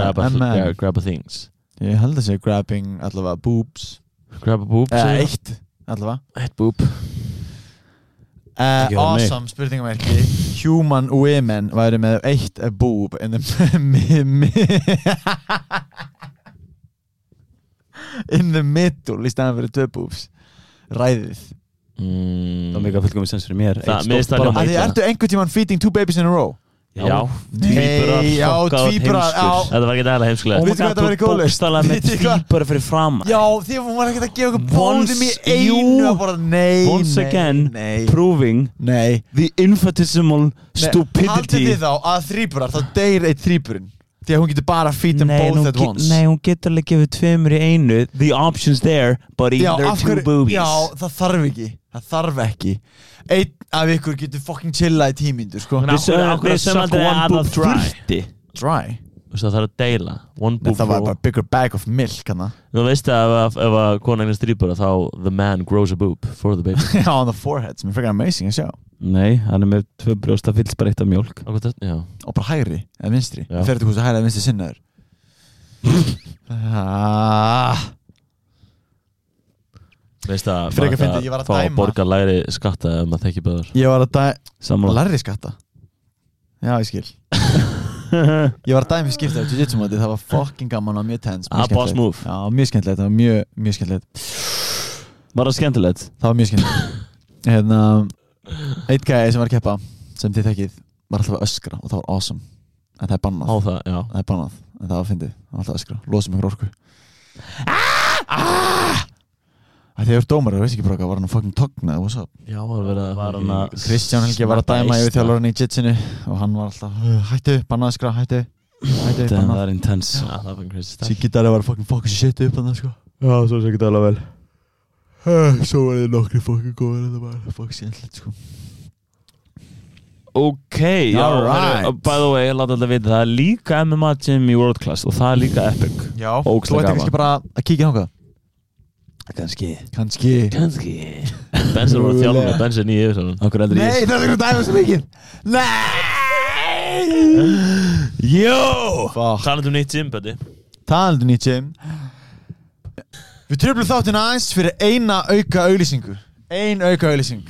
grab, a, M&M. grab, a things. Ég held að segja grabbing allavega boobs. Grab a boob Eða segir eitt allavega. Eitt boob uh, það. Awesome spurningamerki Human women væri með eitt a boob in the In the middle í staðan fyrir tvö boobs Ræðið mm, Það var mikið fullkomið sens fyrir mér Það- Eitt mér finnst stórt það barm. hljóma Að því illa. ertu einhvern tímann feeding two babies in a row Já, Tvíburar, já, tvíburar, þetta var ekki Oh heimskulega væri þú góð lausn? bókstala með tvíbara fyrir fram Já, því hún var ekkert að gefa okkur bóðum í Once einu að bara nei, Once nei, again, nei, Proving nei. the infinitesimal Haldið stupidity. þið þá að þrýburar, þá deyr eitt þrýburinn Því að hún getur bara feed them Nei, both at once. Nei, hún getur alveg gefið tveimur í einu The options there, but Já, either two hverju- boobies. Já, það þarf ekki Það þarf ekki. Einn af ykkur getur fucking chilla í tímindur sko. Við sögum- aldrei að það þurfti. Dry það er að deila. One Nei, boob Það var bara bigger bag of milk hana Þú veist að ef, ef að konan er strýpura þá the man grows a boob for the baby. [laughs] Já, on the forehead sem er frekar amazing að sjá. Nei, hann er með tvö brjóst að fylls bara eitt af mjólk Og bara hægri, eða vinstri. Það fer þetta hvort að hægri eða vinstri sinnaður. [laughs] Veist að Frekar fyndið, ég var að fá dæma. borga læri skatta ef maður þekki böður Ég var að dæ... Sammála. Larri skatta. Já, ég skil [laughs] Ég var að dæmi skipta á jiu-jitsu móti Það var fucking gaman og mjög tens mjög Ah, skemmtilegt. Já, mjög skemmtilegt Það var mjög, mjög skemmtilegt. Var það skemmtilegt? Það var mjög skemmtilegt. Hérna Eitt gæði sem var að keppa Sem þið þekkið Var alltaf að öskra Og það var awesome. En það er bannað. Það, Það er bannað. En það var fyndið. Það var alltaf að öskra. Losum ykkur orku. Ah! Það þegar dómar, það veist ekki bara hvað, var hann að fucking togna, what's up? Já, var verið að að- Kristján Helgi var að dæma yfir þjálfurinn í jitsinu og hann var alltaf, "Uh, hættu, bannað að skra, hættu, hættu, Það bannað. er intense það var crazy stuff Siggi Darri var að fucking fokka sér shit upp hann, sko. Já, svo ekki það alveg vel Svo var þið nokkri fucking góður það var fucking sér sko. Ok, já, herru, by the way, láta alltaf vita Það er líka MMA gym í World Class Og það er líka epic Já, þú ætti kannski bara að kíkja þangað. Kanski Kannski. Kanski Benson var að þjálfa með Benson í yfir Okkur heldur Nei, það er eitthvað dæma svo mikið. Nei! Jó! Fuck. Talandi um nýtt gym, Bötti Talandi nýtt gym. Við tröflum þáttin aðeins fyrir eina auka auðlýsingu Ein auka auðlýsing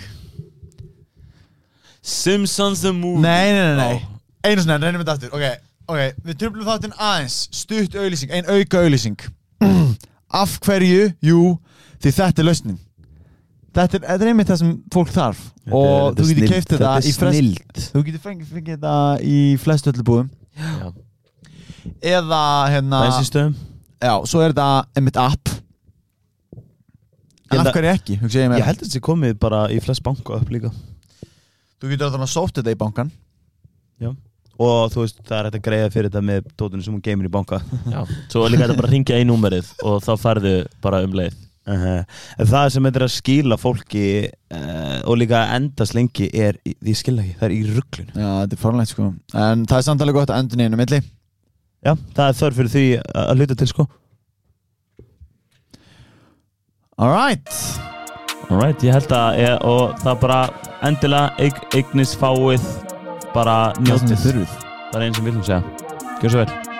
Simpsons the movie. Nei, nei, nei, nei. Einu svona, reynum við þetta aftur. Ok, ok, við tröflum þáttin aðeins. Stutt auðlýsing, ein auka auðlýsing [clears throat] Af hverju? Jú, því þetta er lausnin. Þetta er, þetta er einmitt það sem fólk þarf. Og þú getur keift þetta í flest þú getur fengið, fengið þetta í flest öllu búðum. Já. eða hérna já, svo er þetta einmitt app. En af hverju ekki, hugsa ég Ég held að þetta sé komið bara í flest banka upp líka. Þú getur að sótt þetta í bankan Og þú veist, það er hægt að greiða fyrir þetta með tóttunum sem hún geymir í banka. Já. [laughs] Svo er líka þetta bara að ringja í númerið og þá færðu bara um leið. Uh En það sem þetta er að skila fólki uh, og líka að endast lengi er, í- ég skil ekki, það er í rugglun já, þetta er farlegt sko. En það er samtalið gott að endur nýjum milli. Já, það er þörf fyrir því að hluta til sko. Alright Alright, ég held að ég, og það bara endilega eig, eignis fáið bara njótið. Það er einn sem viljum segja. Gjör svo vel